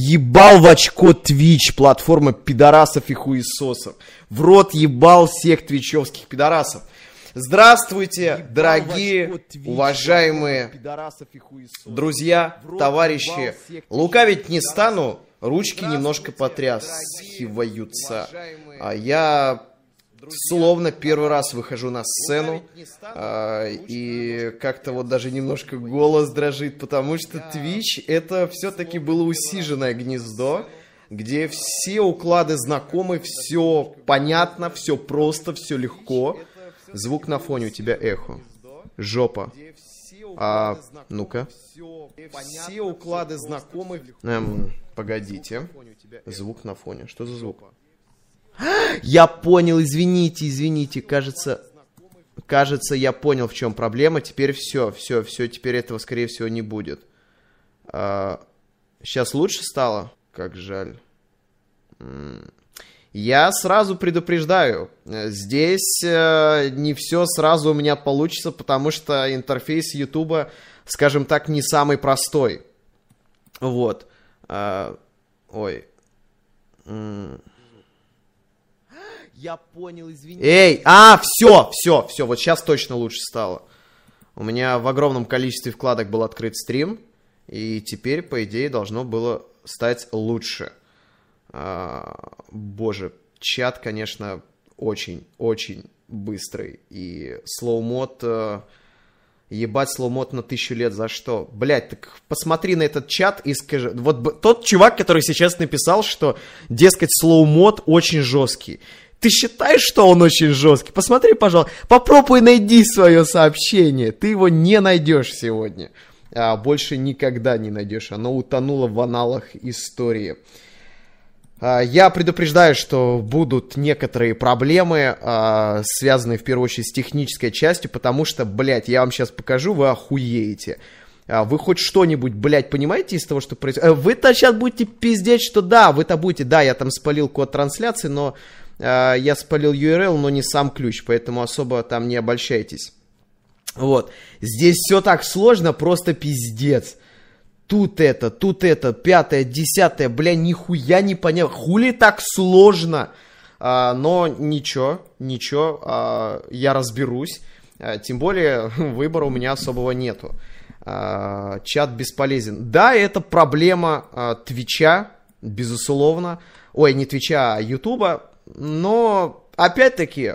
Ебал в очко Twitch, платформа пидорасов и хуесосов. В рот ебал всех твичевских пидорасов. Здравствуйте, дорогие, уважаемые друзья, товарищи. Лукавить не стану, ручки немножко потрясиваются. А я словно первый раз выхожу на сцену, а, и как-то вот даже немножко голос дрожит, потому что Twitch это все-таки было усиженное гнездо, где все уклады знакомы, все понятно, все просто, все легко. Звук на фоне у тебя эхо. Жопа. А, ну-ка. Все уклады знакомы. Эм, погодите. Звук на фоне. Что за звук? Я понял, извините, извините, кажется, кажется, я понял, в чем проблема. Теперь все, все, все, теперь этого, скорее всего, не будет. А, сейчас лучше стало? Как жаль. Я сразу предупреждаю, здесь э, не все сразу у меня получится, потому что интерфейс YouTube, скажем так, не самый простой. Вот. А, ой. Я понял, извини. Эй, а, все, все, все, вот сейчас точно лучше стало. У меня в огромном количестве вкладок был открыт стрим, и теперь, по идее, должно было стать лучше. А, боже, чат, конечно, очень-очень быстрый. И slow mode... А, ебать slow mode на тысячу лет за что? Блять, так посмотри на этот чат и скажи... Вот тот чувак, который сейчас написал, что, дескать, slow mode очень жесткий. Ты считаешь, что он очень жесткий? Посмотри, пожалуйста, попробуй найди свое сообщение. Ты его не найдешь сегодня. А больше никогда не найдешь. Оно утонуло в аналах истории. А, я предупреждаю, что будут некоторые проблемы, а, связанные в первую очередь с технической частью, потому что, блядь, я вам сейчас покажу, вы охуеете. А, вы хоть что-нибудь, блядь, понимаете из того, что происходит? Э, вы-то сейчас будете пиздеть, что да, вы-то будете, да, я там спалил код трансляции, но я спалил URL, но не сам ключ, поэтому особо там не обольщайтесь. Вот. Здесь все так сложно, просто пиздец. Тут это, тут это, пятое, десятое, бля, нихуя не понял. Хули так сложно? А, но ничего, ничего, а, я разберусь. А, тем более выбора у меня особого нету. А, чат бесполезен. Да, это проблема а, Твича, безусловно. Ой, не Твича, а Ютуба но, опять-таки,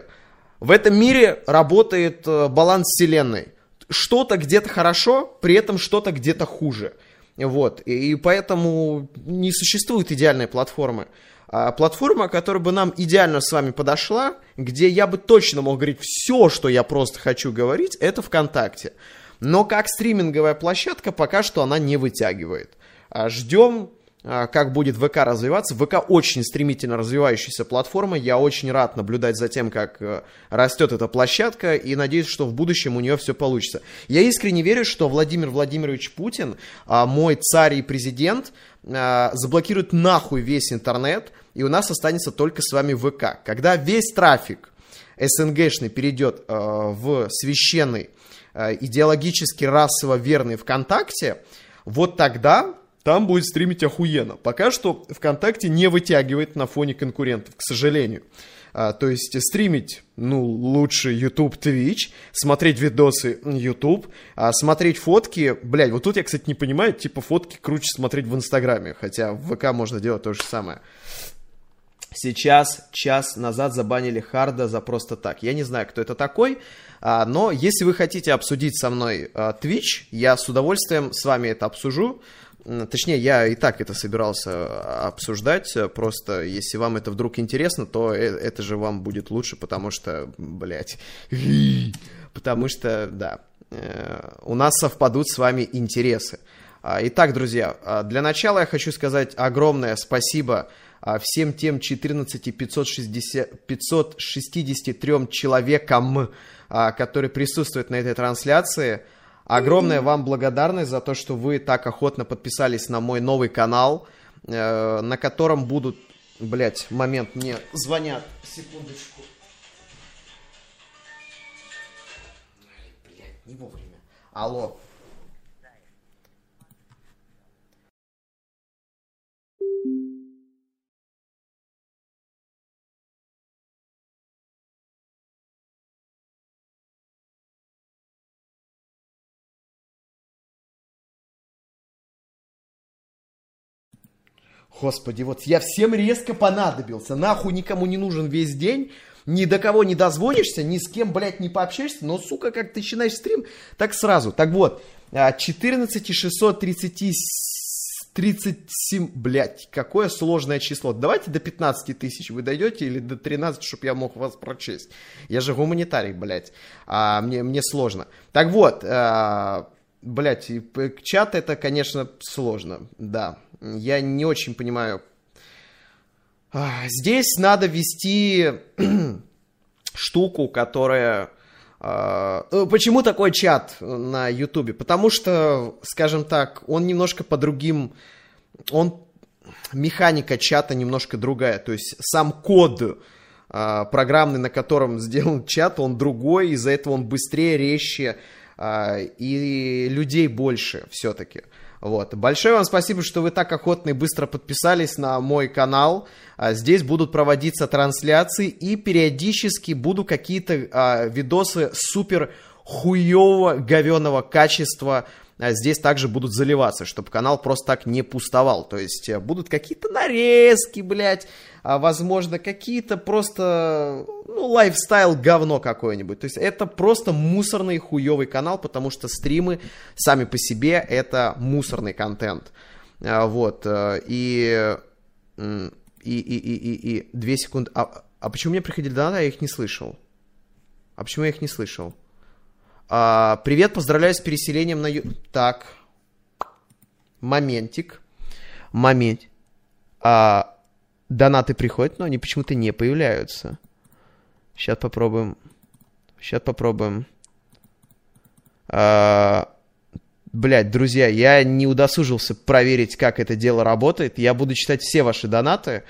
в этом мире работает э, баланс вселенной. Что-то где-то хорошо, при этом что-то где-то хуже. Вот. И поэтому не существует идеальной платформы. А платформа, которая бы нам идеально с вами подошла, где я бы точно мог говорить все, что я просто хочу говорить, это ВКонтакте. Но как стриминговая площадка пока что она не вытягивает. А ждем как будет ВК развиваться. ВК очень стремительно развивающаяся платформа. Я очень рад наблюдать за тем, как э, растет эта площадка, и надеюсь, что в будущем у нее все получится. Я искренне верю, что Владимир Владимирович Путин, а, мой царь и президент, а, заблокирует нахуй весь интернет, и у нас останется только с вами ВК. Когда весь трафик СНГшный перейдет в священный, идеологически расово верный ВКонтакте, вот тогда там будет стримить охуенно. Пока что ВКонтакте не вытягивает на фоне конкурентов, к сожалению. А, то есть стримить, ну, лучше YouTube, Twitch, смотреть видосы YouTube, а смотреть фотки, блядь, вот тут я, кстати, не понимаю, типа фотки круче смотреть в Инстаграме, хотя в ВК можно делать то же самое. Сейчас, час назад забанили Харда за просто так. Я не знаю, кто это такой, а, но если вы хотите обсудить со мной а, Twitch, я с удовольствием с вами это обсужу. Точнее, я и так это собирался а, обсуждать, просто если вам это вдруг интересно, то э, это же вам будет лучше, потому что, блядь, потому что, да, э, у нас совпадут с вами интересы. А, итак, друзья, а, для начала я хочу сказать огромное спасибо всем тем 14 560, 563 человекам, которые присутствуют на этой трансляции. Огромная вам благодарность за то, что вы так охотно подписались на мой новый канал, э, на котором будут... Блять, момент, мне звонят. Секундочку. Блять, не вовремя. Алло. Господи, вот я всем резко понадобился. Нахуй никому не нужен весь день. Ни до кого не дозвонишься, ни с кем, блядь, не пообщаешься. Но, сука, как ты начинаешь стрим, так сразу. Так вот, 14 630 37, блядь, какое сложное число. Давайте до 15 тысяч вы дойдете или до 13, чтобы я мог вас прочесть. Я же гуманитарий, блядь. А, мне, мне сложно. Так вот, а, блядь, чат это, конечно, сложно, да. Я не очень понимаю. Здесь надо ввести штуку, которая... А, э, почему такой чат на Ютубе? Потому что, скажем так, он немножко по другим... Он... Механика чата немножко другая. То есть сам код а, программный, на котором сделан чат, он другой. Из-за этого он быстрее, резче и людей больше все-таки. Вот. Большое вам спасибо, что вы так охотно и быстро подписались на мой канал. А, здесь будут проводиться трансляции и периодически буду какие-то а, видосы супер хуевого говеного качества а здесь также будут заливаться, чтобы канал просто так не пустовал. То есть э, будут какие-то нарезки, блядь, а возможно, какие-то просто, ну, лайфстайл говно какое-нибудь. То есть это просто мусорный хуевый канал, потому что стримы сами по себе это мусорный контент. А, вот, э, и... И, и, и, и, и, две секунды. А, а почему мне приходили донаты, а я их не слышал? А почему я их не слышал? А, привет, поздравляю с переселением на... Так. Моментик. Момент. А, донаты приходят, но они почему-то не появляются. Сейчас попробуем. Сейчас попробуем. А, блять, друзья, я не удосужился проверить, как это дело работает. Я буду читать все ваши донаты,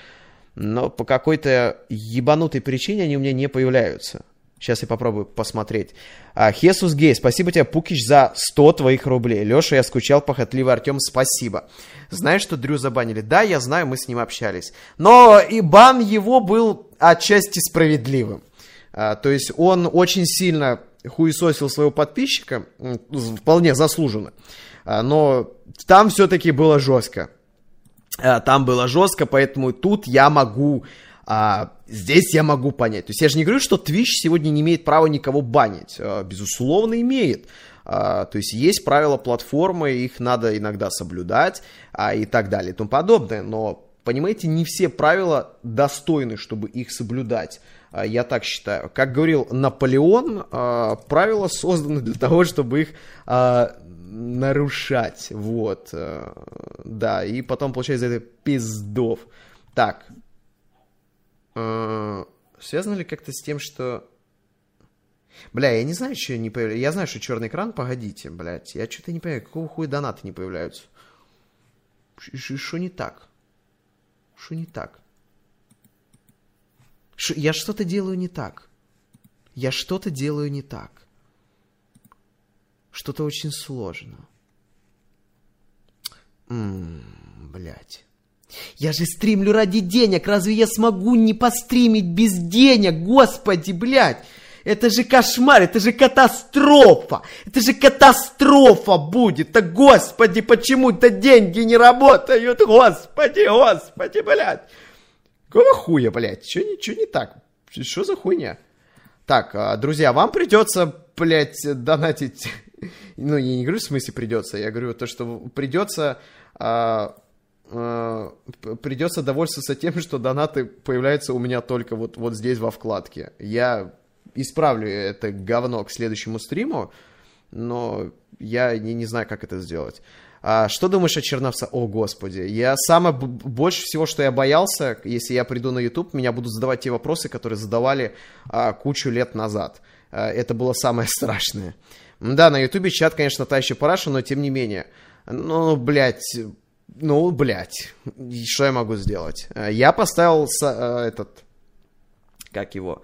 но по какой-то ебанутой причине они у меня не появляются. Сейчас я попробую посмотреть. А, Хесус Гей, спасибо тебе, Пукич, за 100 твоих рублей. Леша, я скучал, похотливый Артем, спасибо. Знаешь, что Дрю забанили? Да, я знаю, мы с ним общались. Но и бан его был отчасти справедливым. А, то есть он очень сильно хуесосил своего подписчика, вполне заслуженно. А, но там все-таки было жестко. А, там было жестко, поэтому тут я могу а, здесь я могу понять. То есть я же не говорю, что Twitch сегодня не имеет права никого банить. А, безусловно, имеет. А, то есть есть правила платформы, их надо иногда соблюдать а, и так далее и тому подобное. Но, понимаете, не все правила достойны, чтобы их соблюдать. А, я так считаю. Как говорил Наполеон, а, правила созданы для того, чтобы их а, нарушать. Вот. А, да, и потом получается это пиздов. Так, Э, связано ли как-то с тем, что... Бля, я не знаю, что не появляется. Я знаю, что черный экран, погодите, блядь. Я что-то не понимаю, какого хуя донаты не появляются. Что не так? Что не так? Шо... Я что-то делаю не так. Я что-то делаю не так. Что-то очень сложно. Блядь. Я же стримлю ради денег, разве я смогу не постримить без денег, господи, блядь? Это же кошмар, это же катастрофа, это же катастрофа будет. Да господи, почему-то деньги не работают, господи, господи, блядь. Какого хуя, блядь, что ничего не так? Что за хуйня? Так, а, друзья, вам придется, блядь, донатить. Ну, я не говорю, в смысле придется, я говорю то, что придется а, придется довольствоваться тем, что донаты появляются у меня только вот, вот здесь во вкладке. Я исправлю это говно к следующему стриму, но я не, не знаю, как это сделать. А, что думаешь о Черновца? О, господи. Я самое больше всего, что я боялся, если я приду на YouTube, меня будут задавать те вопросы, которые задавали а, кучу лет назад. А, это было самое страшное. Да, на YouTube чат, конечно, та еще параша, но тем не менее. Ну, блядь, ну, блядь, что я могу сделать? Э, я поставил э, этот, как его,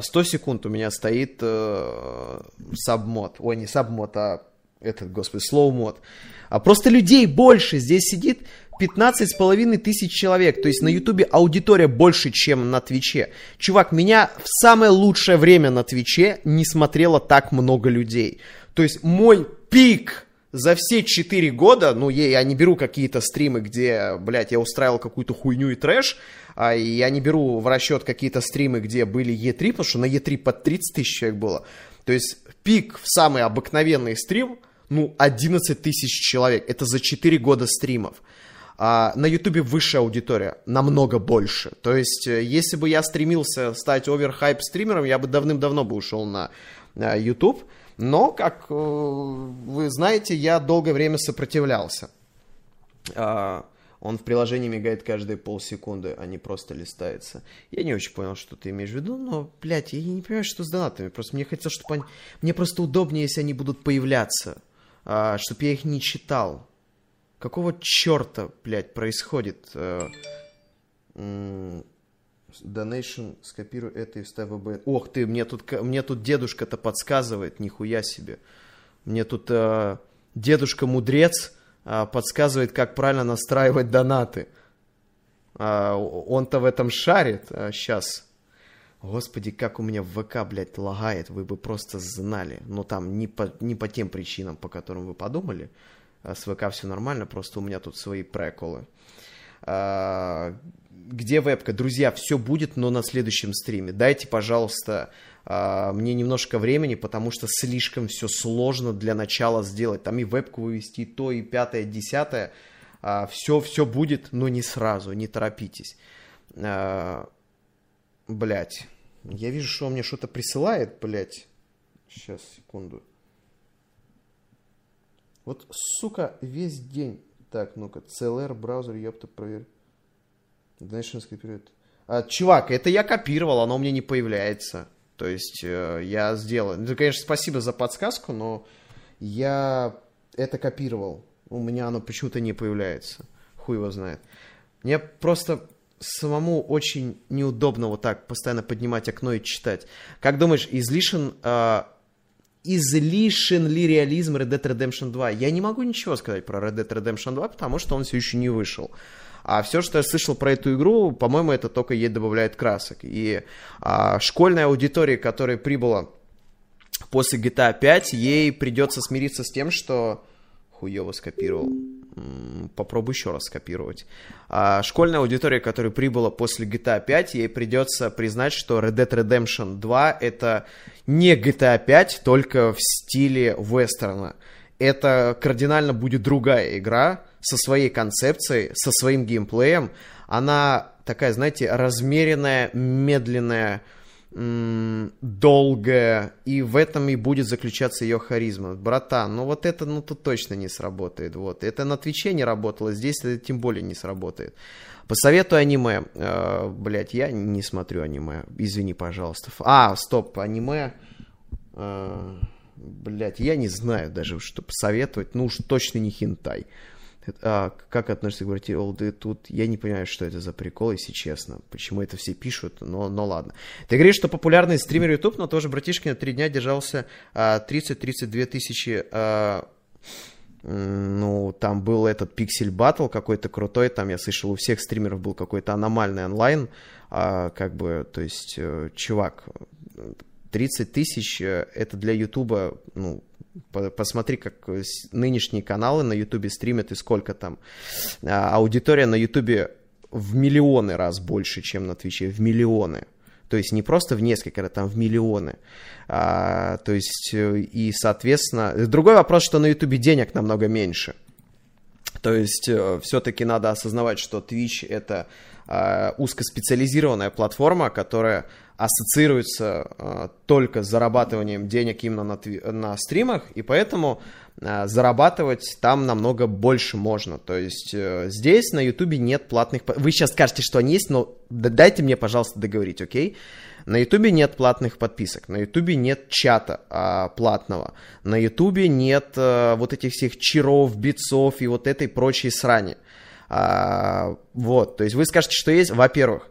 100 э, секунд у меня стоит э, sub mode. Ой, не sub mode, а этот, господи, slow mode. А просто людей больше. Здесь сидит 15 с половиной тысяч человек. То есть на Ютубе аудитория больше, чем на Твиче. Чувак, меня в самое лучшее время на Твиче не смотрело так много людей. То есть мой пик за все 4 года, ну, я, я не беру какие-то стримы, где, блядь, я устраивал какую-то хуйню и трэш, а я не беру в расчет какие-то стримы, где были E3, потому что на E3 под 30 тысяч человек было. То есть пик в самый обыкновенный стрим, ну, 11 тысяч человек. Это за 4 года стримов. А на Ютубе высшая аудитория, намного больше. То есть, э, если бы я стремился стать оверхайп стримером, я бы давным-давно бы ушел на YouTube. Но, как э, вы знаете, я долгое время сопротивлялся. А, он в приложении мигает каждые полсекунды, а не просто листается. Я не очень понял, что ты имеешь в виду, но, блядь, я не понимаю, что с донатами. Просто мне хотелось, чтобы они... Мне просто удобнее, если они будут появляться, а, чтобы я их не читал. Какого черта, блядь, происходит? А, Donation, скопируй это и вставь в Ох ты, мне тут, мне тут дедушка-то подсказывает, нихуя себе. Мне тут э, дедушка-мудрец э, подсказывает, как правильно настраивать донаты. Э, он-то в этом шарит. Э, сейчас. Господи, как у меня в ВК, блядь, лагает, вы бы просто знали. Но там не по, не по тем причинам, по которым вы подумали. А с ВК все нормально, просто у меня тут свои приколы. А, где вебка? Друзья, все будет, но на следующем стриме. Дайте, пожалуйста, а, мне немножко времени, потому что слишком все сложно для начала сделать. Там и вебку вывести, и то, и пятое, десятое. Все, все будет, но не сразу, не торопитесь. Блять. Я вижу, что он мне что-то присылает, блять. Сейчас, секунду. Вот, сука, весь день так, ну-ка, CLR браузер, ёпта, проверь. Dynation скопирует. А, чувак, это я копировал, оно у меня не появляется. То есть э, я сделал. Ну, конечно, спасибо за подсказку, но я это копировал. У меня оно почему-то не появляется. Хуй его знает. Мне просто самому очень неудобно вот так постоянно поднимать окно и читать. Как думаешь, излишен э, излишен ли реализм Red Dead Redemption 2? Я не могу ничего сказать про Red Dead Redemption 2, потому что он все еще не вышел. А все, что я слышал про эту игру, по-моему, это только ей добавляет красок. И а, школьная аудитория, которая прибыла после GTA 5, ей придется смириться с тем, что хуево скопировал. Попробую еще раз скопировать. А, школьная аудитория, которая прибыла после GTA 5, ей придется признать, что Red Dead Redemption 2 это не GTA 5, только в стиле вестерна. Это кардинально будет другая игра со своей концепцией, со своим геймплеем. Она такая, знаете, размеренная, медленная, долгая, и в этом и будет заключаться ее харизма. Братан, ну вот это, ну тут точно не сработает, вот. Это на Твиче не работало, здесь это тем более не сработает. Посоветую аниме. Э, блять, я не смотрю аниме, извини, пожалуйста. А, стоп, аниме... Э, блять, я не знаю даже, что посоветовать, ну уж точно не хинтай а, как относится к говорите, олды тут, я не понимаю, что это за прикол, если честно. Почему это все пишут, но, но ладно. Ты говоришь, что популярный стример YouTube, но тоже братишка на три дня держался а, 30-32 тысячи... А, ну, там был этот пиксель батл какой-то крутой, там я слышал, у всех стримеров был какой-то аномальный онлайн, а, как бы, то есть, э, чувак, 30 тысяч, э, это для Ютуба, ну, Посмотри, как нынешние каналы на Ютубе стримят и сколько там. А, аудитория на Ютубе в миллионы раз больше, чем на Твиче, в миллионы. То есть не просто в несколько, а там в миллионы. А, то есть э, и, соответственно... Другой вопрос, что на Ютубе денег намного меньше. То есть э, все-таки надо осознавать, что Twitch это э, узкоспециализированная платформа, которая ассоциируется э, только с зарабатыванием денег именно на, на стримах, и поэтому э, зарабатывать там намного больше можно. То есть э, здесь на Ютубе нет платных... Вы сейчас скажете, что они есть, но дайте мне, пожалуйста, договорить, окей? На Ютубе нет платных подписок, на Ютубе нет чата а, платного, на Ютубе нет а, вот этих всех чиров, битцов и вот этой прочей срани. А, вот, то есть вы скажете, что есть, во-первых,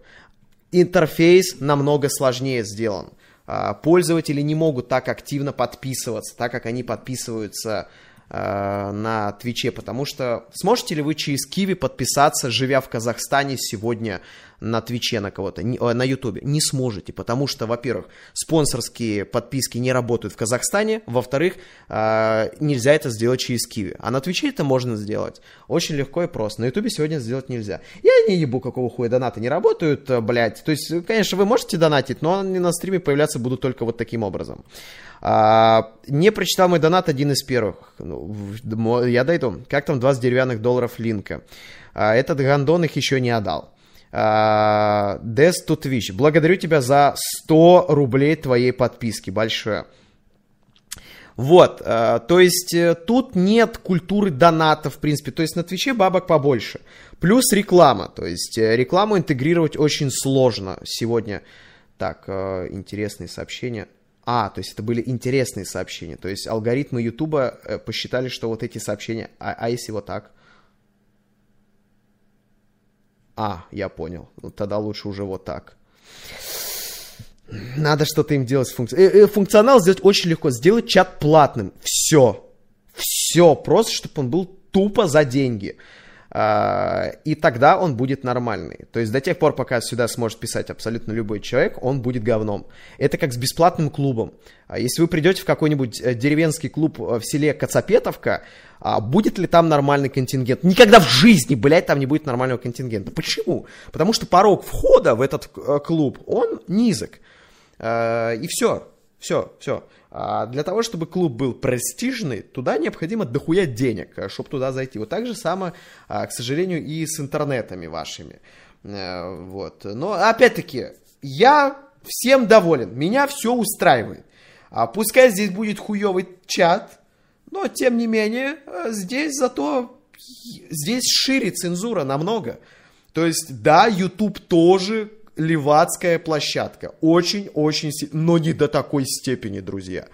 интерфейс намного сложнее сделан. А, пользователи не могут так активно подписываться, так как они подписываются а, на Твиче, потому что сможете ли вы через Киви подписаться, живя в Казахстане сегодня на Твиче на кого-то, на Ютубе, не сможете, потому что, во-первых, спонсорские подписки не работают в Казахстане, во-вторых, э, нельзя это сделать через Киви, а на Твиче это можно сделать очень легко и просто, на Ютубе сегодня сделать нельзя. Я не ебу, какого хуя донаты не работают, э, блядь, то есть, конечно, вы можете донатить, но они на стриме появляться будут только вот таким образом. А, не прочитал мой донат один из первых. Ну, я дойду. Как там 20 деревянных долларов линка? А, этот гандон их еще не отдал. А, Des to Twitch. Благодарю тебя за 100 рублей твоей подписки. Большое. Вот, э, то есть э, тут нет культуры доната, в принципе, то есть на Твиче бабок побольше. Плюс реклама, то есть э, рекламу интегрировать очень сложно сегодня. Так, интересные сообщения. А, то есть это были интересные сообщения. То есть алгоритмы Ютуба э, посчитали, что вот эти сообщения... А, а если вот так? А, я понял. Ну, тогда лучше уже вот так. Надо что-то им делать с функцией. Э, э, функционал сделать очень легко. Сделать чат платным. Все. Все. Просто, чтобы он был тупо за деньги. А, и тогда он будет нормальный. То есть до тех пор, пока сюда сможет писать абсолютно любой человек, он будет говном. Это как с бесплатным клубом. А если вы придете в какой-нибудь э, деревенский клуб в селе Кацапетовка, а будет ли там нормальный контингент? Никогда в жизни, блядь, там не будет нормального контингента. Почему? Потому что порог входа в этот э, клуб, он низок. И все, все, все. А для того, чтобы клуб был престижный, туда необходимо дохуя денег, э, чтобы туда зайти. Вот так же самое, к сожалению, и с интернетами вашими. Э, вот. Но, опять-таки, я всем доволен, меня все устраивает. А пускай здесь будет хуевый чат, но, тем не менее, э, здесь зато, здесь шире цензура намного. То есть, да, YouTube тоже левацкая площадка. Очень-очень но не до такой степени, друзья.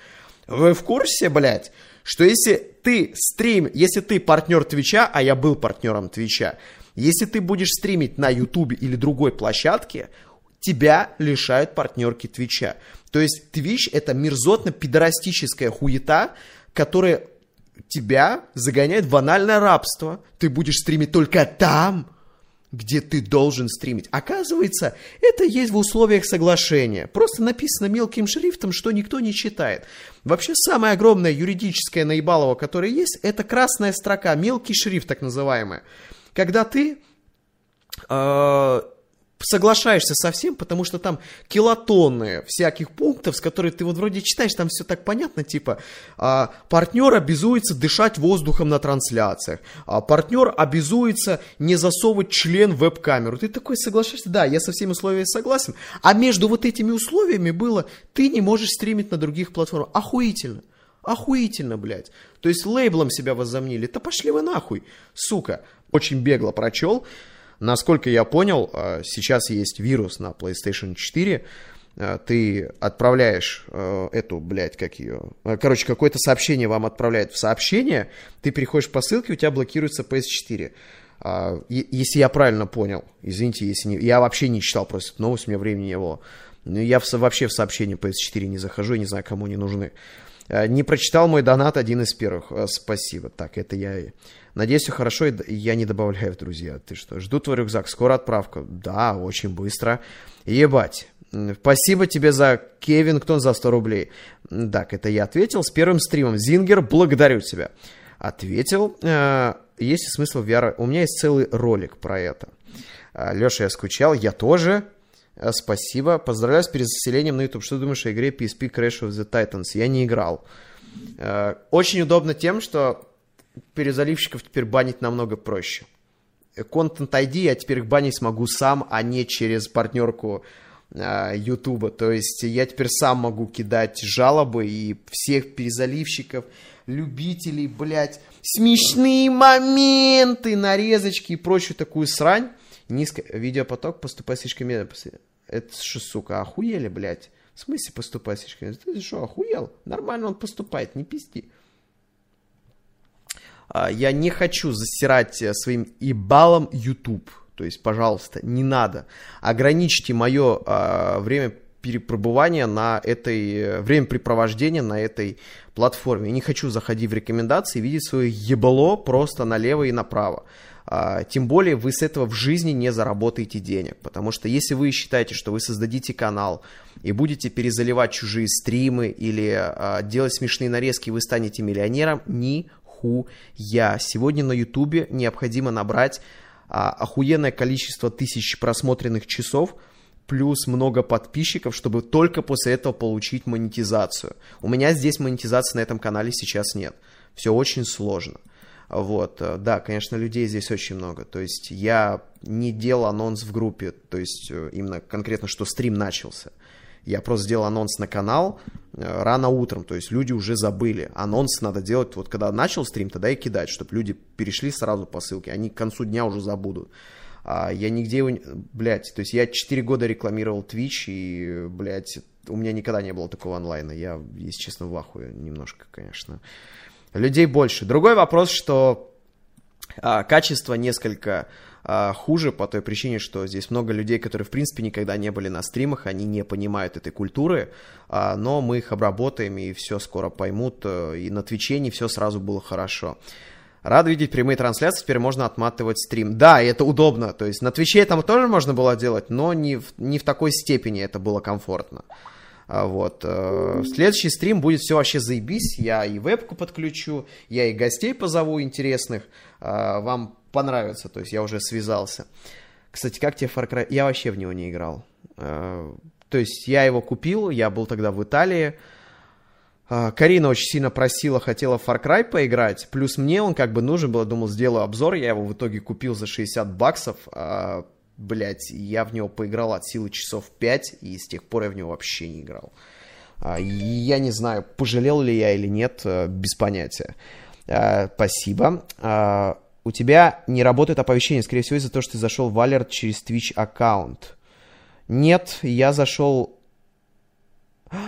Вы в курсе, блядь, что если ты стрим, если ты партнер Твича, а я был партнером Твича, если ты будешь стримить на Ютубе или другой площадке, тебя лишают партнерки Твича. То есть Твич это мерзотно-пидорастическая хуета, которая тебя загоняет в анальное рабство. Ты будешь стримить только там, где ты должен стримить. Оказывается, это есть в условиях соглашения. Просто написано мелким шрифтом, что никто не читает. Вообще, самое огромное юридическое наебалово, которое есть, это красная строка, мелкий шрифт так называемый. Когда ты э, соглашаешься со всем, потому что там килотонны всяких пунктов, с которых ты вот вроде читаешь, там все так понятно, типа, а, партнер обязуется дышать воздухом на трансляциях, а, партнер обязуется не засовывать член в веб-камеру. Ты такой соглашаешься, да, я со всеми условиями согласен, а между вот этими условиями было, ты не можешь стримить на других платформах. Охуительно. Охуительно, блядь. То есть лейблом себя возомнили. Да пошли вы нахуй, сука. Очень бегло прочел. Насколько я понял, э, сейчас есть вирус на PlayStation 4, э, ты отправляешь э, эту, блядь, как ее... Короче, какое-то сообщение вам отправляет в сообщение, ты переходишь по ссылке, у тебя блокируется PS4. Если я правильно понял, извините, если не... Я вообще не читал просто эту новость, у меня времени не было. Я вообще в сообщение PS4 не захожу, я не знаю, кому они нужны. Не прочитал мой донат один из первых. Спасибо. Так, это я Надеюсь, все хорошо, и я не добавляю в друзья. Ты что, жду твой рюкзак, скоро отправка. Да, очень быстро. Ебать. Спасибо тебе за Кевингтон за 100 рублей. Так, это я ответил с первым стримом. Зингер, благодарю тебя. Ответил. Э, есть смысл в VR? У меня есть целый ролик про это. Э, Леша, я скучал, я тоже. Э, спасибо. Поздравляю с перезаселением на YouTube. Что думаешь о игре PSP Crash of the Titans? Я не играл. Очень удобно тем, что перезаливщиков теперь банить намного проще. Content ID я теперь их банить смогу сам, а не через партнерку Ютуба. То есть я теперь сам могу кидать жалобы и всех перезаливщиков, любителей, блядь, смешные моменты, нарезочки и прочую такую срань. Низко... Видеопоток поступает слишком медленно. Это что, сука, охуели, блядь? В смысле поступать слишком медленно? Ты что, охуел? Нормально он поступает, не пизди. А, я не хочу засирать э, своим ибалом YouTube. То есть, пожалуйста, не надо. Ограничьте мое э, время перепробывания на этой, э, времяпрепровождения на этой платформе. Я не хочу заходить в рекомендации и видеть свое ебало просто налево и направо. А, тем более вы с этого в жизни не заработаете денег. Потому что если вы считаете, что вы создадите канал и будете перезаливать чужие стримы или а, делать смешные нарезки, вы станете миллионером, ни хуя. Сегодня на ютубе необходимо набрать а, охуенное количество тысяч просмотренных часов, плюс много подписчиков, чтобы только после этого получить монетизацию. У меня здесь монетизации на этом канале сейчас нет. Все очень сложно. Вот, э, да, конечно, людей здесь очень много. То есть я не делал анонс в группе, то есть э, именно конкретно, что стрим начался. Я просто сделал анонс на канал э, рано утром, то есть люди уже забыли. Анонс надо делать, вот когда начал стрим, тогда и кидать, чтобы люди перешли сразу по ссылке, они к концу дня уже забудут. А я нигде блядь, то есть я 4 года рекламировал Twitch, и, блядь, у меня никогда не было такого онлайна. Я, если честно, в ахуе немножко, конечно людей больше. Другой вопрос, что а, качество несколько а, хуже по той причине, что здесь много людей, которые в принципе никогда не были на стримах, они не понимают этой культуры, а, но мы их обработаем и все скоро поймут, э, и на Твиче не все сразу было хорошо. Рад видеть прямые трансляции, теперь можно отматывать стрим. Да, и это удобно, то есть на Твиче там тоже можно было делать, но не в, не в такой степени это было комфортно. А, вот. Э, следующий стрим будет все вообще заебись. Я и вебку подключу, я и гостей позову интересных. А, вам понравится, то есть я уже связался. Кстати, как тебе Far Cry? Я вообще в него не играл. А, то есть я его купил, я был тогда в Италии. Карина очень сильно просила, хотела Far Cry поиграть. Плюс мне он как бы нужен был, думал, сделаю обзор. Я его в итоге купил за 60 баксов блядь, я в него поиграл от силы часов 5, и с тех пор я в него вообще не играл. А, я не знаю, пожалел ли я или нет, э, без понятия. А, спасибо. А, у тебя не работает оповещение, скорее всего, из-за того, что ты зашел в Алерт через Twitch аккаунт. Нет, я зашел... Блять.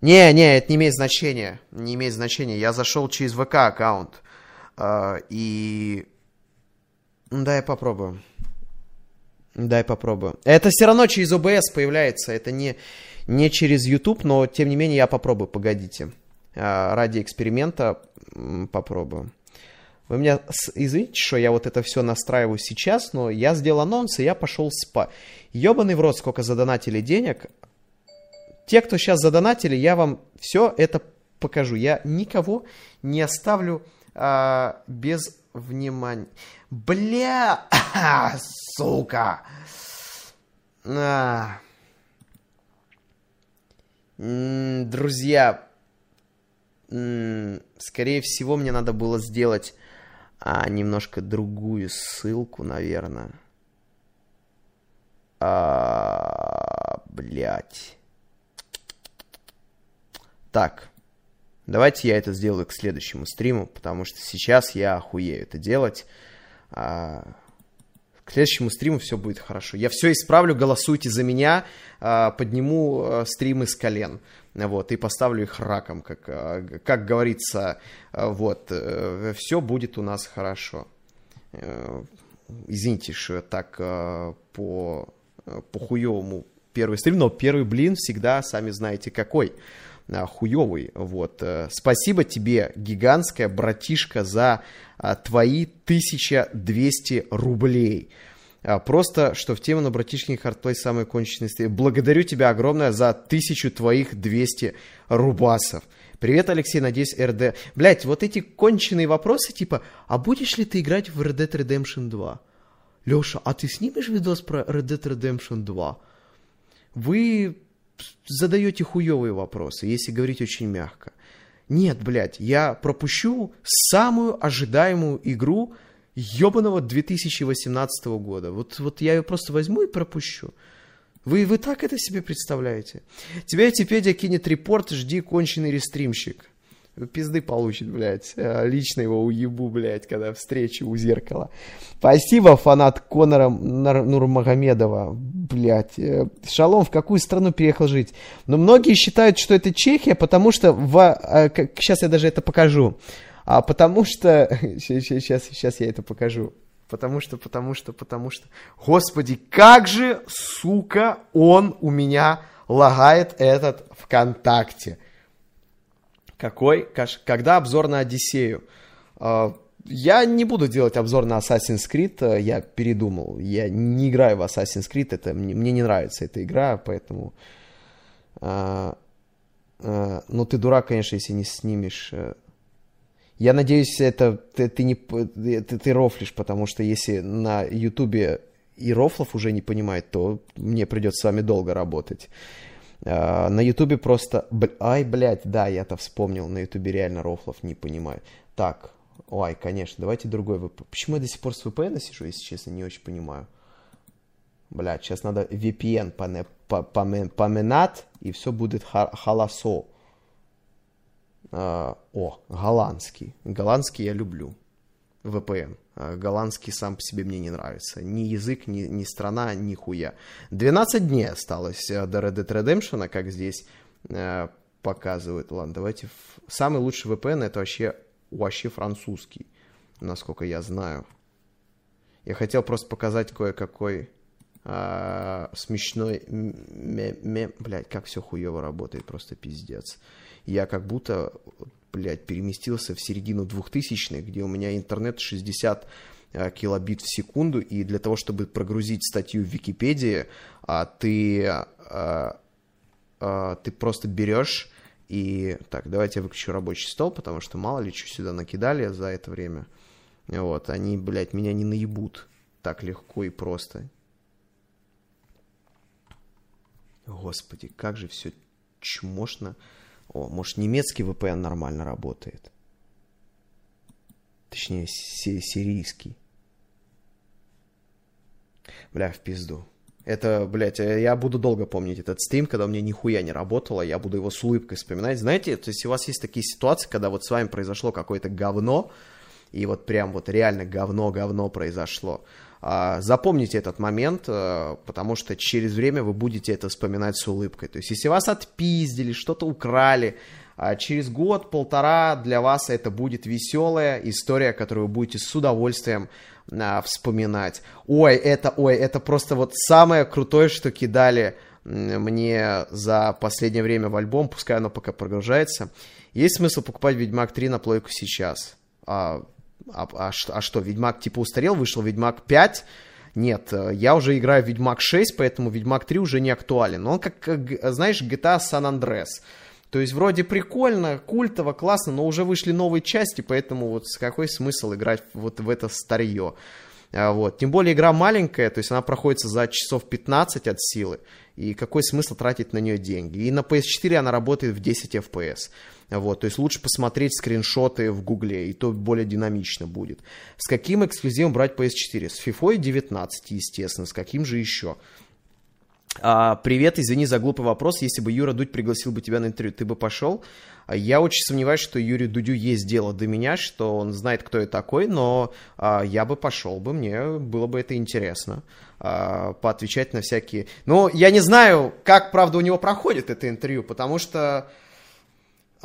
Не, не, это не имеет значения. Не имеет значения. Я зашел через ВК аккаунт. И Дай попробую. Дай попробую. Это все равно через OBS появляется. Это не, не через YouTube, но тем не менее я попробую. Погодите. А, ради эксперимента попробую. Вы меня извините, что я вот это все настраиваю сейчас, но я сделал анонс, и я пошел спать. Ебаный в рот, сколько задонатили денег. Те, кто сейчас задонатили, я вам все это покажу. Я никого не оставлю а, без внимания. Бля, сука. А. Друзья, скорее всего, мне надо было сделать а, немножко другую ссылку, наверное. А, блять. Так. Давайте я это сделаю к следующему стриму, потому что сейчас я охуею это делать. А, к следующему стриму все будет хорошо. Я все исправлю, голосуйте за меня, а, подниму а, стримы с колен. Вот, и поставлю их раком, как, как говорится, вот, а, все будет у нас хорошо. А, извините, что так а, по, по хуевому первый стрим, но первый блин всегда, сами знаете, какой. А, хуевый. Вот. Э, спасибо тебе, гигантская братишка, за а, твои 1200 рублей. Просто, что в тему на братишкине хардплей самый конченый стрим. Благодарю тебя огромное за тысячу твоих 200 рубасов. Привет, Алексей, надеюсь, РД... Блять, вот эти конченые вопросы, типа, а будешь ли ты играть в Red Dead Redemption 2? Леша, а ты снимешь видос про Red Dead Redemption 2? Вы задаете хуевые вопросы, если говорить очень мягко. Нет, блядь, я пропущу самую ожидаемую игру ебаного 2018 года. Вот, вот я ее просто возьму и пропущу. Вы, вы так это себе представляете? Тебя Этипедия кинет репорт, жди конченый рестримщик пизды получит, блядь. Э, лично его уебу, блядь, когда встречу у зеркала. Спасибо, фанат Конора Нурмагомедова. Блядь. Э, Шалом, в какую страну переехал жить? Но многие считают, что это Чехия, потому что... В... Сейчас э, я даже это покажу. А потому что... Сейчас, сейчас я это покажу. Потому что, потому что, потому что... Господи, как же, сука, он у меня лагает этот ВКонтакте. Какой? Когда обзор на Одиссею? А, я не буду делать обзор на Assassin's Creed, я передумал. Я не играю в Assassin's Creed, это, мне, мне не нравится эта игра, поэтому... А, а, ну, ты дурак, конечно, если не снимешь... Э. Я надеюсь, это ты, ты не ты, ты рофлишь, потому что если на Ютубе и рофлов уже не понимает, то мне придется с вами долго работать. А, на Ютубе просто... Ай, блядь, да, я-то вспомнил, на Ютубе реально рофлов не понимаю. Так, ой, конечно, давайте другой VPN. Почему я до сих пор с VPN сижу, если честно, не очень понимаю. Блядь, сейчас надо VPN поминать, и все будет халасо. А, о, голландский. Голландский я люблю. VPN. А, голландский сам по себе мне не нравится. Ни язык, ни, ни страна, ни хуя. 12 дней осталось э, до Red Dead Redemption, как здесь э, показывают. Ладно, давайте... Самый лучший VPN это вообще, вообще французский, насколько я знаю. Я хотел просто показать кое-какой э, смешной мем... Блядь, как все хуево работает, просто пиздец. Я как будто блядь, переместился в середину 2000-х, где у меня интернет 60 э, килобит в секунду, и для того, чтобы прогрузить статью в Википедии, а, ты, а, а, ты просто берешь и... Так, давайте я выключу рабочий стол, потому что мало ли что сюда накидали за это время. Вот, они, блядь, меня не наебут так легко и просто. Господи, как же все чмошно. О, может, немецкий VPN нормально работает. Точнее, сирийский. Бля, в пизду. Это, блядь, э, я буду долго помнить этот стрим, когда у меня нихуя не работало, я буду его с улыбкой вспоминать. Знаете, то есть у вас есть такие ситуации, когда вот с вами произошло какое-то говно, и вот прям вот реально говно-говно произошло. А, запомните этот момент, э, потому что через время вы будете это вспоминать с улыбкой. То есть, если вас отпиздили, что-то украли, а через год-полтора для вас это будет веселая история, которую вы будете с удовольствием а, вспоминать. Ой, это, ой, это просто вот самое крутое, что кидали мне за последнее время в альбом, пускай оно пока прогружается. Есть смысл покупать Ведьмак 3 на плойку сейчас? А, а, а, что, Ведьмак типа устарел, вышел Ведьмак 5, нет, э, я уже играю в Ведьмак 6, поэтому Ведьмак 3 уже не актуален. Но он как, знаешь, GTA San Andreas. То есть вроде прикольно, культово, классно, но уже вышли новые части, поэтому вот какой смысл играть вот в это старье? А, вот. Тем более игра маленькая, то есть она проходится за часов 15 от силы, и какой смысл тратить на нее деньги? И на PS4 она работает в 10 FPS. Вот, то есть лучше посмотреть скриншоты в Гугле, и то более динамично будет. С каким эксклюзивом брать PS4? С FIFA 19, естественно, с каким же еще? А, привет, извини за глупый вопрос. Если бы Юра Дудь пригласил бы тебя на интервью, ты бы пошел? А, я очень сомневаюсь, что Юрию Дудю есть дело до меня, что он знает, кто я такой, но а, я бы пошел бы, мне было бы это интересно а, поотвечать на всякие... Ну, я не знаю, как, правда, у него проходит это интервью, потому что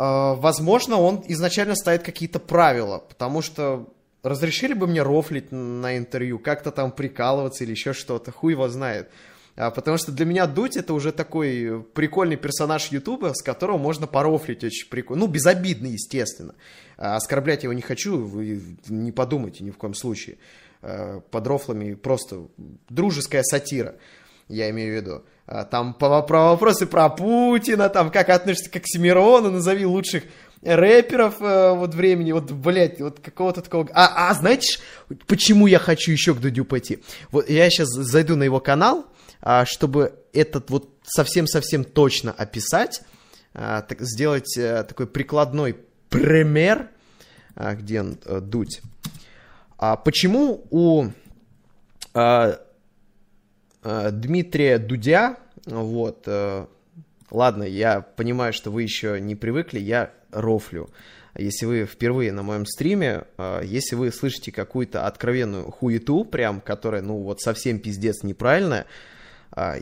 возможно, он изначально ставит какие-то правила, потому что разрешили бы мне рофлить на интервью, как-то там прикалываться или еще что-то, хуй его знает. А, потому что для меня Дудь это уже такой прикольный персонаж Ютуба, с которого можно порофлить очень прикольно. Ну, безобидный, естественно. А, оскорблять его не хочу, вы не подумайте ни в коем случае. Под рофлами просто дружеская сатира, я имею в виду. А, там по, про вопросы про Путина, там как относишься к Оксимирону, назови лучших рэперов э, вот времени, вот, блядь, вот какого-то такого... А, а знаете, почему я хочу еще к Дудю пойти? Вот я сейчас зайду на его канал, а, чтобы этот вот совсем-совсем точно описать, а, так, сделать а, такой прикладной пример, а, где он, а, Дудь. А, почему у... А, Дмитрия Дудя, вот, э, ладно, я понимаю, что вы еще не привыкли, я рофлю. Если вы впервые на моем стриме, э, если вы слышите какую-то откровенную хуету, прям, которая, ну, вот совсем пиздец неправильная,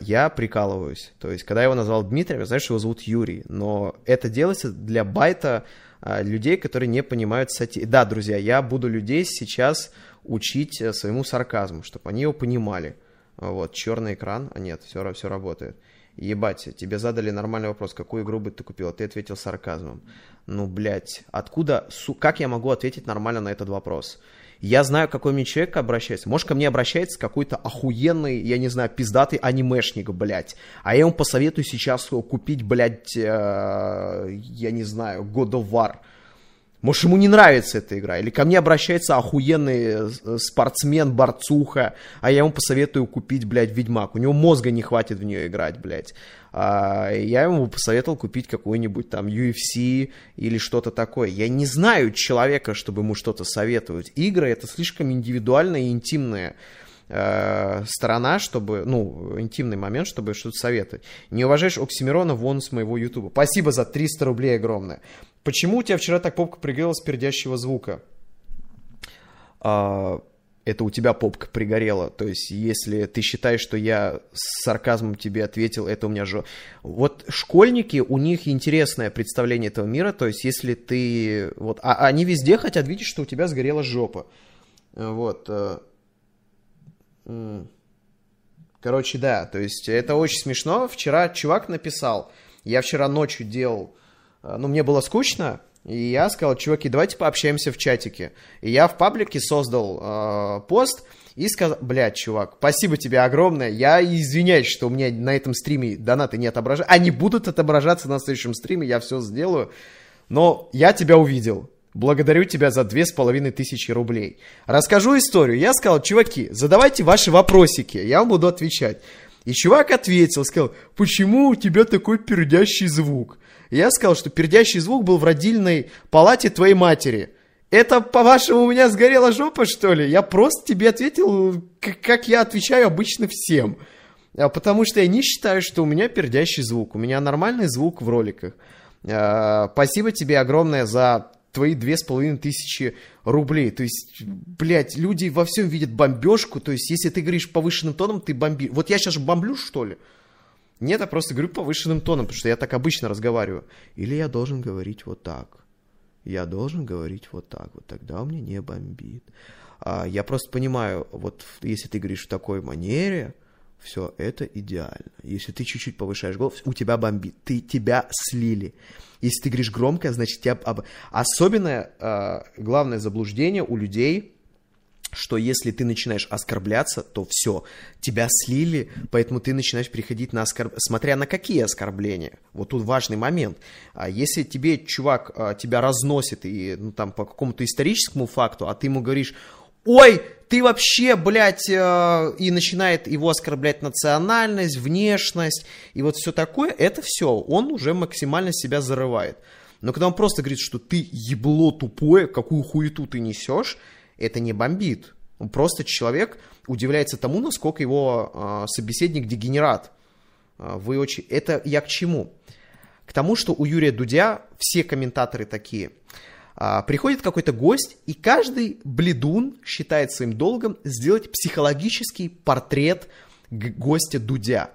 я прикалываюсь. То есть, когда я его назвал Дмитрием, я знаю, что его зовут Юрий, но это делается для байта людей, которые не понимают сати. Да, друзья, я буду людей сейчас учить своему сарказму, чтобы они его понимали. Вот, черный экран. А нет, все, все работает. Ебать, тебе задали нормальный вопрос, какую игру бы ты купил, а ты ответил сарказмом. Ну, блядь, откуда, су, как я могу ответить нормально на этот вопрос? Я знаю, какой мне человек обращается. Может, ко мне обращается какой-то охуенный, я не знаю, пиздатый анимешник, блядь. А я ему посоветую сейчас купить, блядь, э, я не знаю, God of War. Может, ему не нравится эта игра. Или ко мне обращается охуенный э, спортсмен, борцуха, а я ему посоветую купить, блядь, Ведьмак. У него мозга не хватит в нее играть, блядь. А я ему посоветовал купить какой-нибудь там UFC или что-то такое. Я не знаю человека, чтобы ему что-то советовать. Игры — это слишком индивидуальная и интимная э, сторона, чтобы, ну, интимный момент, чтобы что-то советовать. Не уважаешь Оксимирона, вон с моего ютуба. Спасибо за 300 рублей огромное. Почему у тебя вчера так попка пригорела с пердящего звука? А, это у тебя попка пригорела. То есть, если ты считаешь, что я с сарказмом тебе ответил, это у меня же... Вот школьники, у них интересное представление этого мира. То есть, если ты... Вот, а они везде хотят видеть, что у тебя сгорела жопа. Вот. Э, короче, да, то есть это очень смешно. Вчера чувак написал, я вчера ночью делал ну, мне было скучно, и я сказал, чуваки, давайте пообщаемся в чатике. И я в паблике создал э, пост и сказал, блядь, чувак, спасибо тебе огромное. Я извиняюсь, что у меня на этом стриме донаты не отображаются. Они будут отображаться на следующем стриме, я все сделаю. Но я тебя увидел. Благодарю тебя за две с половиной тысячи рублей. Расскажу историю. Я сказал, чуваки, задавайте ваши вопросики, я вам буду отвечать. И чувак ответил, сказал, почему у тебя такой пердящий звук? Я сказал, что пердящий звук был в родильной палате твоей матери. Это, по-вашему, у меня сгорела жопа, что ли? Я просто тебе ответил, как я отвечаю обычно всем. А потому что я не считаю, что у меня пердящий звук. У меня нормальный звук в роликах. А, спасибо тебе огромное за твои две с половиной тысячи рублей. То есть, блядь, люди во всем видят бомбежку. То есть, если ты говоришь повышенным тоном, ты бомбишь. Вот я сейчас бомблю, что ли? Нет, я просто говорю повышенным тоном, потому что я так обычно разговариваю. Или я должен говорить вот так. Я должен говорить вот так, вот тогда у меня не бомбит. А, я просто понимаю, вот если ты говоришь в такой манере, все, это идеально. Если ты чуть-чуть повышаешь голос, у тебя бомбит, ты тебя слили. Если ты говоришь громко, значит тебя... Особенное, э, главное заблуждение у людей, что если ты начинаешь оскорбляться, то все, тебя слили, поэтому ты начинаешь переходить на оскорбление, смотря на какие оскорбления. Вот тут важный момент. А если тебе чувак а, тебя разносит и ну, там по какому-то историческому факту, а ты ему говоришь, ой, ты вообще, блядь, э, и начинает его оскорблять национальность, внешность и вот все такое, это все, он уже максимально себя зарывает. Но когда он просто говорит, что ты ебло тупое, какую хуету ты несешь, это не бомбит. Просто человек удивляется тому, насколько его э, собеседник дегенерат. Э, вы очень... Это я к чему? К тому, что у Юрия Дудя все комментаторы такие. Э, приходит какой-то гость, и каждый бледун считает своим долгом сделать психологический портрет гостя Дудя.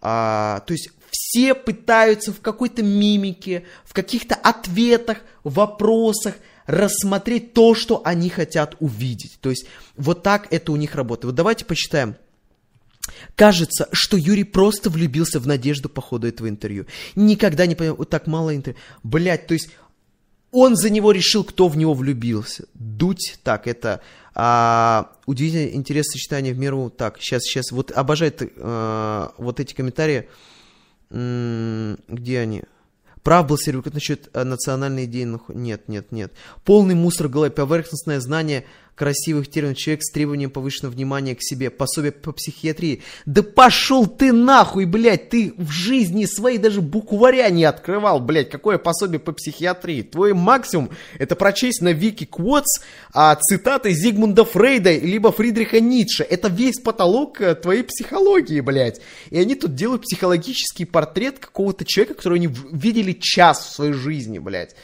А, то есть все пытаются в какой-то мимике, в каких-то ответах, вопросах рассмотреть то, что они хотят увидеть. То есть вот так это у них работает. Вот давайте почитаем. Кажется, что Юрий просто влюбился в Надежду по ходу этого интервью. Никогда не понял, вот так мало интервью. Блять, то есть он за него решил, кто в него влюбился. Дуть, так, это а, удивительное интерес сочетания в меру. Так, сейчас, сейчас, вот обожает а, вот эти комментарии. М-м, где они? Прав был Сервикот насчет э, национальной идеи. Нет, нет, нет. Полный мусор в голове, поверхностное знание – красивых терминов, человек с требованием повышенного внимания к себе, пособие по психиатрии. Да пошел ты нахуй, блядь, ты в жизни своей даже букваря не открывал, блядь, какое пособие по психиатрии. Твой максимум это прочесть на Вики Квотс а, цитаты Зигмунда Фрейда либо Фридриха Ницше. Это весь потолок э, твоей психологии, блядь. И они тут делают психологический портрет какого-то человека, которого они видели час в своей жизни, блядь.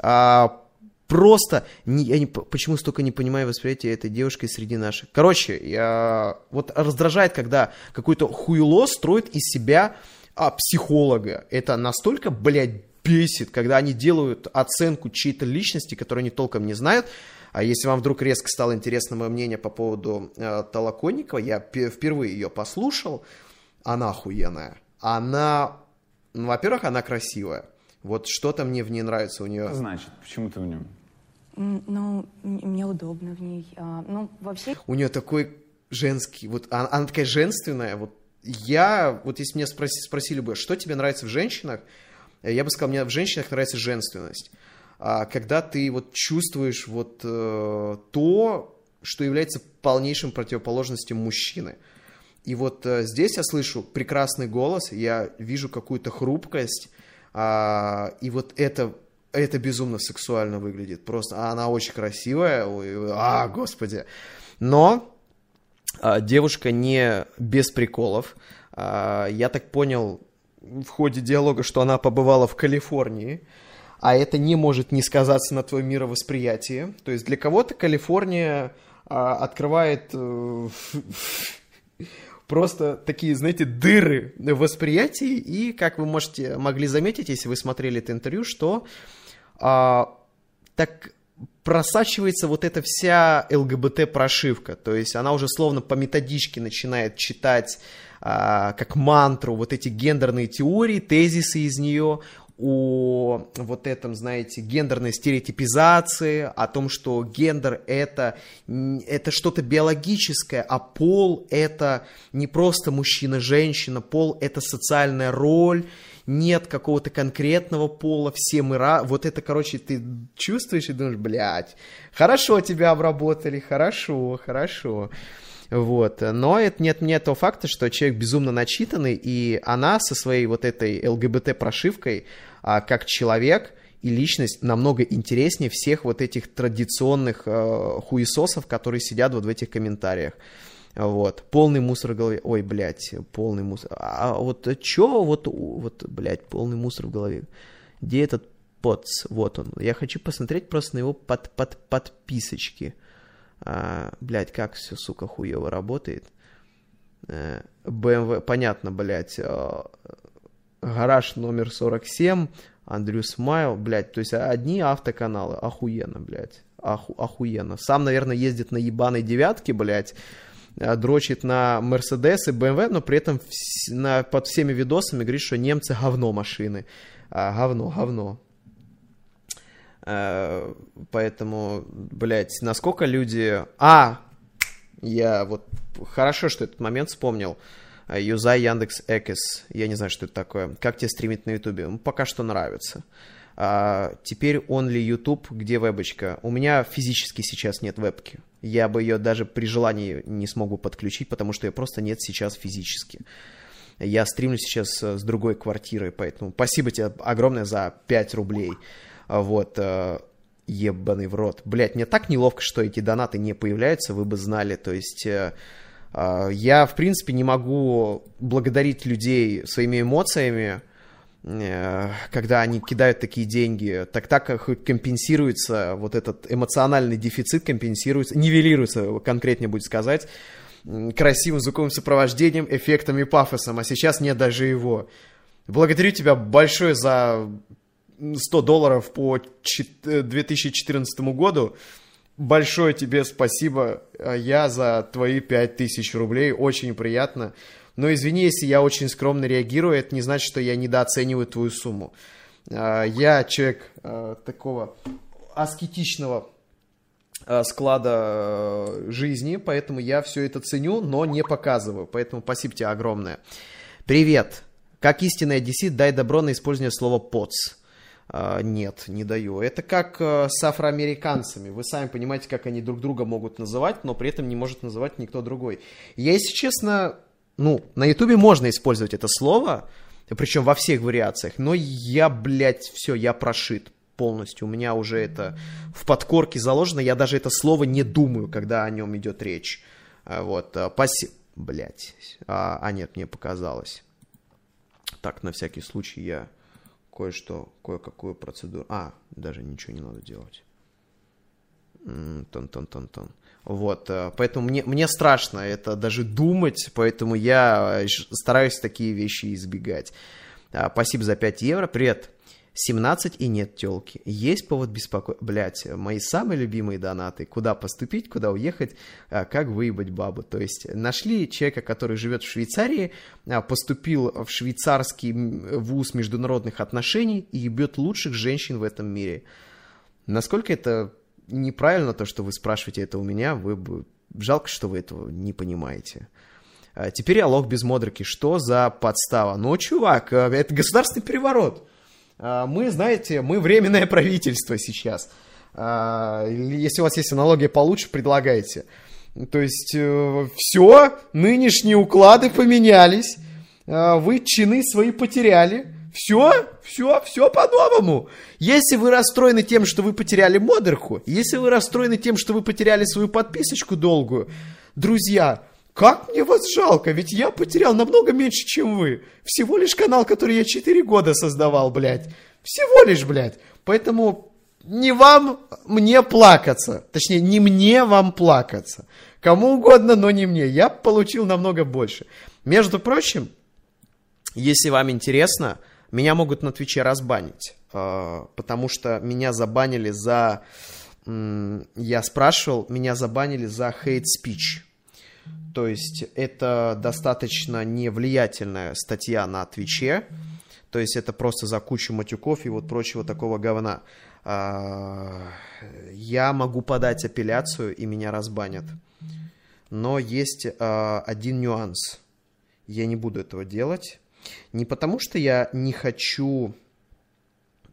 А, просто, не, я не, почему столько не понимаю восприятия этой девушки среди наших. Короче, я, вот раздражает, когда какой-то хуйло строит из себя а, психолога. Это настолько, блядь, бесит, когда они делают оценку чьей-то личности, которую они толком не знают. А если вам вдруг резко стало интересно мое мнение по поводу э, Толоконникова, я впервые ее послушал, она охуенная она, ну, во-первых, она красивая. Вот что-то мне в ней нравится у нее. Что значит? Почему ты в нем? Ну, мне удобно в ней. А, ну, вообще... У нее такой женский, вот она, она такая женственная, вот я, вот если меня спроси, спросили бы, что тебе нравится в женщинах, я бы сказал, мне в женщинах нравится женственность. А когда ты вот чувствуешь вот э, то, что является полнейшим противоположностью мужчины. И вот э, здесь я слышу прекрасный голос, я вижу какую-то хрупкость, э, и вот это это безумно сексуально выглядит. Просто она очень красивая. Ой, а, господи. Но а, девушка не без приколов. А, я так понял в ходе диалога, что она побывала в Калифорнии. А это не может не сказаться на твоем мировосприятии. То есть для кого-то Калифорния а, открывает э, просто такие, знаете, дыры в восприятии. И, как вы можете, могли заметить, если вы смотрели это интервью, что а, так просачивается вот эта вся ЛГБТ-прошивка. То есть она уже словно по методичке начинает читать а, как мантру вот эти гендерные теории, тезисы из нее о вот этом, знаете, гендерной стереотипизации, о том, что гендер это, это что-то биологическое, а пол это не просто мужчина-женщина, пол это социальная роль, нет какого-то конкретного пола, все мы ра... Вот это, короче, ты чувствуешь и думаешь, блядь, хорошо тебя обработали, хорошо, хорошо. Вот. Но это нет мне того факта, что человек безумно начитанный, и она со своей вот этой ЛГБТ-прошивкой, а, как человек и личность, намного интереснее всех вот этих традиционных э, хуесосов, которые сидят вот в этих комментариях. Вот, полный мусор в голове. Ой, блядь, полный мусор. А, а вот чё, вот, вот, блядь, полный мусор в голове. Где этот поц? Вот он. Я хочу посмотреть просто на его под, под, подписочки. А, блядь, как все, сука, хуево работает. BMW, э, понятно, блядь. А, гараж номер 47, Андрю Смайл, блядь. То есть одни автоканалы. Охуенно, блядь. Оху, охуенно. Сам, наверное, ездит на ебаной девятке, блядь. Э, дрочит на Mercedes и BMW, но при этом на, под всеми видосами говорит, что немцы говно машины. А, говно, говно. А, поэтому, блядь, насколько люди... А, я вот... Хорошо, что этот момент вспомнил. Юзай Яндекс Экис. Я не знаю, что это такое. Как тебе стримить на Ютубе? Ну, пока что нравится. А, теперь only YouTube, где вебочка. У меня физически сейчас нет вебки. Я бы ее даже при желании не смогу подключить, потому что ее просто нет сейчас физически. Я стримлю сейчас с другой квартиры, поэтому спасибо тебе огромное за 5 рублей. А вот, э, ебаный в рот. Блять, мне так неловко, что эти донаты не появляются, вы бы знали. То есть э, э, я, в принципе, не могу благодарить людей своими эмоциями, Э, когда они кидают такие деньги, так так как компенсируется вот этот эмоциональный дефицит, компенсируется, нивелируется, конкретнее будет сказать, красивым звуковым сопровождением, эффектом и пафосом, а сейчас нет даже его. Благодарю тебя большое за 100 долларов по 2014 году. Большое тебе спасибо, а я за твои 5000 рублей, очень приятно. Но извини, если я очень скромно реагирую, это не значит, что я недооцениваю твою сумму. А, я человек такого аскетичного склада жизни, поэтому я все это ценю, но не показываю. Поэтому спасибо тебе огромное. Привет. Как истинный одессит, дай добро на использование слова «поц». Нет, не даю. Это как с афроамериканцами. Вы сами понимаете, как они друг друга могут называть, но при этом не может называть никто другой. Я, если честно, ну, на Ютубе можно использовать это слово, причем во всех вариациях, но я, блядь, все, я прошит полностью. У меня уже это в подкорке заложено, я даже это слово не думаю, когда о нем идет речь. А, вот, а, паси... Блядь. А, а нет, мне показалось. Так, на всякий случай я кое-что, кое-какую процедуру... А, даже ничего не надо делать. Тон-тон-тон-тон. Вот, э, поэтому мне, мне страшно это даже думать, поэтому я э, стараюсь такие вещи избегать. А, спасибо за 5 евро. Привет. 17 и нет телки. Есть повод беспокоиться. Блять, мои самые любимые донаты. Куда поступить, куда уехать, а, как выебать бабу. То есть нашли человека, который живет в Швейцарии, а, поступил в швейцарский вуз международных отношений и ебет лучших женщин в этом мире. Насколько это неправильно, то, что вы спрашиваете это у меня, вы бы... Жалко, что вы этого не понимаете. А, теперь я лох без модерки. Что за подстава? Ну, чувак, это государственный переворот. А, мы, знаете, мы временное правительство сейчас. А, если у вас есть аналогия получше, предлагайте. То есть э, все, нынешние уклады поменялись, а, вы чины свои потеряли. Все, все, все по-новому. Если вы расстроены тем, что вы потеряли модерку, если вы расстроены тем, что вы потеряли свою подписочку долгую, друзья, как мне вас жалко, ведь я потерял намного меньше, чем вы. Всего лишь канал, который я 4 года создавал, блядь. Всего лишь, блядь. Поэтому не вам мне плакаться. Точнее, не мне вам плакаться. Кому угодно, но не мне. Я получил намного больше. Между прочим, если вам интересно, меня могут на Твиче разбанить. А, потому что меня забанили за... Я спрашивал, меня забанили за speech. То есть это достаточно невлиятельная статья на Твиче. То есть это просто за кучу матюков и вот прочего такого говна. А, я могу подать апелляцию, и меня разбанят. Но есть а, один нюанс. Я не буду этого делать. Не потому, что я не хочу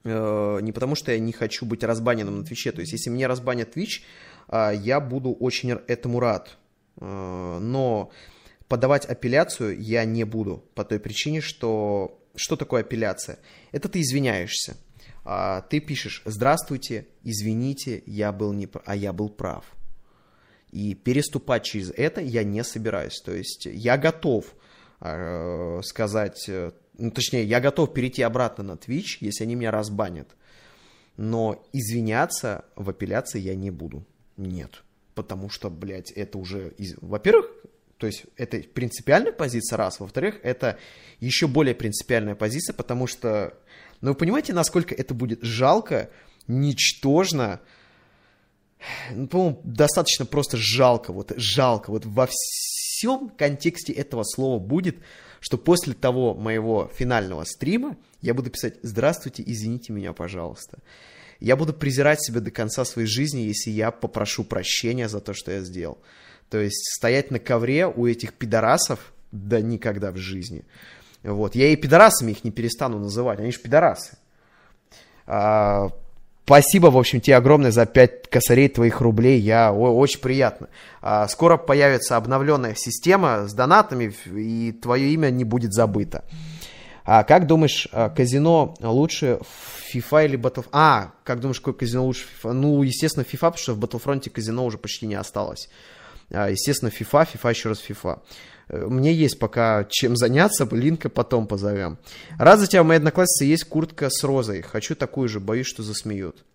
э, не потому, что я не хочу быть разбаненным на Твиче. То есть, если меня разбанят Твич, а, я буду очень этому рад. Э, но подавать апелляцию я не буду по той причине, что что такое апелляция? Это ты извиняешься. А, ты пишешь «Здравствуйте, извините, я был не а я был прав». И переступать через это я не собираюсь. То есть я готов э, сказать, э, ну, точнее, я готов перейти обратно на Twitch, если они меня разбанят. Но извиняться в апелляции я не буду. Нет потому что, блядь, это уже, во-первых, то есть это принципиальная позиция, раз. Во-вторых, это еще более принципиальная позиция, потому что, ну вы понимаете, насколько это будет жалко, ничтожно, ну, по-моему, достаточно просто жалко, вот жалко, вот во всем контексте этого слова будет, что после того моего финального стрима я буду писать «Здравствуйте, извините меня, пожалуйста». Я буду презирать себя до конца своей жизни, если я попрошу прощения за то, что я сделал. То есть стоять на ковре у этих пидорасов, да никогда в жизни. Вот. Я и пидорасами их не перестану называть, они же пидорасы. А, спасибо, в общем, тебе огромное за 5 косарей твоих рублей, я, о, очень приятно. А, скоро появится обновленная система с донатами, и твое имя не будет забыто. А как думаешь, а, казино лучше в FIFA или Battlefront? А, как думаешь, какое казино лучше в FIFA? Ну, естественно, FIFA, потому что в Battlefront казино уже почти не осталось. А, естественно, FIFA, FIFA, еще раз FIFA. Э, мне есть пока чем заняться, линка потом позовем. Раз за тебя у моей одноклассницы есть куртка с розой. Хочу такую же, боюсь, что засмеют.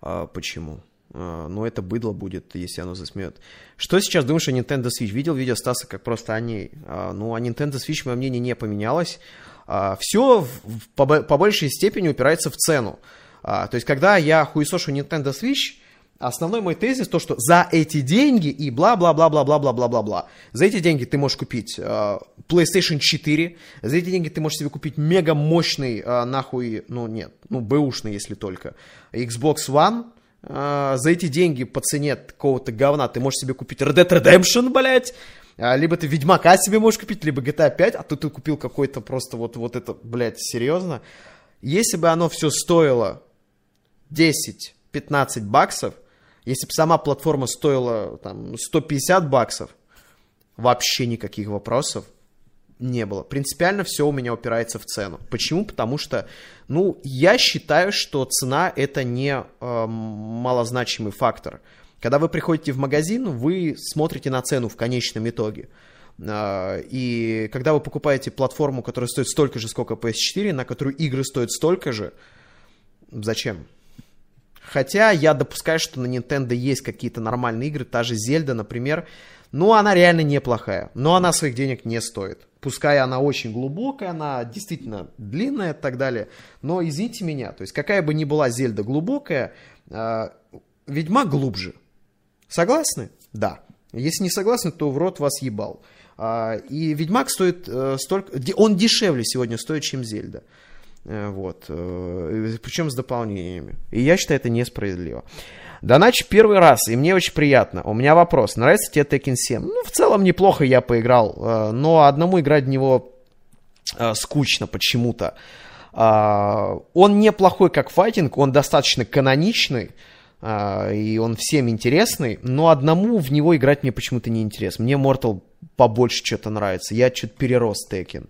А, почему? А, но это быдло будет, если оно засмеет. Что сейчас думаешь о Nintendo Switch? Видел видео Стаса, как просто о ней. А, ну, о Nintendo Switch мое мнение не поменялось. А, Все по, большей степени упирается в цену. То есть, когда я хуесошу Nintendo Switch, основной мой тезис то, что за эти деньги и бла-бла-бла-бла-бла-бла-бла-бла-бла. За эти деньги ты можешь купить PlayStation 4, за эти деньги ты можешь себе купить мега мощный, нахуй, ну нет, ну бэушный, если только, Xbox One, а, за эти деньги по цене какого-то говна ты можешь себе купить Red Dead Redemption, блядь, а, либо ты Ведьмака себе можешь купить, либо GTA 5, а тут ты купил какой-то просто вот, вот это, блядь, серьезно. Если бы оно все стоило 10-15 баксов, если бы сама платформа стоила там 150 баксов, вообще никаких вопросов не было. Принципиально все у меня упирается в цену. Почему? Потому что, ну, я считаю, что цена это не э, малозначимый фактор. Когда вы приходите в магазин, вы смотрите на цену в конечном итоге. Э, и когда вы покупаете платформу, которая стоит столько же, сколько PS4, на которую игры стоят столько же, зачем? Хотя я допускаю, что на Nintendo есть какие-то нормальные игры, та же Зельда, например. Ну, она реально неплохая, но она своих денег не стоит. Пускай она очень глубокая, она действительно длинная и так далее. Но извините меня, то есть какая бы ни была Зельда глубокая, э, Ведьмак глубже. Согласны? Да. Если не согласны, то в рот вас ебал. А, и Ведьмак стоит э, столько... Он дешевле сегодня стоит, чем Зельда. Э, вот. Э, Причем с дополнениями. И я считаю это несправедливо. Донач первый раз, и мне очень приятно. У меня вопрос. Нравится тебе Tekken 7? Ну, в целом неплохо я поиграл, но одному играть в него скучно почему-то. Он неплохой как файтинг, он достаточно каноничный, и он всем интересный, но одному в него играть мне почему-то не интересно. Мне Mortal побольше что-то нравится. Я что-то перерос Tekken.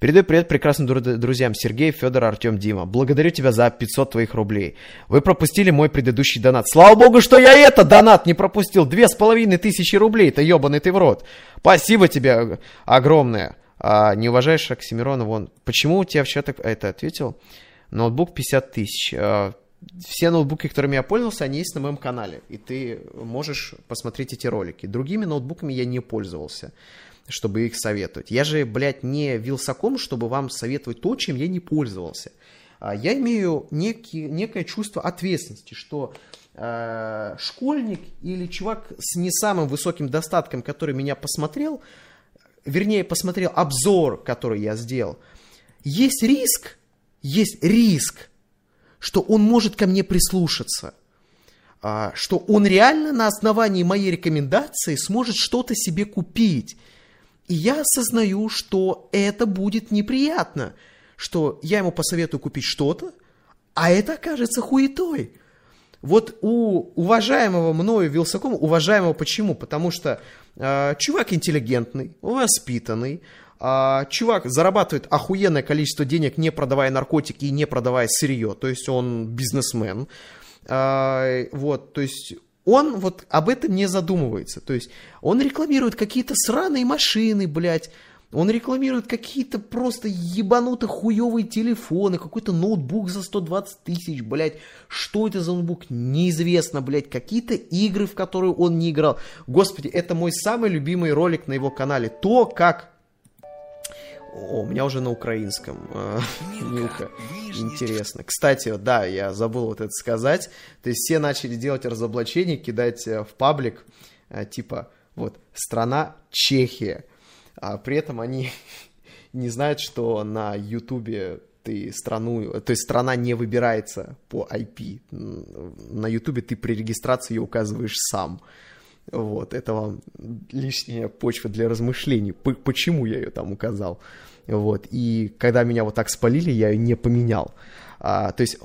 Передаю привет прекрасным друзьям Сергей, Федор, Артем, Дима. Благодарю тебя за 500 твоих рублей. Вы пропустили мой предыдущий донат. Слава богу, что я это донат не пропустил. Две с половиной тысячи рублей. Это ебаный ты в рот. Спасибо тебе огромное. А, не уважаешь Оксимирона, вон. Почему у тебя вчера так... Это ответил? Ноутбук 50 тысяч. А, все ноутбуки, которыми я пользовался, они есть на моем канале. И ты можешь посмотреть эти ролики. Другими ноутбуками я не пользовался чтобы их советовать. Я же, блядь, не вилсаком, чтобы вам советовать то, чем я не пользовался. А я имею некий, некое чувство ответственности, что э, школьник или чувак с не самым высоким достатком, который меня посмотрел, вернее, посмотрел обзор, который я сделал, есть риск, есть риск, что он может ко мне прислушаться, э, что он реально на основании моей рекомендации сможет что-то себе купить. И я осознаю, что это будет неприятно, что я ему посоветую купить что-то, а это окажется хуетой. Вот у уважаемого мною Вилсакома, уважаемого почему? Потому что э, чувак интеллигентный, воспитанный, э, чувак зарабатывает охуенное количество денег, не продавая наркотики и не продавая сырье, то есть он бизнесмен. Э, вот, то есть он вот об этом не задумывается. То есть он рекламирует какие-то сраные машины, блядь, он рекламирует какие-то просто ебанутые хуевые телефоны, какой-то ноутбук за 120 тысяч, блядь. Что это за ноутбук? Неизвестно, блядь. Какие-то игры, в которые он не играл. Господи, это мой самый любимый ролик на его канале. То, как о, у меня уже на украинском. Нюха. Интересно. Кстати, да, я забыл вот это сказать. То есть все начали делать разоблачение, кидать э, в паблик, э, типа, вот, страна Чехия. А при этом они не знают, что на Ютубе ты страну, то есть страна не выбирается по IP. На Ютубе ты при регистрации ее указываешь сам. Вот, это вам лишняя почва для размышлений. Почему я ее там указал? Вот, и когда меня вот так спалили, я ее не поменял. А, то есть,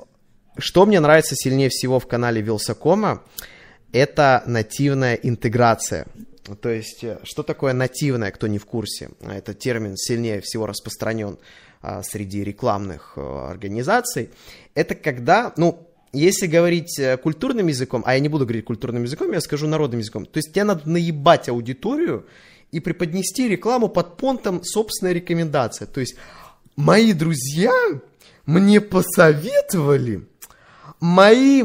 что мне нравится сильнее всего в канале Вилсакома, это нативная интеграция. То есть, э, что такое нативная, кто не в курсе? Этот термин сильнее всего распространен а, среди рекламных а, организаций. Это когда, ну, если говорить э, культурным языком, а я не буду говорить культурным языком, я скажу народным языком, то есть тебе надо наебать аудиторию и преподнести рекламу под понтом собственной рекомендации. То есть мои друзья мне посоветовали мои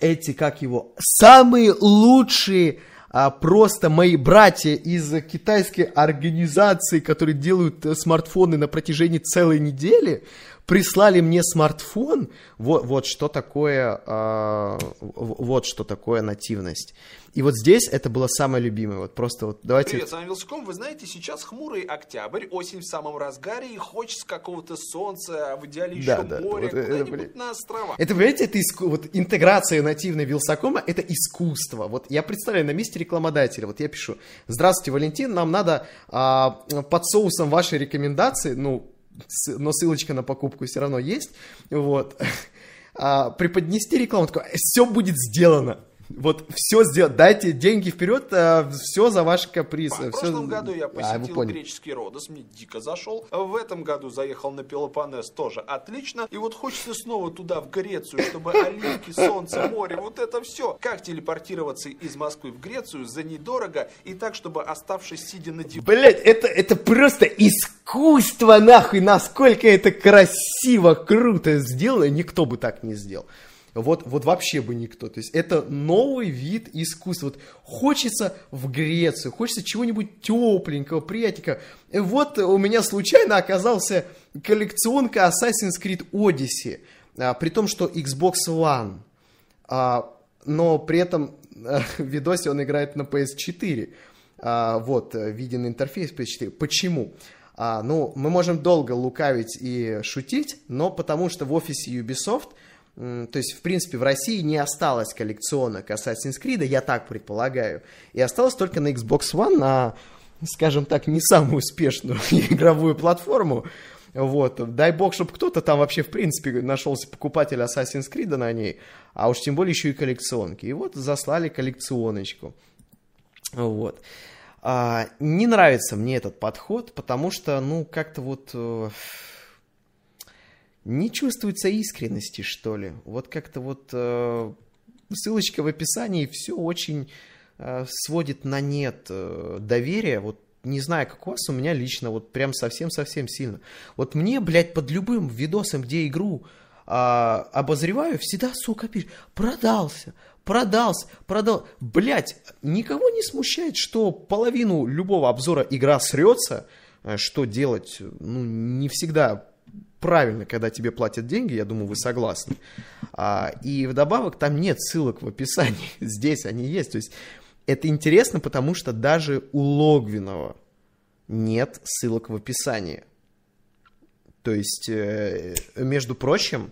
эти, как его, самые лучшие а, просто мои братья из китайской организации, которые делают э, смартфоны на протяжении целой недели, прислали мне смартфон. Вот, вот что такое, э, вот что такое нативность. И вот здесь это было самое любимое. Вот просто вот давайте... Привет, с вами Вилсаком. Вы знаете, сейчас хмурый октябрь, осень в самом разгаре, и хочется какого-то солнца, а в идеале еще да, да. море, вот куда-нибудь это, на острова. Это, понимаете, это иску... вот интеграция нативной Вилсакома, это искусство. Вот я представляю на месте рекламодателя, вот я пишу, здравствуйте, Валентин, нам надо а, под соусом вашей рекомендации, ну, но ссылочка на покупку все равно есть, вот, а, преподнести рекламу, такое, все будет сделано. Вот все сделать, дайте деньги вперед, а, все за ваши капризы. В прошлом году я посетил а, греческий Родос, мне дико зашел. В этом году заехал на Пелопонес, тоже отлично. И вот хочется снова туда, в Грецию, чтобы оливки, солнце, море, вот это все. Как телепортироваться из Москвы в Грецию за недорого и так, чтобы оставшись сидя на диване. Блять, это, это просто искусство нахуй, насколько это красиво, круто сделано, никто бы так не сделал. Вот, вот вообще бы никто. То есть это новый вид искусства. Вот хочется в Грецию, хочется чего-нибудь тепленького, приятненького. Вот у меня случайно оказался коллекционка Assassin's Creed Odyssey, а, при том, что Xbox One. А, но при этом а, в видосе он играет на PS4. А, вот, виден интерфейс PS4. Почему? А, ну, мы можем долго лукавить и шутить, но потому что в офисе Ubisoft – то есть, в принципе, в России не осталось коллекционок Assassin's Creed, я так предполагаю. И осталось только на Xbox One, на, скажем так, не самую успешную игровую платформу. Вот. Дай бог, чтобы кто-то там вообще, в принципе, нашелся покупатель Assassin's Creed на ней, а уж тем более еще и коллекционки. И вот заслали коллекционочку. Вот. А, не нравится мне этот подход, потому что, ну, как-то вот... Не чувствуется искренности, что ли. Вот как-то вот э, ссылочка в описании все очень э, сводит на нет э, доверие. Вот не знаю, как у вас, у меня лично вот прям совсем-совсем сильно. Вот мне, блядь, под любым видосом, где игру э, обозреваю, всегда, сука, пишет, продался, продался, продал. Блядь, никого не смущает, что половину любого обзора игра срется, э, что делать, ну, не всегда правильно, когда тебе платят деньги, я думаю, вы согласны. А, и вдобавок там нет ссылок в описании, здесь они есть. То есть это интересно, потому что даже у Логвинова нет ссылок в описании. То есть, э, между прочим,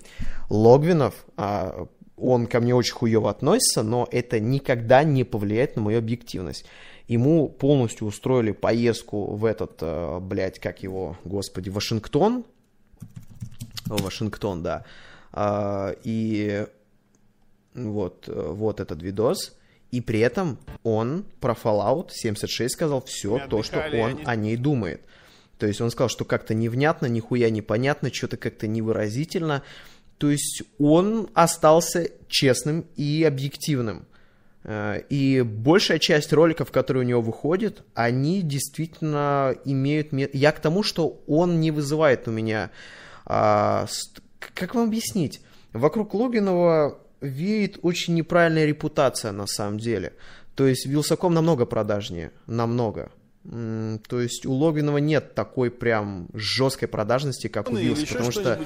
Логвинов, а, он ко мне очень хуево относится, но это никогда не повлияет на мою объективность. Ему полностью устроили поездку в этот, э, блядь, как его, господи, Вашингтон, Вашингтон, да. А, и вот, вот этот видос. И при этом он про Fallout 76 сказал все то, что он они... о ней думает. То есть он сказал, что как-то невнятно, нихуя непонятно, что-то как-то невыразительно. То есть он остался честным и объективным. Э, и большая часть роликов, которые у него выходят, они действительно имеют... Я к тому, что он не вызывает у меня как вам объяснить? Вокруг Логинова веет очень неправильная репутация на самом деле. То есть Вилсаком намного продажнее, намного. То есть у Логинова нет такой прям жесткой продажности, как ну, у Вилса, потому что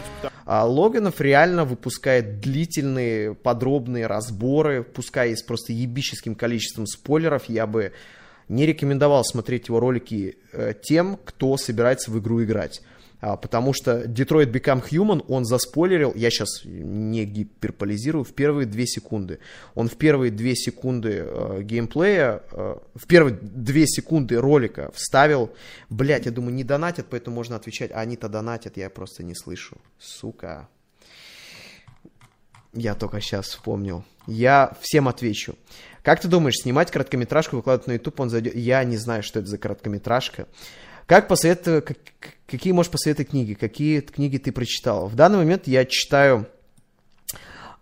а, Логинов реально выпускает длительные, подробные разборы, пускай и с просто ебическим количеством спойлеров, я бы не рекомендовал смотреть его ролики э, тем, кто собирается в игру играть. А, потому что Detroit Become Human он заспойлерил, я сейчас не гиперполизирую, в первые две секунды. Он в первые две секунды э, геймплея, э, в первые две секунды ролика вставил, блять, я думаю, не донатят, поэтому можно отвечать, а они-то донатят, я просто не слышу. Сука. Я только сейчас вспомнил. Я всем отвечу. Как ты думаешь, снимать короткометражку, выкладывать на YouTube, он зайдет? Я не знаю, что это за короткометражка. Как посоветовать, какие можешь посоветовать книги? Какие книги ты прочитал? В данный момент я читаю,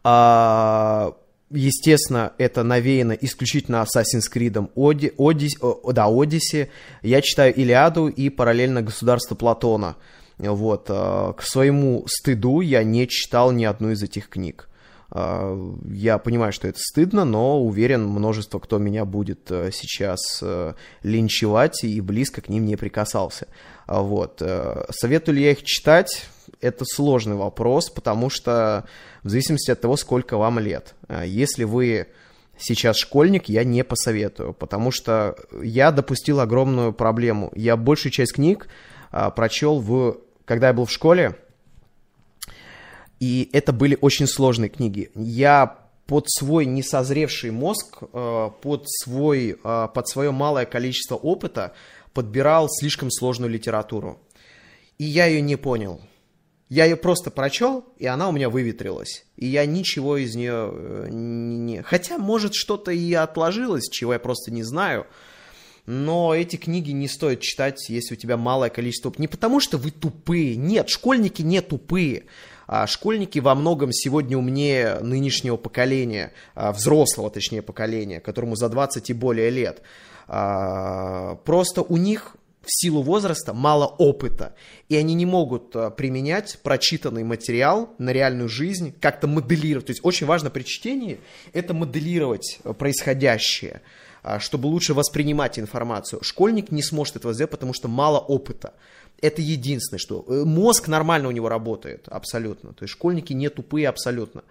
а, естественно, это навеяно исключительно Assassin's Creed, Оди, Одис, о, да, Одиссе. Я читаю Илиаду и параллельно Государство Платона. Вот, а, к своему стыду я не читал ни одну из этих книг. Я понимаю, что это стыдно, но уверен, множество кто меня будет э, сейчас э, линчевать и близко к ним не прикасался. А, вот. Э, советую ли я их читать? Это сложный вопрос, потому что в зависимости от того, сколько вам лет. Если вы сейчас школьник, я не посоветую, потому что я допустил огромную проблему. Я большую часть книг прочел, в, когда я был в школе, и это были очень сложные книги. Я под свой несозревший мозг, э, под, свой, э, под свое малое количество опыта подбирал слишком сложную литературу. И я ее не понял. Я ее просто прочел, и она у меня выветрилась. И я ничего из нее э, не... Хотя, может, что-то и отложилось, чего я просто не знаю. Но эти книги не стоит читать, если у тебя малое количество... Не потому, что вы тупые. Нет, школьники не тупые. А школьники во многом сегодня умнее нынешнего поколения, а, взрослого, точнее, поколения, которому за 20 и более лет. А, просто у них в силу возраста мало опыта, и они не могут применять прочитанный материал на реальную жизнь, как-то моделировать. То есть очень важно при чтении это моделировать происходящее, чтобы лучше воспринимать информацию. Школьник не сможет этого сделать, потому что мало опыта. Это единственное, что э, мозг нормально у него работает, абсолютно. То есть школьники не тупые абсолютно.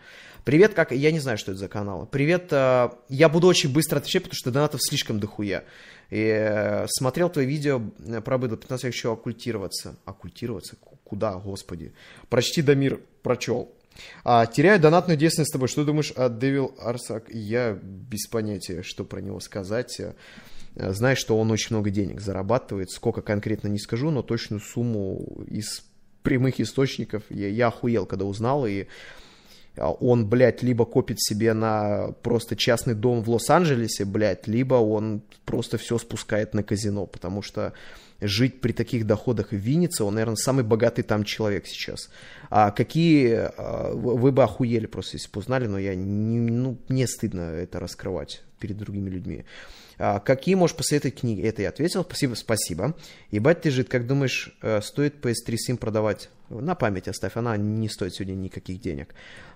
Привет, как... Я не знаю, что это за канал. Привет, я буду очень быстро отвечать, потому что донатов слишком дохуя. И э, смотрел твои видео э, про быдло, 15 век еще оккультироваться. Оккультироваться? Куда, господи? Прочти, Дамир, прочел. А, теряю донатную девственность с тобой. Что думаешь о Дэвил Арсак? Я без понятия, что про него сказать. Э, знаю, что он очень много денег зарабатывает. Сколько конкретно не скажу, но точную сумму из прямых источников я, я охуел, когда узнал. И а он, блядь, либо копит себе на просто частный дом в Лос-Анджелесе, блядь, либо он просто все спускает на казино, потому что жить при таких доходах в Виннице, он, наверное, самый богатый там человек сейчас. А какие... А, вы бы охуели просто, если бы узнали, но я не, ну, мне стыдно это раскрывать перед другими людьми. А, какие можешь посоветовать книги? Это я ответил. Спасибо, спасибо. Ебать ты жид, как думаешь, э, стоит PS3 Sim продавать? На память оставь, она не стоит сегодня никаких денег.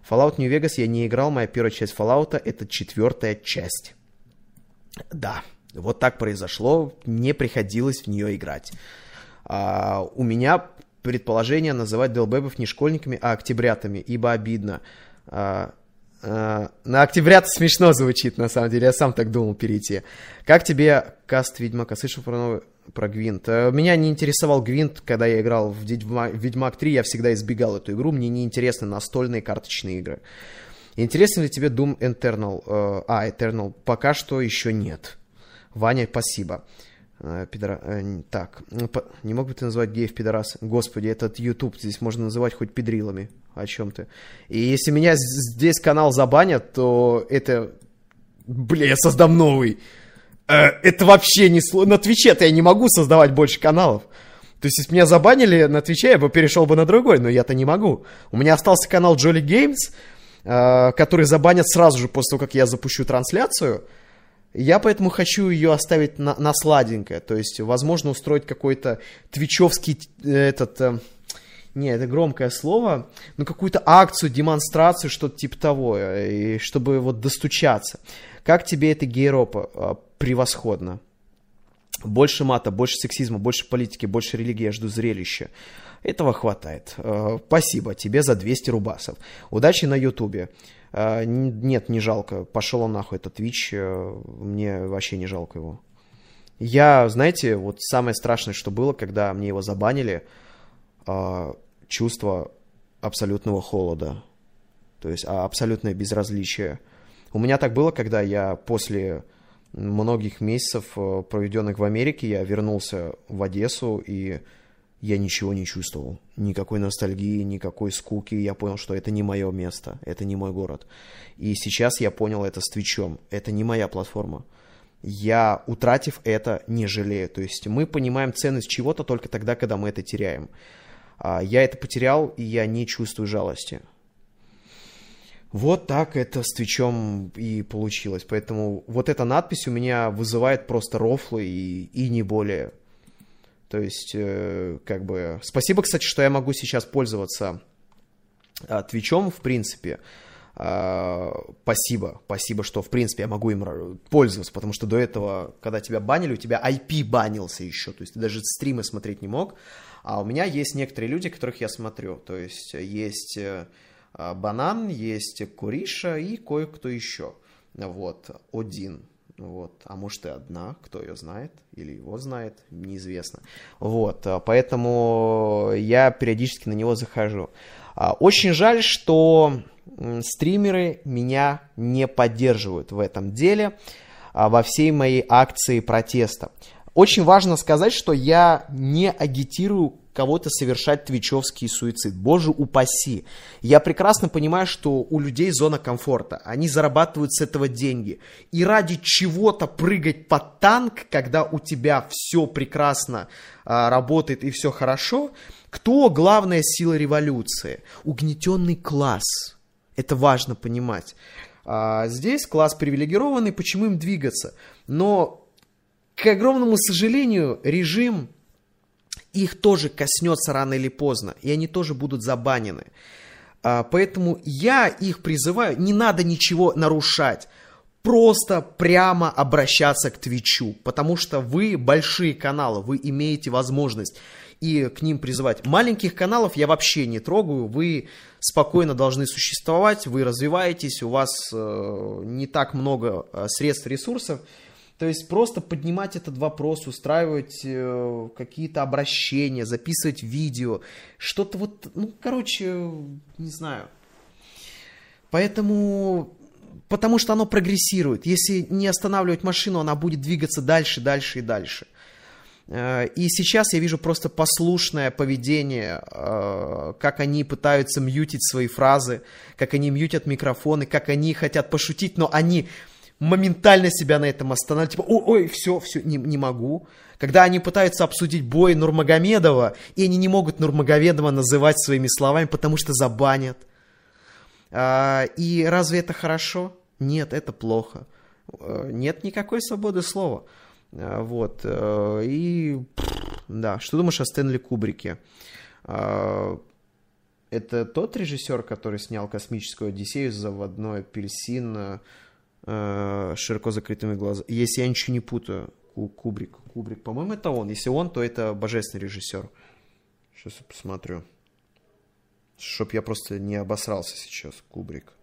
Fallout New Vegas я не играл, моя первая часть Fallout это четвертая часть. Да, вот так произошло, не приходилось в нее играть. А, у меня предположение называть Делбебов не школьниками, а октябрятами, ибо обидно. А, на октября смешно звучит, на самом деле. Я сам так думал перейти. Как тебе каст Ведьмака? Слышал про новый про Гвинт. Э, меня не интересовал Гвинт, когда я играл в Ведьмак, Ведьмак 3, я всегда избегал эту игру, мне не интересны настольные карточные игры. Интересен ли тебе Doom Eternal? Э, а, Eternal пока что еще нет. Ваня, спасибо. Пидора... Так, не мог бы ты назвать геев пидорас? Господи, этот YouTube здесь можно называть хоть педрилами о чем ты. И если меня здесь канал забанят, то это... Бля, я создам новый. Э, это вообще не... На Твиче-то я не могу создавать больше каналов. То есть, если меня забанили на Твиче, я бы перешел бы на другой, но я-то не могу. У меня остался канал Jolly Games, э, который забанят сразу же после того, как я запущу трансляцию. Я поэтому хочу ее оставить на, на сладенькое. То есть, возможно, устроить какой-то твичевский э, этот не, это громкое слово, но какую-то акцию, демонстрацию, что-то типа того, и чтобы вот достучаться. Как тебе эта гейропа? Превосходно. Больше мата, больше сексизма, больше политики, больше религии, я жду зрелища. Этого хватает. Спасибо тебе за 200 рубасов. Удачи на ютубе. А, нет, не жалко. Пошел он нахуй, этот Twitch. Мне вообще не жалко его. Я, знаете, вот самое страшное, что было, когда мне его забанили – а, чувство абсолютного холода, то есть а, абсолютное безразличие. У меня так было, когда я после многих месяцев, э, проведенных в Америке, я вернулся в Одессу, и я ничего не чувствовал. Никакой ностальгии, никакой скуки. Я понял, что это не мое место, это не мой город. И сейчас я понял это с Твичом. Это не моя платформа. Я, утратив это, не жалею. То есть мы понимаем ценность чего-то только тогда, когда мы это теряем. А, я это потерял, и я не чувствую жалости. Вот так это с Твичом и получилось. Поэтому вот эта надпись у меня вызывает просто рофлы и, и не более. То есть, э, как бы... Спасибо, кстати, что я могу сейчас пользоваться э, Твичом, в принципе. Э, спасибо, спасибо, что, в принципе, я могу им пользоваться, потому что до этого, когда тебя банили, у тебя IP банился еще, то есть ты даже стримы смотреть не мог. А у меня есть некоторые люди, которых я смотрю. То есть есть э, Банан, есть Куриша и кое-кто еще. Вот, один. Вот. А может и одна, кто ее знает, или его знает, неизвестно. Вот, а поэтому я периодически на него захожу. А, очень жаль, что стримеры меня не поддерживают в этом деле, а, во всей моей акции протеста. Очень важно сказать, что я не агитирую кого-то совершать твичевский суицид. Боже упаси. Я прекрасно понимаю, что у людей зона комфорта. Они зарабатывают с этого деньги. И ради чего-то прыгать под танк, когда у тебя все прекрасно а, работает и все хорошо. Кто главная сила революции? Угнетенный класс. Это важно понимать. А здесь класс привилегированный, почему им двигаться? Но к огромному сожалению, режим их тоже коснется рано или поздно, и они тоже будут забанены. А, поэтому я их призываю, не надо ничего нарушать, просто прямо обращаться к Твичу, потому что вы большие каналы, вы имеете возможность и к ним призывать. Маленьких каналов я вообще не трогаю, вы спокойно должны существовать, вы развиваетесь, у вас э, не так много э, средств, ресурсов, то есть просто поднимать этот вопрос, устраивать э, какие-то обращения, записывать видео, что-то вот, ну, короче, не знаю. Поэтому, потому что оно прогрессирует. Если не останавливать машину, она будет двигаться дальше, дальше и дальше. Э, и сейчас я вижу просто послушное поведение, э, как они пытаются мьютить свои фразы, как они мьютят микрофоны, как они хотят пошутить, но они моментально себя на этом останавливают. Типа, ой, ой, все, все, не, не могу. Когда они пытаются обсудить бой Нурмагомедова, и они не могут Нурмагомедова называть своими словами, потому что забанят. А, и разве это хорошо? Нет, это плохо. Э, нет никакой свободы слова. А, вот. Э, и, да, что думаешь о Стэнли Кубрике? А, это тот режиссер, который снял «Космическую Одиссею», «Заводной апельсин», э, широко закрытыми глазами. Если я ничего не путаю, Кубрик. Кубрик, по-моему, это он. Если он, то это божественный режиссер. Сейчас я посмотрю. Чтоб я просто не обосрался сейчас. Кубрик.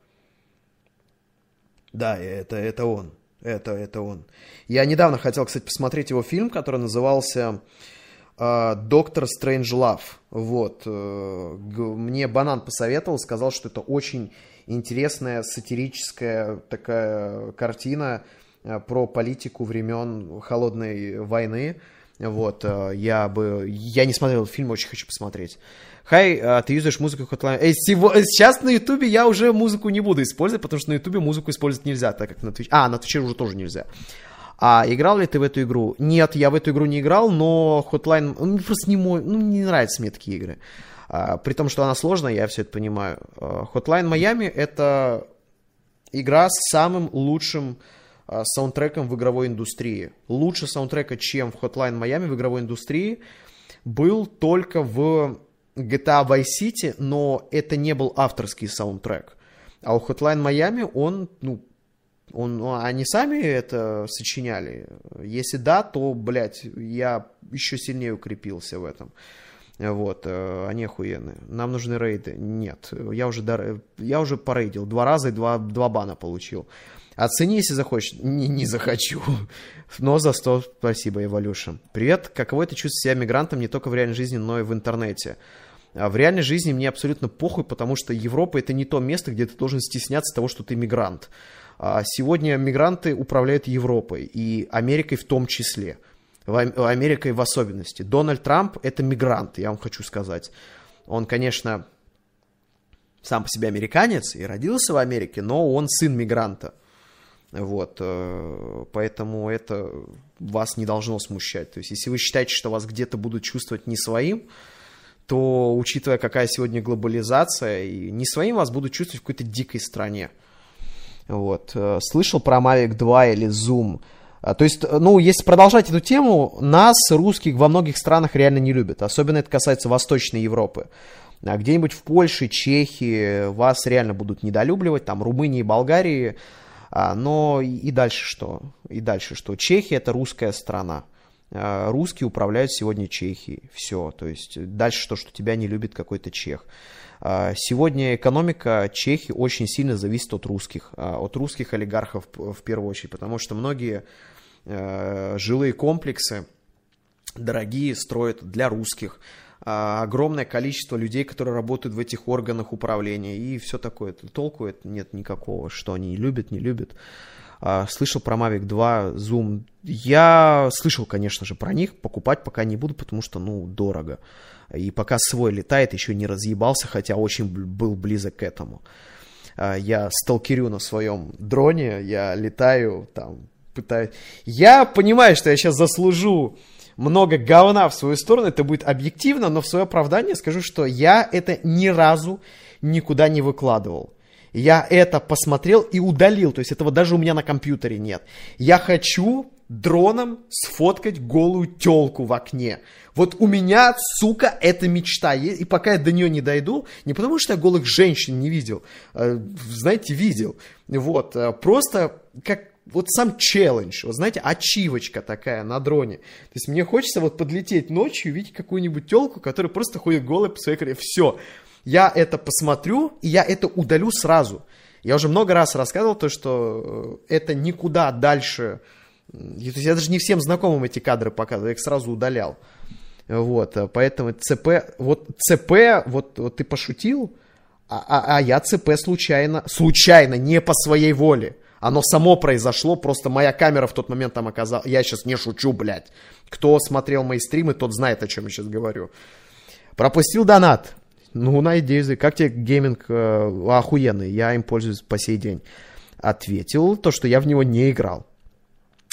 Да, это, это он. Это, это он. Я недавно хотел, кстати, посмотреть его фильм, который назывался э, «Доктор Стрэндж Лав». Вот. Э, мне Банан посоветовал, сказал, что это очень интересная сатирическая такая картина э, про политику времен Холодной войны. Вот, э, я бы... Я не смотрел фильм, очень хочу посмотреть. Хай, а ты юзаешь музыку Hotline. Эй, сейчас на Ютубе я уже музыку не буду использовать, потому что на Ютубе музыку использовать нельзя, так как на Twitch... А, на Twitch уже тоже нельзя. А играл ли ты в эту игру? Нет, я в эту игру не играл, но Hotline... Ну, просто не мой... Ну, не нравятся мне такие игры. А, при том, что она сложная, я все это понимаю. А, Hotline Miami — это игра с самым лучшим а, саундтреком в игровой индустрии. Лучше саундтрека, чем в Hotline Miami в игровой индустрии, был только в GTA Vice City, но это не был авторский саундтрек. А у Hotline Miami он, ну, он, ну, они сами это сочиняли. Если да, то, блядь, я еще сильнее укрепился в этом. Вот, э, они охуенные. Нам нужны рейды. Нет, я уже, дар... я уже порейдил. Два раза и два, два бана получил. Оцени, если захочешь. Не, не захочу. Но за 100 спасибо, Эволюшн. Привет. Каково это чувствовать себя мигрантом не только в реальной жизни, но и в интернете? А в реальной жизни мне абсолютно похуй, потому что Европа это не то место, где ты должен стесняться того, что ты мигрант. А сегодня мигранты управляют Европой и Америкой в том числе. Америкой в особенности. Дональд Трамп – это мигрант, я вам хочу сказать. Он, конечно, сам по себе американец и родился в Америке, но он сын мигранта. Вот, э, поэтому это вас не должно смущать. То есть, если вы считаете, что вас где-то будут чувствовать не своим, то, учитывая, какая сегодня глобализация, и не своим вас будут чувствовать в какой-то дикой стране. Вот. Э, слышал про Mavic 2 или Zoom – то есть, ну, если продолжать эту тему, нас, русских, во многих странах реально не любят. Особенно это касается Восточной Европы. А где-нибудь в Польше, Чехии вас реально будут недолюбливать, там, Румынии, Болгарии. А, но и дальше что? И дальше что? Чехия это русская страна. Русские управляют сегодня Чехией. Все. То есть дальше что, что тебя не любит какой-то чех. Сегодня экономика Чехии очень сильно зависит от русских, от русских олигархов в первую очередь, потому что многие Э, жилые комплексы дорогие строят для русских. А, огромное количество людей, которые работают в этих органах управления и все такое. Толку это нет никакого, что они любят, не любят. А, слышал про Mavic 2, Zoom. Я слышал, конечно же, про них. Покупать пока не буду, потому что, ну, дорого. И пока свой летает, еще не разъебался, хотя очень был близок к этому. А, я сталкерю на своем дроне, я летаю там пытаюсь. Я понимаю, что я сейчас заслужу много говна в свою сторону, это будет объективно, но в свое оправдание скажу, что я это ни разу никуда не выкладывал. Я это посмотрел и удалил, то есть этого даже у меня на компьютере нет. Я хочу дроном сфоткать голую телку в окне. Вот у меня, сука, это мечта. И пока я до нее не дойду, не потому что я голых женщин не видел, а, знаете, видел. Вот, а, просто как вот сам челлендж, вот знаете, ачивочка такая на дроне. То есть мне хочется вот подлететь ночью, видеть какую-нибудь телку, которая просто ходит голой по своей коре. Все. Я это посмотрю, и я это удалю сразу. Я уже много раз рассказывал то, что э, это никуда дальше я даже не всем знакомым эти кадры показывал, я их сразу удалял. Вот, э, поэтому ЦП, вот ЦП, вот, вот ты пошутил, а, а, а я ЦП случайно, случайно, не по своей воле. Оно само произошло, просто моя камера в тот момент там оказалась. Я сейчас не шучу, блядь. Кто смотрел мои стримы, тот знает, о чем я сейчас говорю. Пропустил донат. Ну, надеюсь, как тебе гейминг э, охуенный, я им пользуюсь по сей день. Ответил то, что я в него не играл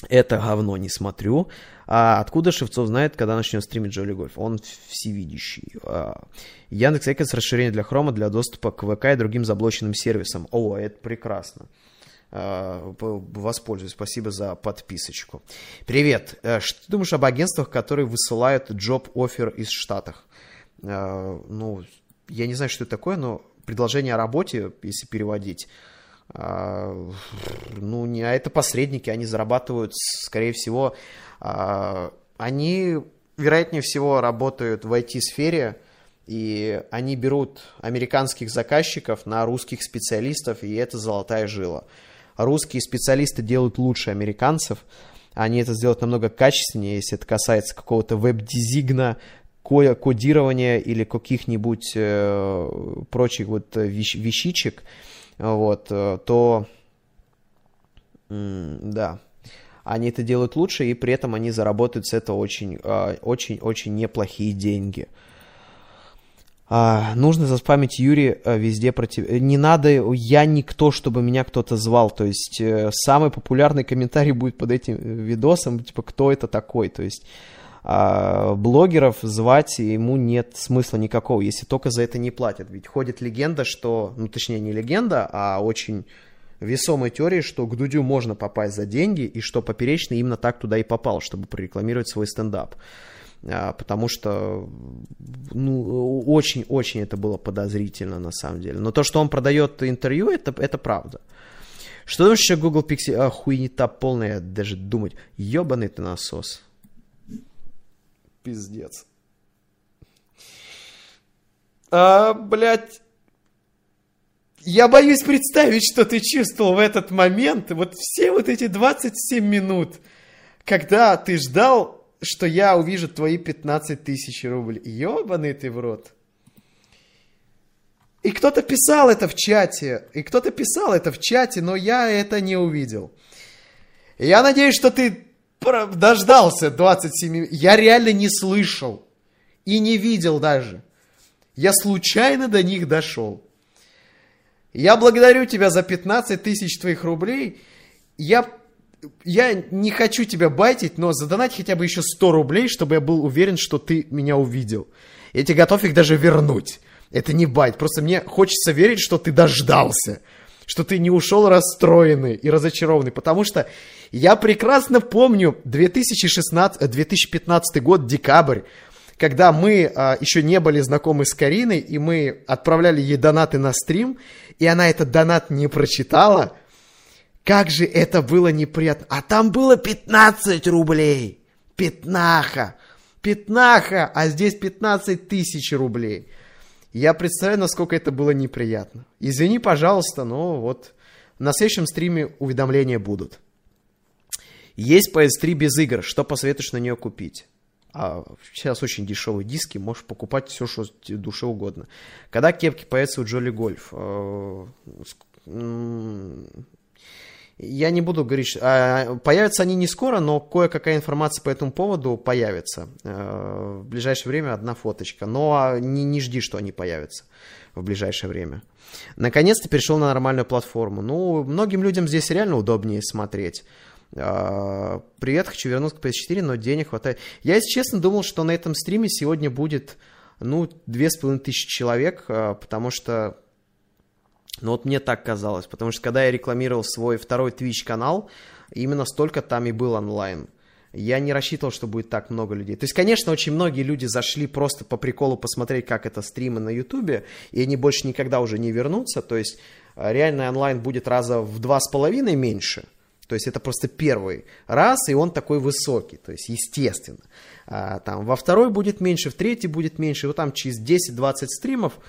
это говно не смотрю. А откуда Шевцов знает, когда начнет стримить Джоли Гольф? Он всевидящий. А, Яндекс Экос расширение для хрома для доступа к ВК и другим заблоченным сервисам. О, это прекрасно. А, воспользуюсь. Спасибо за подписочку. Привет. Э, что ты думаешь об агентствах, которые высылают джоб-офер из Штатах? А, ну, я не знаю, что это такое, но предложение о работе, если переводить, ну, не, а это посредники, они зарабатывают, скорее всего, они, вероятнее всего, работают в IT-сфере, и они берут американских заказчиков на русских специалистов, и это золотая жила. Русские специалисты делают лучше американцев, они это сделают намного качественнее, если это касается какого-то веб-дизигна, кодирования или каких-нибудь э, прочих вот вещ вещичек вот, э, то да, они это делают лучше, и при этом они заработают с этого очень-очень-очень а, неплохие деньги. А, нужно заспамить Юрий э, везде против... Не надо, я никто, чтобы меня кто-то звал. То есть э, самый популярный комментарий будет под этим видосом, типа, кто это такой. То есть а, блогеров звать ему нет смысла никакого, если только за это не платят. Ведь ходит легенда, что, ну точнее не легенда, а очень весомой теории, что к Дудю можно попасть за деньги, и что Поперечный именно так туда и попал, чтобы прорекламировать свой стендап. А, потому что, ну, очень-очень это было подозрительно на самом деле. Но то, что он продает интервью, это, это правда. Что думаешь, что Google Pixel... А, хуйня полная, даже думать. Ебаный ты насос пиздец. А, блядь, я боюсь представить, что ты чувствовал в этот момент, вот все вот эти 27 минут, когда ты ждал, что я увижу твои 15 тысяч рублей. Ёбаный ты в рот. И кто-то писал это в чате, и кто-то писал это в чате, но я это не увидел. Я надеюсь, что ты дождался 27... Я реально не слышал и не видел даже. Я случайно до них дошел. Я благодарю тебя за 15 тысяч твоих рублей. Я, я не хочу тебя байтить, но задонать хотя бы еще 100 рублей, чтобы я был уверен, что ты меня увидел. Я тебе готов их даже вернуть. Это не байт, просто мне хочется верить, что ты дождался что ты не ушел расстроенный и разочарованный, потому что я прекрасно помню 2016, 2015 год, декабрь, когда мы а, еще не были знакомы с Кариной, и мы отправляли ей донаты на стрим, и она этот донат не прочитала, как же это было неприятно. А там было 15 рублей. Пятнаха. Пятнаха, а здесь 15 тысяч рублей. Я представляю, насколько это было неприятно. Извини, пожалуйста, но вот на следующем стриме уведомления будут. Есть PS3 без игр. Что посоветуешь на нее купить? А сейчас очень дешевые диски, можешь покупать все, что душе угодно. Когда кепки появятся у Джоли Гольф? Я не буду говорить, а, появятся они не скоро, но кое-какая информация по этому поводу появится. Э, в ближайшее время одна фоточка. Но не, не жди, что они появятся в ближайшее время. Наконец-то перешел на нормальную платформу. Ну, многим людям здесь реально удобнее смотреть. Э, привет, хочу вернуться к PS4, но денег хватает. Я, если честно, думал, что на этом стриме сегодня будет, ну, две с половиной тысячи человек, э, потому что ну вот мне так казалось, потому что когда я рекламировал свой второй Twitch канал, именно столько там и был онлайн. Я не рассчитывал, что будет так много людей. То есть, конечно, очень многие люди зашли просто по приколу посмотреть, как это стримы на Ютубе, и они больше никогда уже не вернутся. То есть, э, реальный онлайн будет раза в два с половиной меньше. То есть, это просто первый раз, и он такой высокий. То есть, естественно. А, там, во второй будет меньше, в третий будет меньше. Вот там через 10-20 стримов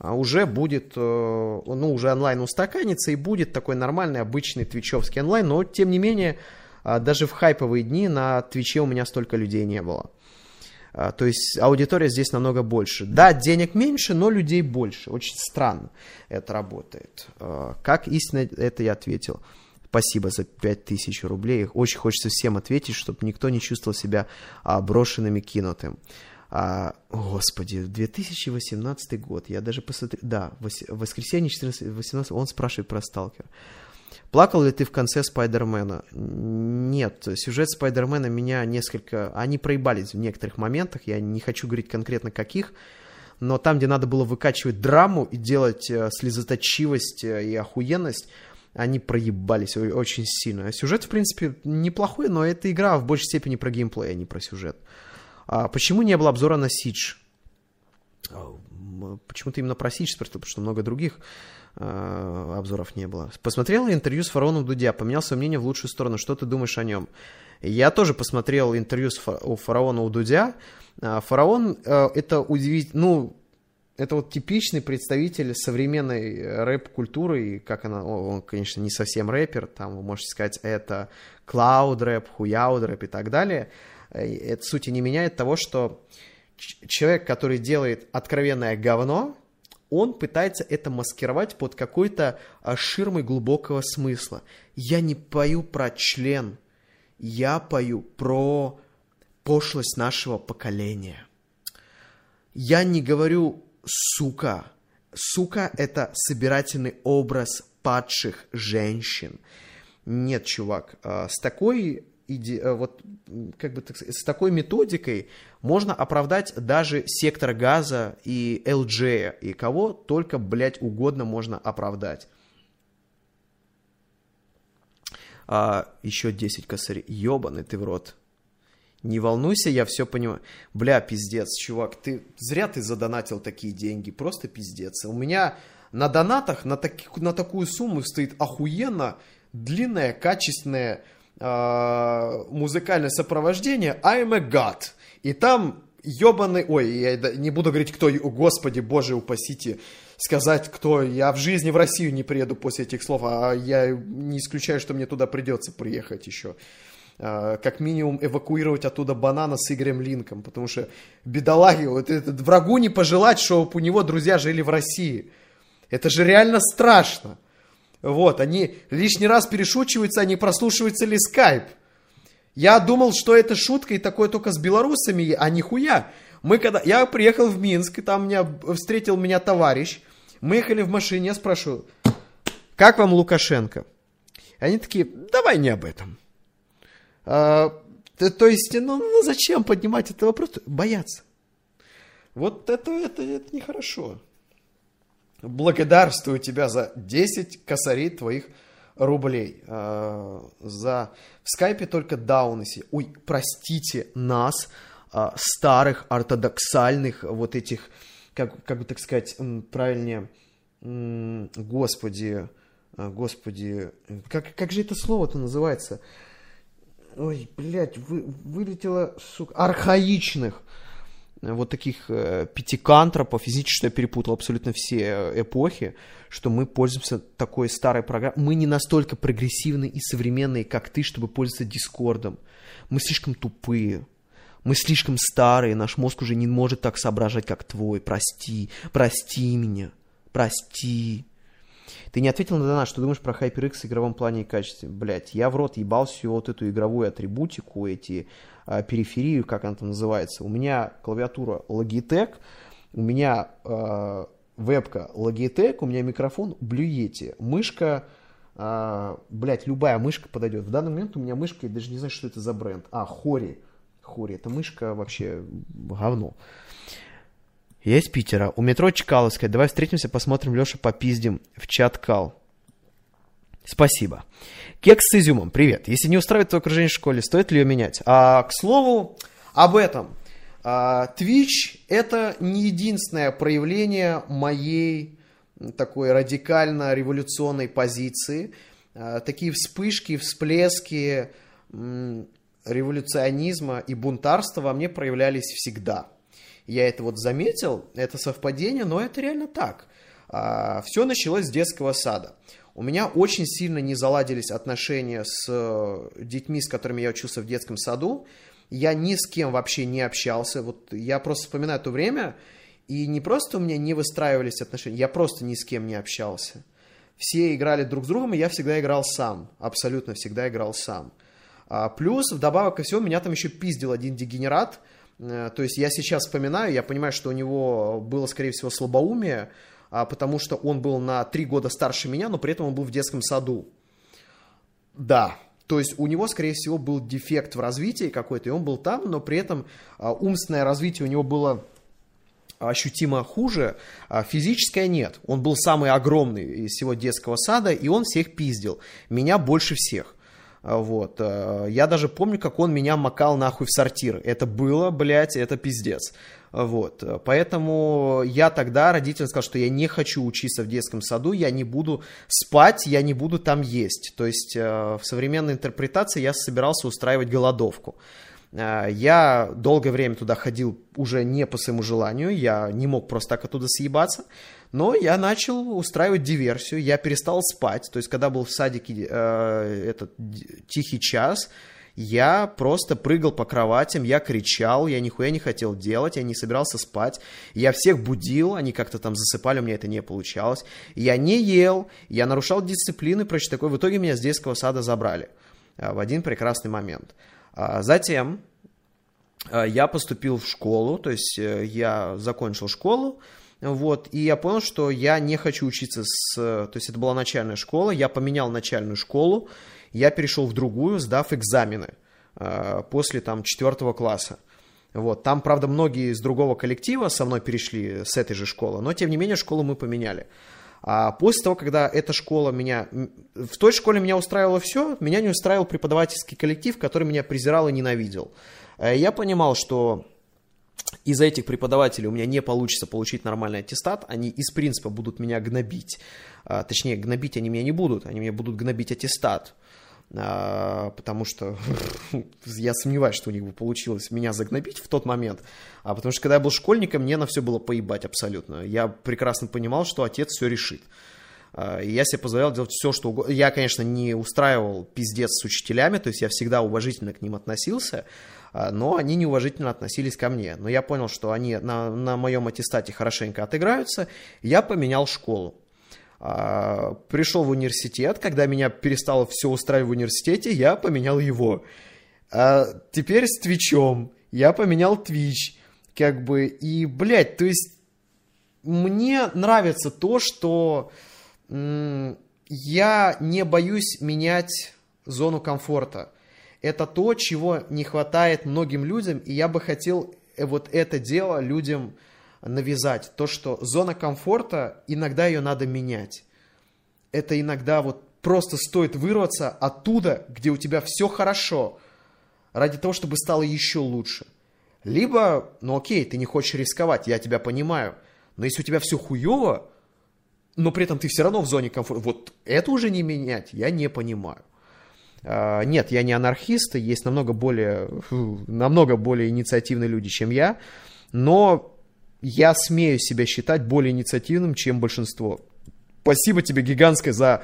уже будет, э, ну, уже онлайн устаканится, и будет такой нормальный, обычный твичевский онлайн. Но, тем не менее, а, даже в хайповые дни на Твиче у меня столько людей не было. А, то есть аудитория здесь намного больше. Да, денег меньше, но людей больше. Очень странно это работает. А, как истинно это я ответил. Спасибо за 5000 рублей. Очень хочется всем ответить, чтобы никто не чувствовал себя брошенным и кинутым. А, господи, 2018 год, я даже посмотрел, да, воскресенье 14, 18, он спрашивает про сталкер. Плакал ли ты в конце Спайдермена? Нет, сюжет Спайдермена меня несколько... Они проебались в некоторых моментах, я не хочу говорить конкретно каких, но там, где надо было выкачивать драму и делать э, слезоточивость э, и охуенность, они проебались очень сильно. Сюжет, в принципе, неплохой, но эта игра в большей степени про геймплей, а не про сюжет. А почему не было обзора на Сидж? А, почему-то именно про Сидж спросил, потому что много других э, обзоров не было. Посмотрел интервью с фараоном Дудя, поменял свое мнение в лучшую сторону. Что ты думаешь о нем? Я тоже посмотрел интервью с фа- у фараона у Дудя. А, фараон э, это удивительно, ну, это вот типичный представитель современной рэп-культуры, и как она, он, конечно, не совсем рэпер, там, вы можете сказать, это клауд-рэп, хуяуд-рэп и так далее. Э, это сути не меняет того, что человек, который делает откровенное говно, он пытается это маскировать под какой-то а, ширмой глубокого смысла. Я не пою про член, я пою про пошлость нашего поколения. Я не говорю «сука». Сука – это собирательный образ падших женщин. Нет, чувак, а, с такой иде... Э, вот, как бы так сказать, с такой методикой можно оправдать даже сектор газа и LG, и кого только, блядь, угодно можно оправдать. А, еще 10 косарей. Ебаный ты в рот. Не волнуйся, я все понимаю. Бля, пиздец, чувак, ты зря ты задонатил такие деньги, просто пиздец. У меня на донатах на, так, на такую сумму стоит охуенно длинная, качественная э, музыкальное сопровождение I'm a God. И там ебаный, ой, я не буду говорить, кто, о, господи, боже, упасите, сказать, кто, я в жизни в Россию не приеду после этих слов, а я не исключаю, что мне туда придется приехать еще. А, как минимум эвакуировать оттуда банана с Игорем Линком, потому что бедолаги, вот это, врагу не пожелать, чтобы у него друзья жили в России. Это же реально страшно. Вот, они лишний раз перешучиваются, они прослушиваются ли скайп. Я думал, что это шутка и такое только с белорусами, а нихуя. Мы когда... Я приехал в Минск, и там меня встретил меня товарищ. Мы ехали в машине, я спрашиваю, как вам Лукашенко? Они такие, давай не об этом. А, то есть, ну, ну зачем поднимать этот вопрос? Бояться. Вот это, это, это нехорошо. Благодарствую тебя за 10 косарей твоих рублей. Э, за... В скайпе только дауны. Ой, простите нас, э, старых ортодоксальных вот этих, как, как бы так сказать, правильнее, господи, э, господи, как, как же это слово-то называется? Ой, блядь, вы, вылетело, сука, архаичных вот таких э, пятикантропов, физически я перепутал абсолютно все э, эпохи, что мы пользуемся такой старой программой. Мы не настолько прогрессивные и современные, как ты, чтобы пользоваться Дискордом. Мы слишком тупые. Мы слишком старые, наш мозг уже не может так соображать, как твой. Прости, прости меня, прости. Ты не ответил на донат, что думаешь про HyperX в игровом плане и качестве? Блять, я в рот ебал всю вот эту игровую атрибутику, эти э, периферию, как она там называется. У меня клавиатура Logitech, у меня э, вебка Logitech, у меня микрофон Blue Yeti, мышка, э, блядь, любая мышка подойдет. В данный момент у меня мышка, я даже не знаю, что это за бренд. А, Хори. Хори, это мышка вообще говно. Я из Питера. У метро Чкаловская. Давай встретимся, посмотрим Леша попиздим в чат Кал. Спасибо. Кекс с изюмом, привет. Если не устраивает твое окружение в школе, стоит ли ее менять? А, к слову, об этом. А, Twitch это не единственное проявление моей такой радикально революционной позиции. А, такие вспышки, всплески революционизма и бунтарства во мне проявлялись всегда. Я это вот заметил, это совпадение, но это реально так. А, Все началось с детского сада. У меня очень сильно не заладились отношения с э, детьми, с которыми я учился в детском саду. Я ни с кем вообще не общался. Вот я просто вспоминаю то время, и не просто у меня не выстраивались отношения, я просто ни с кем не общался. Все играли друг с другом, и я всегда играл сам. Абсолютно всегда играл сам. А, плюс, вдобавок ко всему, меня там еще пиздил один дегенерат. Э, то есть я сейчас вспоминаю, я понимаю, что у него было, скорее всего, слабоумие, потому что он был на три года старше меня, но при этом он был в детском саду. Да, то есть у него, скорее всего, был дефект в развитии какой-то, и он был там, но при этом а, умственное развитие у него было ощутимо хуже, а физическое нет. Он был самый огромный из всего детского сада, и он всех пиздил. Меня больше всех. Вот. Я даже помню, как он меня макал нахуй в сортир. Это было, блядь, это пиздец. Вот. Поэтому я тогда родителям сказал, что я не хочу учиться в детском саду, я не буду спать, я не буду там есть. То есть э, в современной интерпретации я собирался устраивать голодовку. Э, я долгое время туда ходил уже не по своему желанию, я не мог просто так оттуда съебаться, но я начал устраивать диверсию, я перестал спать, то есть когда был в садике э, этот тихий час, я просто прыгал по кроватям, я кричал, я нихуя не хотел делать, я не собирался спать. Я всех будил, они как-то там засыпали, у меня это не получалось. Я не ел, я нарушал дисциплины, прочее такое. В итоге меня с детского сада забрали а, в один прекрасный момент. А, затем а, я поступил в школу, то есть э, я закончил школу, вот, и я понял, что я не хочу учиться с... То есть это была начальная школа, я поменял начальную школу, я перешел в другую, сдав экзамены э, после там четвертого класса. Вот. Там, правда, многие из другого коллектива со мной перешли с этой же школы, но, тем не менее, школу мы поменяли. А после того, когда эта школа меня... В той школе меня устраивало все, меня не устраивал преподавательский коллектив, который меня презирал и ненавидел. Э, я понимал, что из-за этих преподавателей у меня не получится получить нормальный аттестат, они из принципа будут меня гнобить. А, точнее, гнобить они меня не будут, они меня будут гнобить аттестат. А, потому что я сомневаюсь, что у них бы получилось меня загнобить в тот момент, а потому что когда я был школьником, мне на все было поебать абсолютно. Я прекрасно понимал, что отец все решит. А, я себе позволял делать все, что угодно. Я, конечно, не устраивал пиздец с учителями, то есть я всегда уважительно к ним относился, а, но они неуважительно относились ко мне. Но я понял, что они на, на моем аттестате хорошенько отыграются, я поменял школу. А, пришел в университет, когда меня перестало все устраивать в университете, я поменял его. А теперь с Твичом. Я поменял Твич. Как бы, и, блядь, то есть мне нравится то, что я не боюсь менять зону комфорта. Это то, чего не хватает многим людям, и я бы хотел э, вот это дело людям навязать. То, что зона комфорта, иногда ее надо менять. Это иногда вот просто стоит вырваться оттуда, где у тебя все хорошо, ради того, чтобы стало еще лучше. Либо, ну окей, ты не хочешь рисковать, я тебя понимаю, но если у тебя все хуево, но при этом ты все равно в зоне комфорта, вот это уже не менять, я не понимаю. А, нет, я не анархист, есть намного более, намного более инициативные люди, чем я, но я смею себя считать более инициативным, чем большинство. Спасибо тебе гигантское за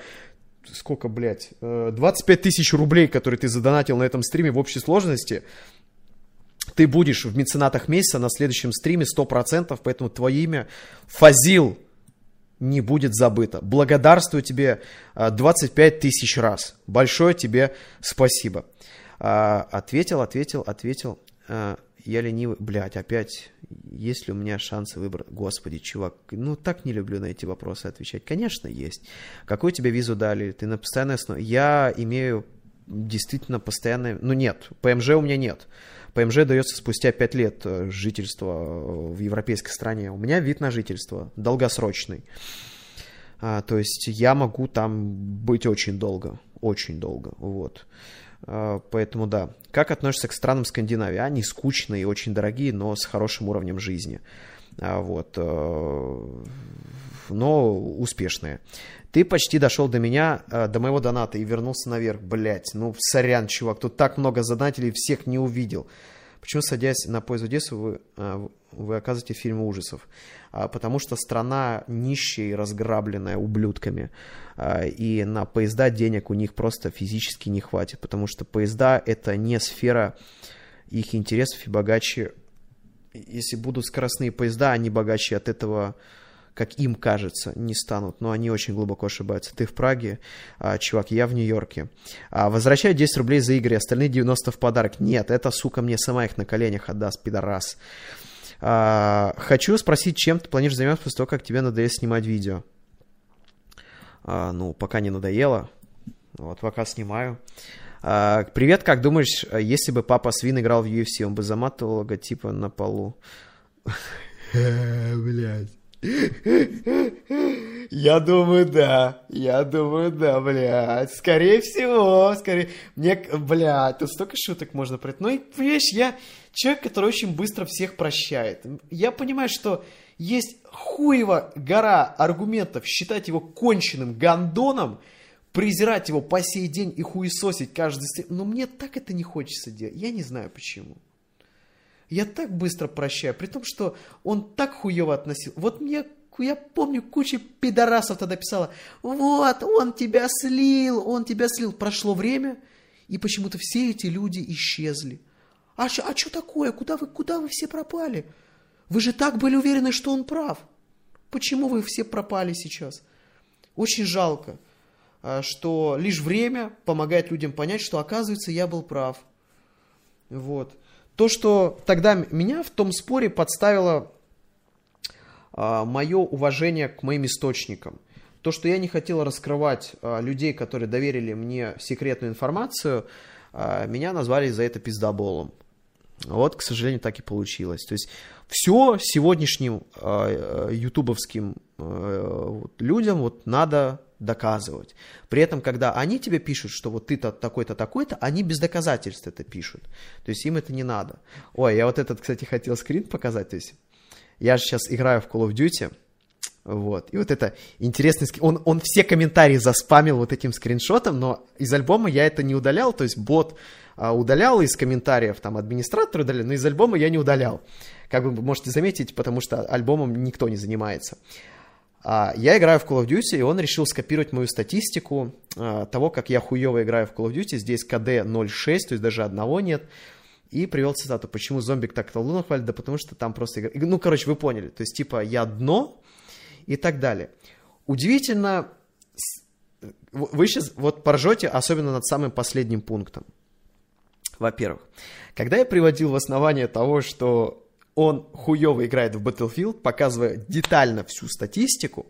сколько, блядь, 25 э, тысяч рублей, которые ты задонатил на этом стриме в общей сложности. Ты будешь в меценатах месяца на следующем стриме 100%, поэтому твое имя Фазил не будет забыто. Благодарствую тебе 25 э, тысяч раз. Большое тебе спасибо. А, ответил, ответил, ответил. Э, я ленивый, блядь, опять, есть ли у меня шансы выбрать? Господи, чувак, ну так не люблю на эти вопросы отвечать. Конечно, есть. Какую тебе визу дали? Ты на постоянной основе? Я имею действительно постоянное... Ну нет, ПМЖ у меня нет. ПМЖ дается спустя 5 лет э, жительства в европейской стране. У меня вид на жительство долгосрочный. А, то есть я могу там быть очень долго, очень долго, вот. А, поэтому да. Как относишься к странам Скандинавии? Они скучные, очень дорогие, но с хорошим уровнем жизни. А, вот. Э, но успешные. Ты почти дошел до меня, э, до моего доната и вернулся наверх. Блять, ну сорян, чувак, тут так много задателей, всех не увидел. Почему, садясь на поезд в Одессу, вы, э, вы оказываете фильмы ужасов? А, потому что страна нищая и разграбленная ублюдками. А, и на поезда денег у них просто физически не хватит. Потому что поезда это не сфера их интересов и богаче. Если будут скоростные поезда, они богаче от этого как им кажется, не станут, но они очень глубоко ошибаются. Ты в Праге, а, чувак, я в Нью-Йорке. А, возвращаю 10 рублей за игры, остальные 90 в подарок. Нет, эта сука мне сама их на коленях отдаст, пидорас. А, хочу спросить, чем ты планируешь заниматься после того, как тебе надоест снимать видео? А, ну, пока не надоело. Вот, пока снимаю. А, привет, как думаешь, если бы папа Свин играл в UFC, он бы заматывал логотипа на полу? Блять. Я думаю, да. Я думаю, да, блядь. Скорее всего, скорее... Мне, блядь, тут столько шуток можно пройти. Ну, и, видишь, я человек, который очень быстро всех прощает. Я понимаю, что есть хуево гора аргументов считать его конченным гандоном, презирать его по сей день и хуесосить каждый... Но мне так это не хочется делать. Я не знаю почему. Я так быстро прощаю, при том, что он так хуево относил. Вот мне, я помню, куча пидорасов тогда писала, вот, он тебя слил, он тебя слил. Прошло время, и почему-то все эти люди исчезли. А, а что такое? Куда вы, куда вы все пропали? Вы же так были уверены, что он прав. Почему вы все пропали сейчас? Очень жалко, а, что лишь время помогает людям понять, что, оказывается, я был прав. Вот. То, что тогда меня в том споре подставило а, мое уважение к моим источникам. То, что я не хотел раскрывать а, людей, которые доверили мне секретную информацию, а, меня назвали за это пиздоболом. Вот, к сожалению, так и получилось. То есть все сегодняшним э, ютубовским э, вот, людям вот надо доказывать. При этом, когда они тебе пишут, что вот ты-то такой-то, такой-то, они без доказательств это пишут. То есть им это не надо. Ой, я вот этот, кстати, хотел скрин показать. То есть я же сейчас играю в Call of Duty, вот. И вот это интересный. Он, он все комментарии заспамил вот этим скриншотом, но из альбома я это не удалял. То есть бот а, удалял из комментариев, там администратор удалял, но из альбома я не удалял. Как вы можете заметить, потому что альбомом никто не занимается. А, я играю в Call of Duty, и он решил скопировать мою статистику а, того, как я хуево играю в Call of Duty. Здесь КД 0.6, то есть даже одного нет. И привел цитату, почему зомбик так Талуна хвалит, да потому что там просто... Игра... Ну, короче, вы поняли. То есть, типа, я дно и так далее. Удивительно, вы сейчас вот поржете, особенно над самым последним пунктом. Во-первых, когда я приводил в основание того, что он хуево играет в Battlefield, показывая детально всю статистику.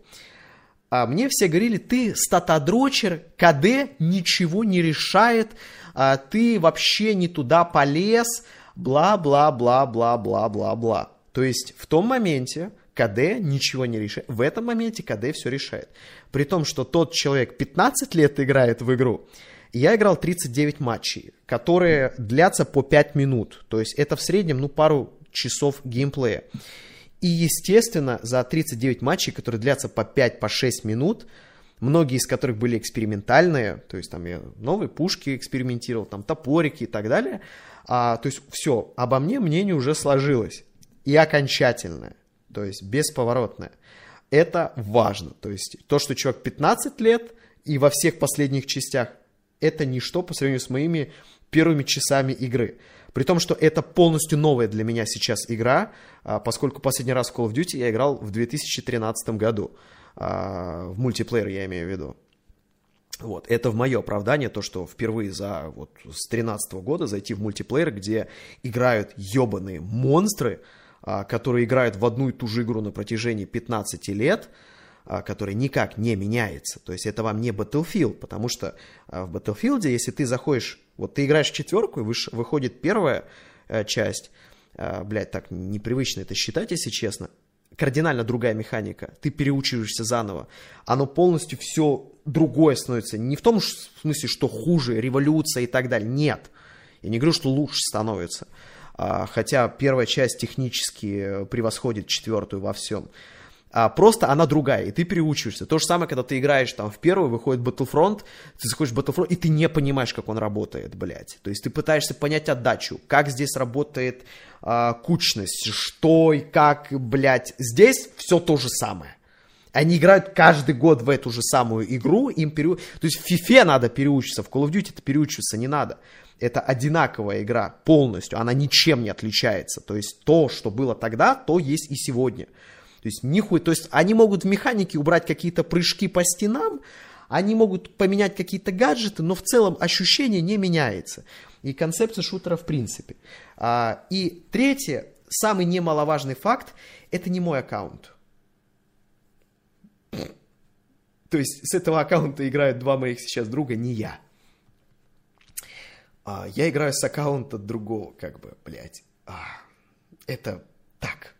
А мне все говорили, ты статодрочер, КД ничего не решает, а ты вообще не туда полез, бла-бла-бла-бла-бла-бла-бла. То есть в том моменте КД ничего не решает. В этом моменте КД все решает. При том, что тот человек 15 лет играет в игру, я играл 39 матчей, которые длятся по 5 минут. То есть это в среднем, ну, пару часов геймплея. И, естественно, за 39 матчей, которые длятся по 5-6 по минут, многие из которых были экспериментальные, то есть там я новые пушки экспериментировал, там топорики и так далее, а, то есть все, обо мне мнение уже сложилось. И окончательное, то есть бесповоротное. Это важно. То есть то, что человек 15 лет и во всех последних частях, это ничто по сравнению с моими первыми часами игры. При том, что это полностью новая для меня сейчас игра, а, поскольку последний раз в Call of Duty я играл в 2013 году. А, в мультиплеер я имею в виду. Вот, это в мое оправдание, то, что впервые за вот с 13 года зайти в мультиплеер, где играют ебаные монстры, которые играют в одну и ту же игру на протяжении 15 лет, который никак не меняется. То есть это вам не Battlefield, потому что в Battlefield, если ты заходишь вот ты играешь четверку, и выходит первая э, часть, блядь, так непривычно это считать, если честно, кардинально другая механика. Ты переучиваешься заново. Оно полностью все другое становится. Не в том смысле, что хуже, революция и так далее. Нет. Я не говорю, что лучше становится. А, хотя первая часть технически превосходит четвертую во всем. А, просто она другая, и ты переучиваешься. То же самое, когда ты играешь там в первую, выходит Battlefront, ты заходишь в Battlefront, и ты не понимаешь, как он работает, блядь. То есть ты пытаешься понять отдачу, как здесь работает а, кучность, что и как, блядь. Здесь все то же самое. Они играют каждый год в эту же самую игру, им пере... То есть в FIFA надо переучиться, в Call of Duty это переучиваться не надо. Это одинаковая игра полностью, она ничем не отличается. То есть то, что было тогда, то есть и сегодня. То есть нихуй, то есть они могут в механике убрать какие-то прыжки по стенам, они могут поменять какие-то гаджеты, но в целом ощущение не меняется. И концепция шутера в принципе. А, и третье, самый немаловажный факт, это не мой аккаунт. То есть с этого аккаунта играют два моих сейчас друга, не я. А, я играю с аккаунта другого, как бы, блядь. А, это так.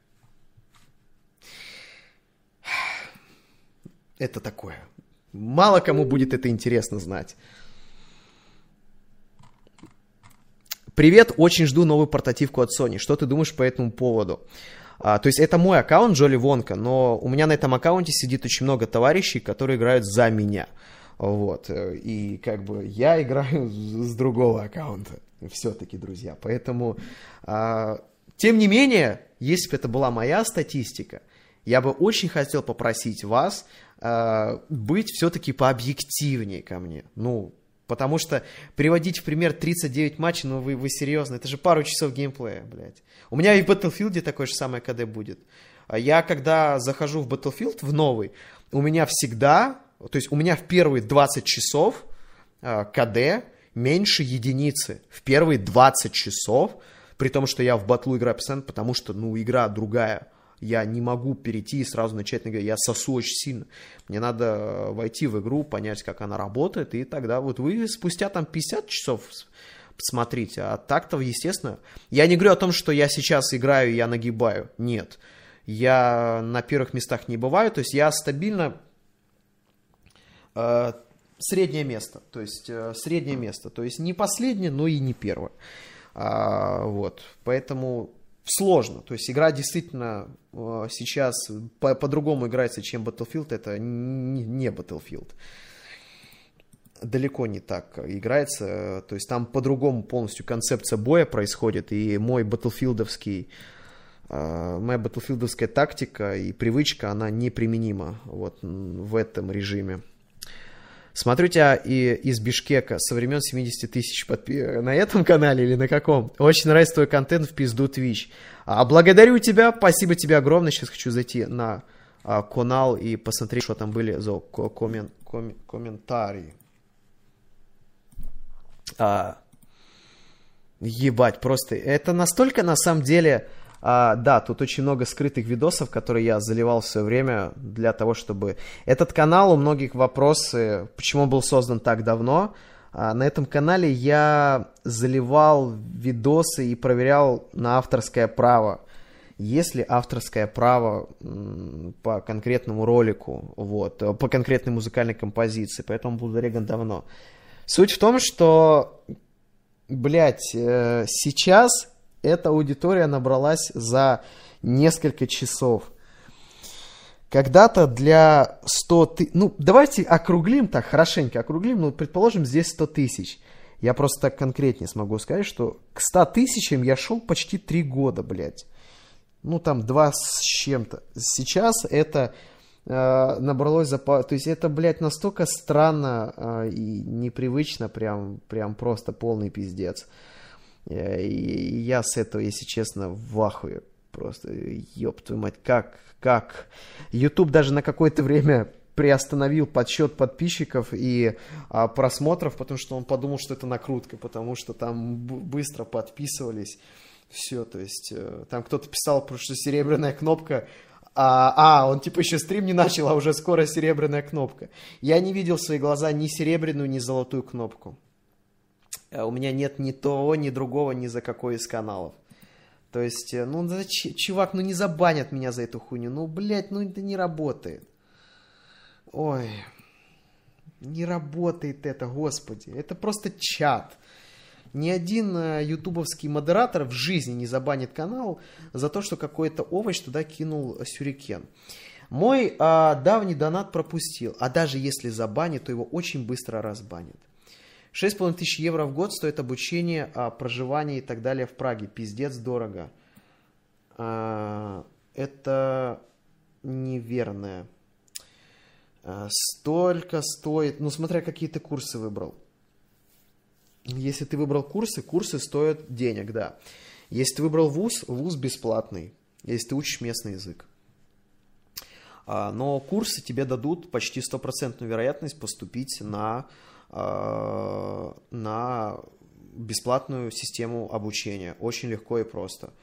Это такое. Мало кому будет это интересно знать. Привет, очень жду новую портативку от Sony. Что ты думаешь по этому поводу? А, то есть это мой аккаунт Джоли Вонка, но у меня на этом аккаунте сидит очень много товарищей, которые играют за меня. Вот. И как бы я играю с другого аккаунта. Все-таки, друзья. Поэтому, а, тем не менее, если бы это была моя статистика, я бы очень хотел попросить вас э, быть все-таки пообъективнее ко мне. Ну, потому что приводить в пример 39 матчей, ну вы, вы серьезно, это же пару часов геймплея, блядь. У меня и в Battlefield такое же самое КД будет. А я, когда захожу в Battlefield, в новый, у меня всегда, то есть у меня в первые 20 часов э, КД меньше единицы. В первые 20 часов, при том, что я в батлу играю постоянно, потому что, ну, игра другая я не могу перейти и сразу начать играть. Я сосу очень сильно. Мне надо э, войти в игру, понять, как она работает, и тогда вот вы спустя там 50 часов смотрите. А так-то, естественно, я не говорю о том, что я сейчас играю и я нагибаю. Нет. Я на первых местах не бываю, то есть я стабильно среднее место, то есть э, среднее место, то есть не последнее, но и не первое. А, вот, поэтому сложно. То есть игра действительно э, сейчас по- по-другому играется, чем Battlefield. Это не Battlefield. Далеко не так играется. То есть там по-другому полностью концепция боя происходит. И мой э, моя батлфилдовская тактика и привычка, она неприменима вот в этом режиме. Смотрю тебя и из Бишкека со времен 70 тысяч подпи... на этом канале или на каком? Очень нравится твой контент в пизду Twitch. А, благодарю тебя, спасибо тебе огромное. Сейчас хочу зайти на а, канал и посмотреть, что там были за коммен... Ком... комментарии. А, ебать, просто это настолько на самом деле а, да, тут очень много скрытых видосов, которые я заливал в свое время для того, чтобы... Этот канал, у многих вопросы, почему он был создан так давно. А, на этом канале я заливал видосы и проверял на авторское право. Есть ли авторское право по конкретному ролику, вот, по конкретной музыкальной композиции, поэтому был зареган давно. Суть в том, что, блядь, э, сейчас эта аудитория набралась за несколько часов. Когда-то для 100 тысяч... Ну, давайте округлим так, хорошенько округлим. Ну, предположим, здесь 100 тысяч. Я просто так конкретнее смогу сказать, что к 100 тысячам я шел почти 3 года, блядь. Ну, там, 2 с чем-то. Сейчас это э, набралось за... То есть это, блядь, настолько странно э, и непривычно, прям, прям просто полный пиздец. Э, и я с этого, если честно, в ахуе. Просто, ёб твою мать, как, как. YouTube даже на какое-то время приостановил подсчет подписчиков и а, просмотров, потому что он подумал, что это накрутка, потому что там быстро подписывались. Все, то есть э, там кто-то писал, что серебряная кнопка а, а, он типа еще стрим не начал, а уже скоро серебряная кнопка. Я не видел в свои глаза ни серебряную, ни золотую кнопку. Э, у меня нет ни того, ни другого, ни за какой из каналов. То есть, э, ну, чувак, ну не забанят меня за эту хуйню. Ну, блядь, ну это не работает. Ой, не работает это, господи. Это просто чат. Ни один э, ютубовский модератор в жизни не забанит канал за то, что какой-то овощ туда кинул сюрикен. Мой а, давний донат пропустил, а даже если забанит, то его очень быстро разбанит. 6,5 тысяч евро в год стоит обучение, а, проживание и так далее в Праге. Пиздец дорого. А, это неверное. А, столько стоит, ну смотря какие ты курсы выбрал. Если ты выбрал курсы, курсы стоят денег, да. Если ты выбрал вуз, вуз бесплатный, если ты учишь местный язык. Но курсы тебе дадут почти стопроцентную вероятность поступить на, на бесплатную систему обучения. Очень легко и просто.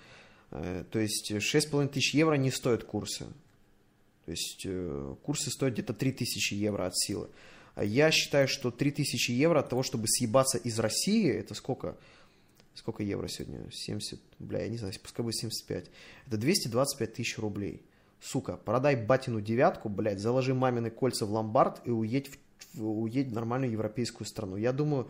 Э, то есть 6,5 тысяч евро не стоят курсы. То есть э, курсы стоят где-то 3 тысячи евро от силы. А я считаю, что 3 тысячи евро от того, чтобы съебаться из России, это сколько? Сколько евро сегодня? 70, бля, я не знаю, пускай будет 75. Это 225 тысяч рублей. Сука, продай батину девятку, блядь, заложи мамины кольца в ломбард и уедь в, уедь в нормальную европейскую страну. Я думаю,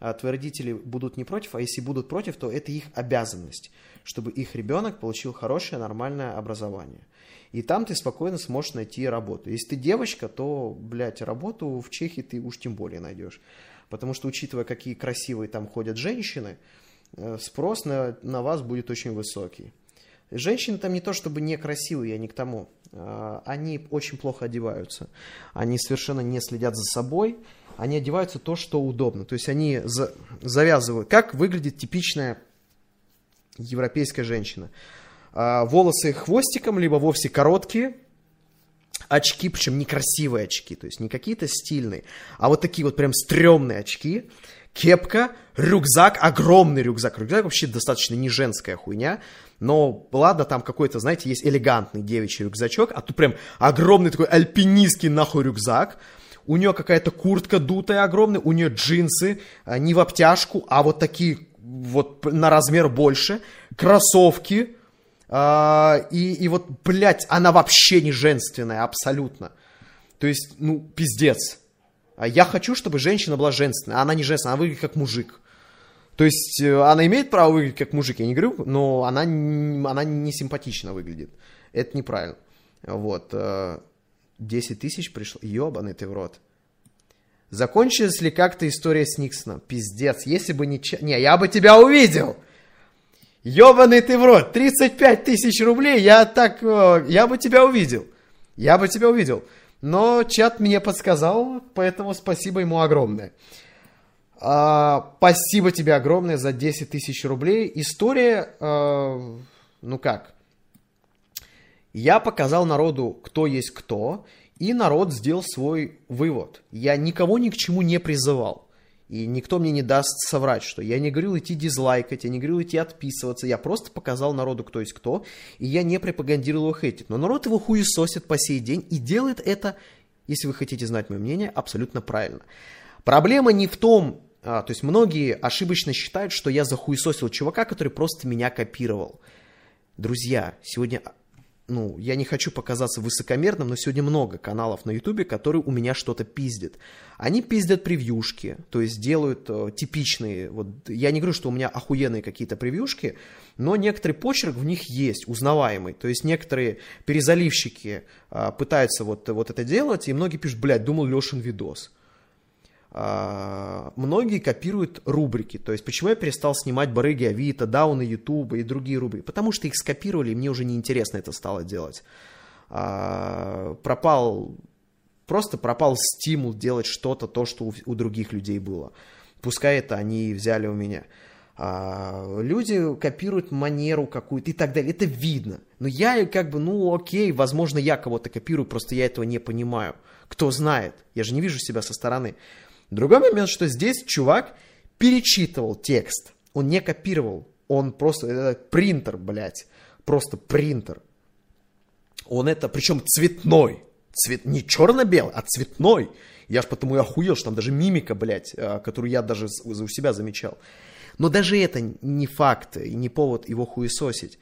а, твои родители будут не против, а если будут против, то это их обязанность, чтобы их ребенок получил хорошее, нормальное образование. И там ты спокойно сможешь найти работу. Если ты девочка, то, блядь, работу в Чехии ты уж тем более найдешь. Потому что, учитывая, какие красивые там ходят женщины, э, спрос на, на вас будет очень высокий. Женщины там не то чтобы некрасивые, я не к тому. А, они очень плохо одеваются. Они совершенно не следят за собой. Они одеваются то, что удобно. То есть они за, завязывают. Как выглядит типичная европейская женщина? А, волосы хвостиком, либо вовсе короткие. Очки, причем некрасивые очки, то есть не какие-то стильные, а вот такие вот прям стрёмные очки. Кепка, рюкзак, огромный рюкзак. Рюкзак вообще достаточно не женская хуйня. Но ладно, там какой-то, знаете, есть элегантный девичий рюкзачок, а тут прям огромный такой альпинистский нахуй рюкзак. У нее какая-то куртка дутая огромная, у нее джинсы а, не в обтяжку, а вот такие вот на размер больше, кроссовки, а, и, и вот, блядь, она вообще не женственная, абсолютно. То есть, ну, пиздец. А я хочу, чтобы женщина была женственная, а она не женственная, она выглядит как мужик. То есть э, она имеет право выглядеть как мужик, я не говорю, но она, она не симпатично выглядит. Это неправильно. Вот. 10 э, тысяч пришло. Ебаный ты в рот. Закончилась ли как-то история с Никсоном? Пиздец. Если бы не... Не, я бы тебя увидел. Ебаный ты в рот. 35 тысяч рублей. Я так... Э, я бы тебя увидел. Я бы тебя увидел. Но чат мне подсказал, поэтому спасибо ему огромное. А, спасибо тебе огромное за 10 тысяч рублей. История, а, ну как, я показал народу, кто есть кто, и народ сделал свой вывод. Я никого ни к чему не призывал. И никто мне не даст соврать, что я не говорил идти дизлайкать, я не говорил идти отписываться, я просто показал народу, кто есть кто, и я не пропагандировал его хейтить. Но народ его хуесосит по сей день и делает это, если вы хотите знать мое мнение, абсолютно правильно. Проблема не в том, а, то есть многие ошибочно считают, что я захуесосил чувака, который просто меня копировал. Друзья, сегодня, ну, я не хочу показаться высокомерным, но сегодня много каналов на ютубе, которые у меня что-то пиздят. Они пиздят превьюшки, то есть делают э, типичные, вот, я не говорю, что у меня охуенные какие-то превьюшки, но некоторый почерк в них есть, узнаваемый. То есть некоторые перезаливщики э, пытаются вот, вот это делать, и многие пишут, блядь, думал Лешин видос. А, многие копируют рубрики. То есть, почему я перестал снимать барыги Авито, Дауна, Ютуба и другие рубрики? Потому что их скопировали, и мне уже неинтересно это стало делать. А, пропал, просто пропал стимул делать что-то, то, что у, у других людей было. Пускай это они взяли у меня. А, люди копируют манеру какую-то и так далее. Это видно. Но я как бы, ну окей, возможно, я кого-то копирую, просто я этого не понимаю. Кто знает? Я же не вижу себя со стороны. Другой момент, что здесь чувак перечитывал текст. Он не копировал. Он просто... Это принтер, блядь. Просто принтер. Он это... Причем цветной. Цвет, не черно-белый, а цветной. Я ж потому и охуел, что там даже мимика, блядь, э, которую я даже у себя замечал. Но даже это не факт и не повод его хуесосить.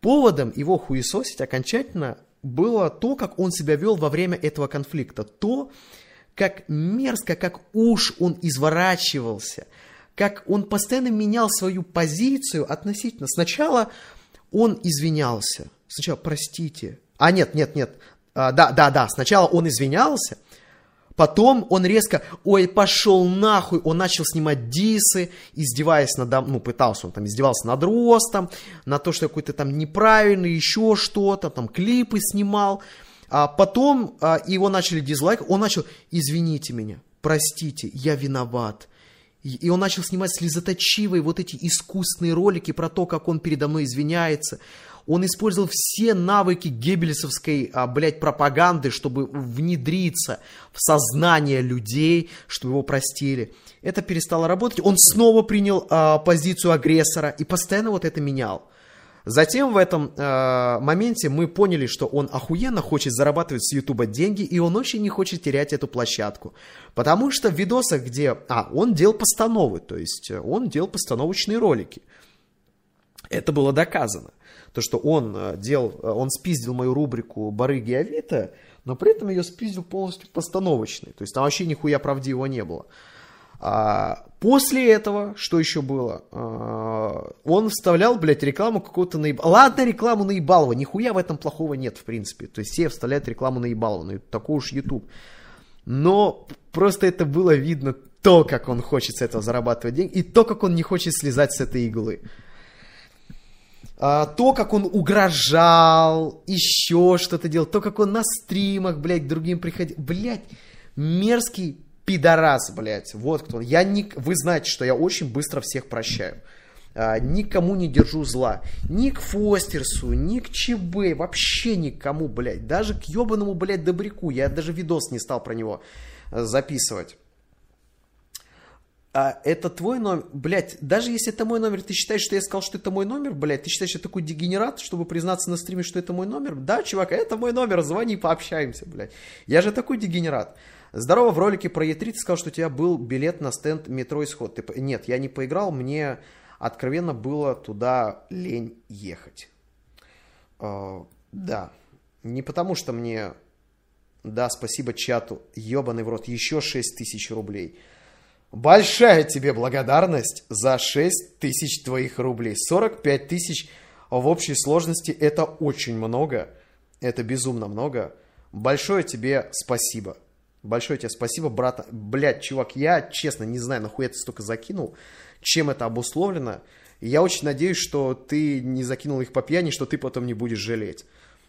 Поводом его хуесосить окончательно было то, как он себя вел во время этого конфликта. То, как мерзко, как уж он изворачивался, как он постоянно менял свою позицию относительно. Сначала он извинялся. Сначала, простите. А, нет, нет, нет. А, да, да, да. Сначала он извинялся, Потом он резко, ой, пошел нахуй, он начал снимать дисы, издеваясь над, ну, пытался, он там издевался над ростом, на то, что какой-то там неправильный, еще что-то, там клипы снимал. А потом а, его начали дизлайк, он начал, извините меня, простите, я виноват. И он начал снимать слезоточивые вот эти искусственные ролики про то, как он передо мной извиняется. Он использовал все навыки геббельсовской, а, блядь, пропаганды, чтобы внедриться в сознание людей, чтобы его простили. Это перестало работать. Он снова принял а, позицию агрессора и постоянно вот это менял. Затем в этом э, моменте мы поняли, что он охуенно хочет зарабатывать с Ютуба деньги, и он очень не хочет терять эту площадку. Потому что в видосах, где... А, он делал постановы, то есть он делал постановочные ролики. Это было доказано то, что он э, делал, э, он спиздил мою рубрику «Барыги Авито», но при этом ее спиздил полностью постановочной. То есть там вообще нихуя правдивого не было. А после этого, что еще было? А, он вставлял, блядь, рекламу какого-то наебалова. Ладно, рекламу наебалова, нихуя в этом плохого нет, в принципе. То есть все вставляют рекламу наебалова, ну такой уж YouTube. Но просто это было видно то, как он хочет с этого зарабатывать деньги, и то, как он не хочет слезать с этой иглы. А, то, как он угрожал, еще что-то делал, то, как он на стримах, блядь, другим приходил. Блядь, мерзкий пидорас, блядь. Вот кто. Я не... Вы знаете, что я очень быстро всех прощаю. А, никому не держу зла. Ни к Фостерсу, ни к ЧБ, вообще никому, блядь. Даже к ебаному, блядь, Добряку. Я даже видос не стал про него э, записывать а это твой номер, блядь, даже если это мой номер, ты считаешь, что я сказал, что это мой номер, блядь, ты считаешь, что я такой дегенерат, чтобы признаться на стриме, что это мой номер? Да, чувак, это мой номер, звони, пообщаемся, блядь. Я же такой дегенерат. Здорово, в ролике про E3 ты сказал, что у тебя был билет на стенд метро Исход. Ты... Нет, я не поиграл, мне откровенно было туда лень ехать. Uh, да, не потому что мне... Да, спасибо чату, ебаный в рот, еще 6 тысяч рублей. Большая тебе благодарность за 6 тысяч твоих рублей. 45 тысяч в общей сложности это очень много. Это безумно много. Большое тебе спасибо. Большое тебе спасибо, брат. Блять, чувак, я честно не знаю, нахуя ты столько закинул, чем это обусловлено. я очень надеюсь, что ты не закинул их по пьяни, что ты потом не будешь жалеть.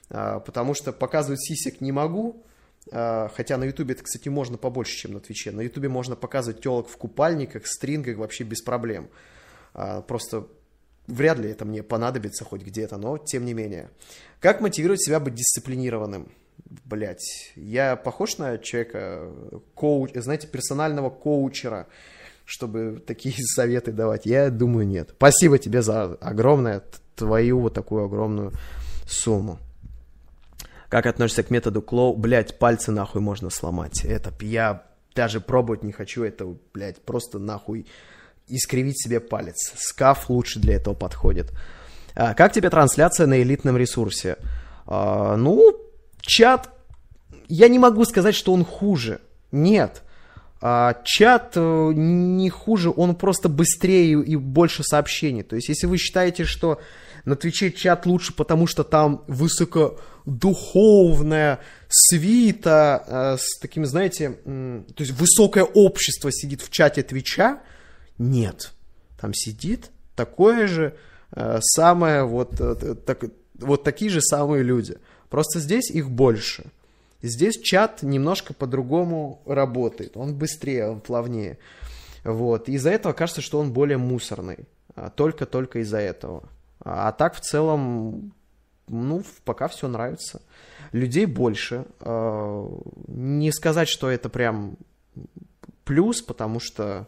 А, потому что показывать сисек не могу, а, хотя на Ютубе это, кстати, можно побольше, чем на Твиче. На Ютубе можно показывать телок в купальниках, стрингах вообще без проблем. А, просто вряд ли это мне понадобится хоть где-то, но тем не менее. Как мотивировать себя быть дисциплинированным? Блять, я похож на человека, коуч, знаете, персонального коучера, чтобы такие советы давать? Я думаю, нет. Спасибо тебе за огромное, твою вот такую огромную сумму. Как относишься к методу Клоу? Блять, пальцы нахуй можно сломать. Это я даже пробовать не хочу. Это, блядь, просто нахуй искривить себе палец. Скаф лучше для этого подходит. А, как тебе трансляция на элитном ресурсе? А, ну, чат, я не могу сказать, что он хуже. Нет. А, чат э, не хуже, он просто быстрее и больше сообщений. То есть, если вы считаете, что на Твиче чат лучше, потому что там высокодуховная свита э, с такими, знаете, то есть высокое общество сидит в чате Твича. Нет. Там сидит такое же э, самое, вот, так, вот такие же самые люди. Просто здесь их больше. Здесь чат немножко по-другому работает. Он быстрее, он плавнее. Вот. Из-за этого кажется, что он более мусорный. А только-только из-за этого. А так в целом, ну, пока все нравится. Людей больше. А, не сказать, что это прям плюс, потому что,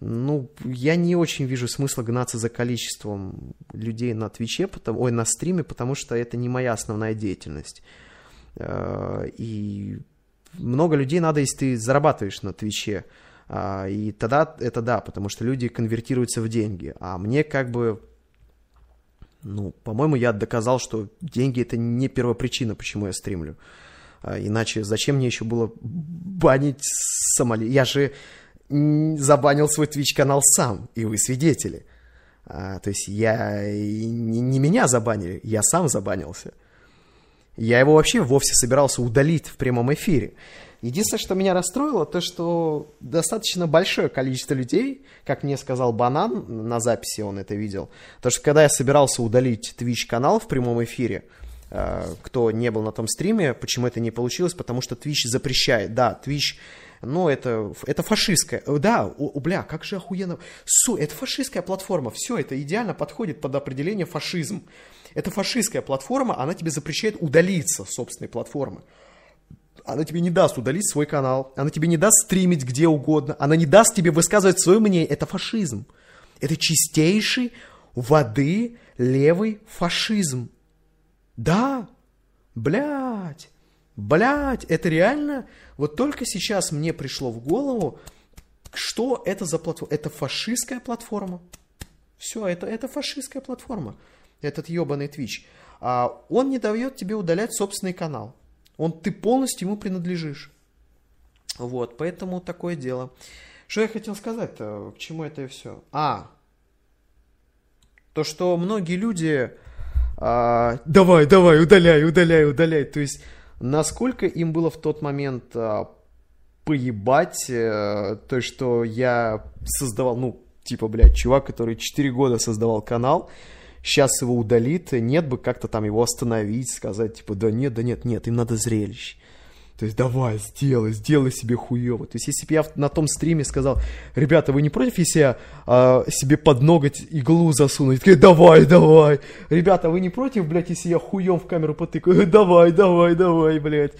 ну, я не очень вижу смысла гнаться за количеством людей на Твиче, потому, ой, на стриме, потому что это не моя основная деятельность. А, и много людей надо, если ты зарабатываешь на Твиче. А, и тогда это да, потому что люди конвертируются в деньги. А мне как бы, ну, по-моему, я доказал, что деньги это не первопричина, почему я стримлю. А, иначе зачем мне еще было банить Сомали? Я же забанил свой Twitch канал сам, и вы свидетели. А, то есть я не, не меня забанили, я сам забанился. Я его вообще вовсе собирался удалить в прямом эфире. Единственное, что меня расстроило, то, что достаточно большое количество людей, как мне сказал Банан, на записи он это видел, то, что когда я собирался удалить Twitch канал в прямом эфире, э, кто не был на том стриме, почему это не получилось, потому что Twitch запрещает. Да, Twitch ну, это, это фашистская. Да, о, бля, как же охуенно. Су, это фашистская платформа. Все, это идеально подходит под определение фашизм. Это фашистская платформа, она тебе запрещает удалиться с собственной платформы она тебе не даст удалить свой канал, она тебе не даст стримить где угодно, она не даст тебе высказывать свое мнение. Это фашизм. Это чистейший воды левый фашизм. Да, блядь, блядь, это реально, вот только сейчас мне пришло в голову, что это за платформа. Это фашистская платформа. Все, это, это фашистская платформа. Этот ебаный Twitch. А он не дает тебе удалять собственный канал. Он, ты полностью ему принадлежишь. Вот, поэтому такое дело. Что я хотел сказать-то? К чему это и все? А, то, что многие люди... А, давай, давай, удаляй, удаляй, удаляй. То есть, насколько им было в тот момент а, поебать а, то, что я создавал, ну, типа, блядь, чувак, который 4 года создавал канал, сейчас его удалит, нет бы как-то там его остановить, сказать, типа, да нет, да нет, нет, им надо зрелищ. То есть давай, сделай, сделай себе хуево. То есть если бы я на том стриме сказал, ребята, вы не против, если я э, себе под ноготь иглу засуну? И такие, давай, давай. Ребята, вы не против, блядь, если я хуем в камеру потыкаю? Давай, давай, давай, блядь.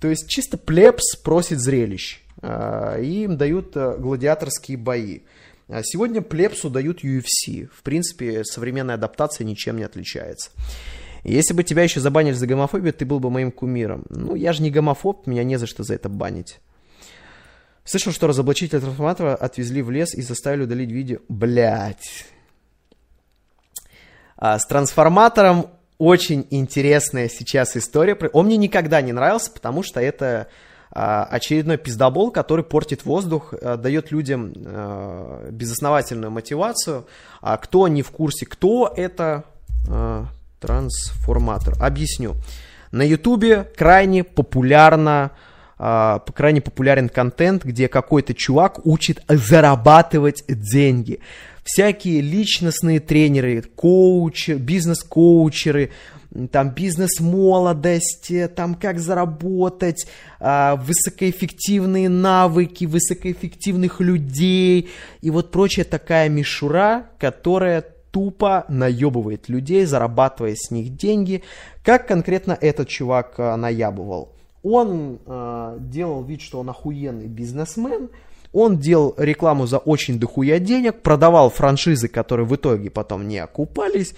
То есть чисто плебс просит зрелищ. Э, и им дают э, гладиаторские бои. А сегодня плепсу дают UFC. В принципе, современная адаптация ничем не отличается. Если бы тебя еще забанили за гомофобию, ты был бы моим кумиром. Ну, я же не гомофоб, меня не за что за это банить. Слышал, что разоблачителя трансформатора отвезли в лес и заставили удалить видео. Блять. А, с трансформатором очень интересная сейчас история. Он мне никогда не нравился, потому что это а, очередной пиздобол, который портит воздух, а, дает людям а, безосновательную мотивацию. А кто не в курсе, кто это трансформатор? Объясню. На Ютубе крайне популярно крайне популярен контент, где какой-то чувак учит зарабатывать деньги. Всякие личностные тренеры, коучи, бизнес-коучеры, там бизнес-молодость, там как заработать, а, высокоэффективные навыки, высокоэффективных людей и вот прочая такая мишура, которая тупо наебывает людей, зарабатывая с них деньги. Как конкретно этот чувак а, наябывал? Он э, делал вид, что он охуенный бизнесмен, он делал рекламу за очень дохуя денег, продавал франшизы, которые в итоге потом не окупались,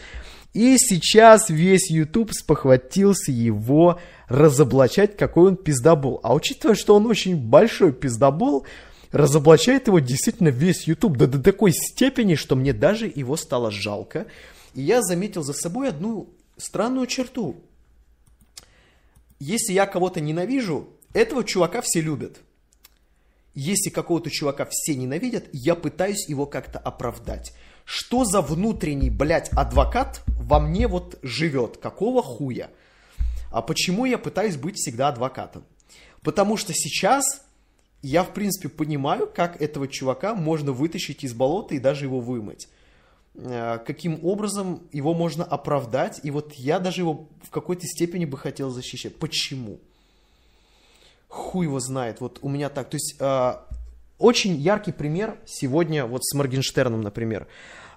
и сейчас весь YouTube спохватился его разоблачать, какой он пиздобол. А учитывая, что он очень большой пиздобол, разоблачает его действительно весь YouTube до, до такой степени, что мне даже его стало жалко. И я заметил за собой одну странную черту. Если я кого-то ненавижу, этого чувака все любят. Если какого-то чувака все ненавидят, я пытаюсь его как-то оправдать. Что за внутренний, блядь, адвокат во мне вот живет? Какого хуя? А почему я пытаюсь быть всегда адвокатом? Потому что сейчас я, в принципе, понимаю, как этого чувака можно вытащить из болота и даже его вымыть. Э, каким образом его можно оправдать. И вот я даже его в какой-то степени бы хотел защищать. Почему? Хуй его знает. Вот у меня так. То есть э, очень яркий пример сегодня вот с Моргенштерном, например.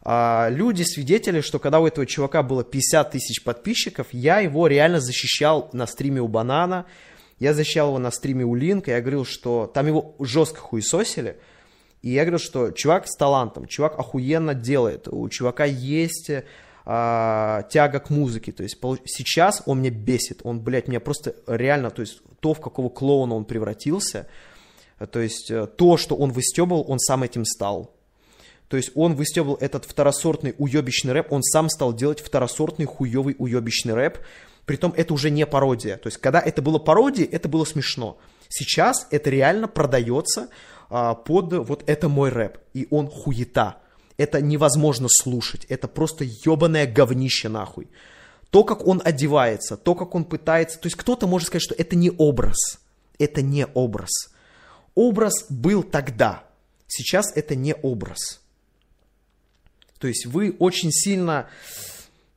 А, люди свидетели, что когда у этого чувака было 50 тысяч подписчиков, я его реально защищал на стриме у Банана, я защищал его на стриме у Линка, я говорил, что там его жестко хуесосили, и я говорил, что чувак с талантом, чувак охуенно делает, у чувака есть а, тяга к музыке, то есть сейчас он меня бесит, он, блядь, меня просто реально, то есть то, в какого клоуна он превратился – То есть э, то, что он выстебывал, он сам этим стал. То есть он выстебывал этот второсортный уебищный рэп, он сам стал делать второсортный хуевый уебищный рэп. Притом это уже не пародия. То есть когда это было пародией, это было смешно. Сейчас это реально продается а, под вот это мой рэп. И он хуета. Это невозможно слушать. Это просто ебаное говнище нахуй. То, как он одевается, то, как он пытается... То есть кто-то может сказать, что это не образ. Это не образ. Образ был тогда. Сейчас это не образ. То есть вы очень сильно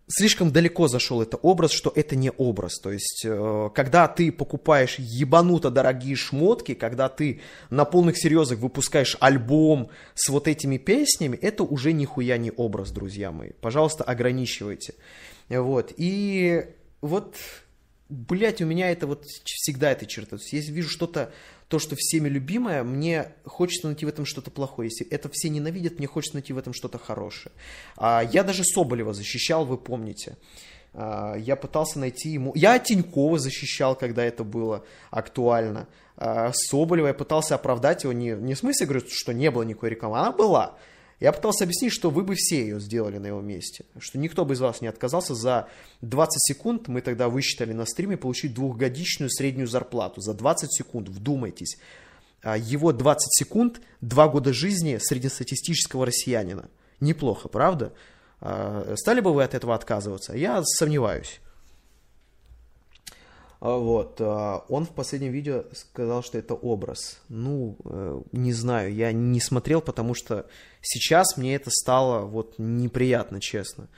слишком далеко зашел это образ, что это не образ. То есть, э, когда ты покупаешь ебануто дорогие шмотки, когда ты на полных серьезах выпускаешь альбом с вот этими песнями, это уже нихуя не образ, друзья мои. Пожалуйста, ограничивайте. Вот. И вот, блять, у меня это вот всегда эта черта. То есть, если вижу что-то то, что всеми любимое, мне хочется найти в этом что-то плохое. Если это все ненавидят, мне хочется найти в этом что-то хорошее. А, я даже Соболева защищал, вы помните. А, я пытался найти ему... Я Тинькова защищал, когда это было актуально. А, Соболева я пытался оправдать его не, не в смысле, говорю, что не было никакой рекламы, она была. Я пытался объяснить, что вы бы все ее сделали на его месте. Что никто бы из вас не отказался. За 20 секунд мы тогда высчитали на стриме получить двухгодичную среднюю зарплату. За 20 секунд, вдумайтесь. А его 20 секунд, 2 года жизни среднестатистического россиянина. Неплохо, правда? А, стали бы вы от этого отказываться? Я сомневаюсь. А, вот. А, он в последнем видео сказал, что это образ. Ну, э, не знаю, я не смотрел, потому что сейчас мне это стало вот неприятно, честно.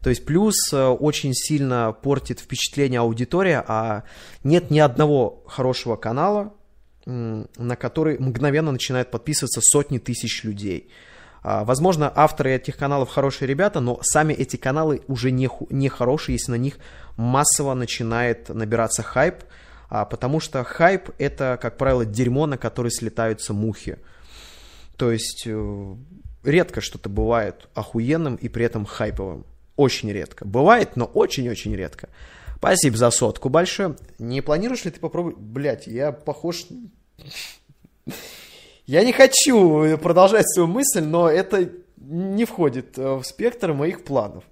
То есть плюс э, очень сильно портит впечатление аудитория, а нет ни одного хорошего канала, на который мгновенно начинают подписываться сотни тысяч людей. А, возможно, авторы этих каналов хорошие ребята, но сами эти каналы уже не, не хорошие, если на них массово начинает набираться хайп, а, потому что хайп это, как правило, дерьмо, на которое слетаются мухи. То есть э, редко что-то бывает охуенным и при этом хайповым. Очень редко. Бывает, но очень-очень редко. Спасибо за сотку большое. Не планируешь ли ты попробовать? Блять, я похож... Я не хочу продолжать свою мысль, но это не входит э, в спектр моих планов.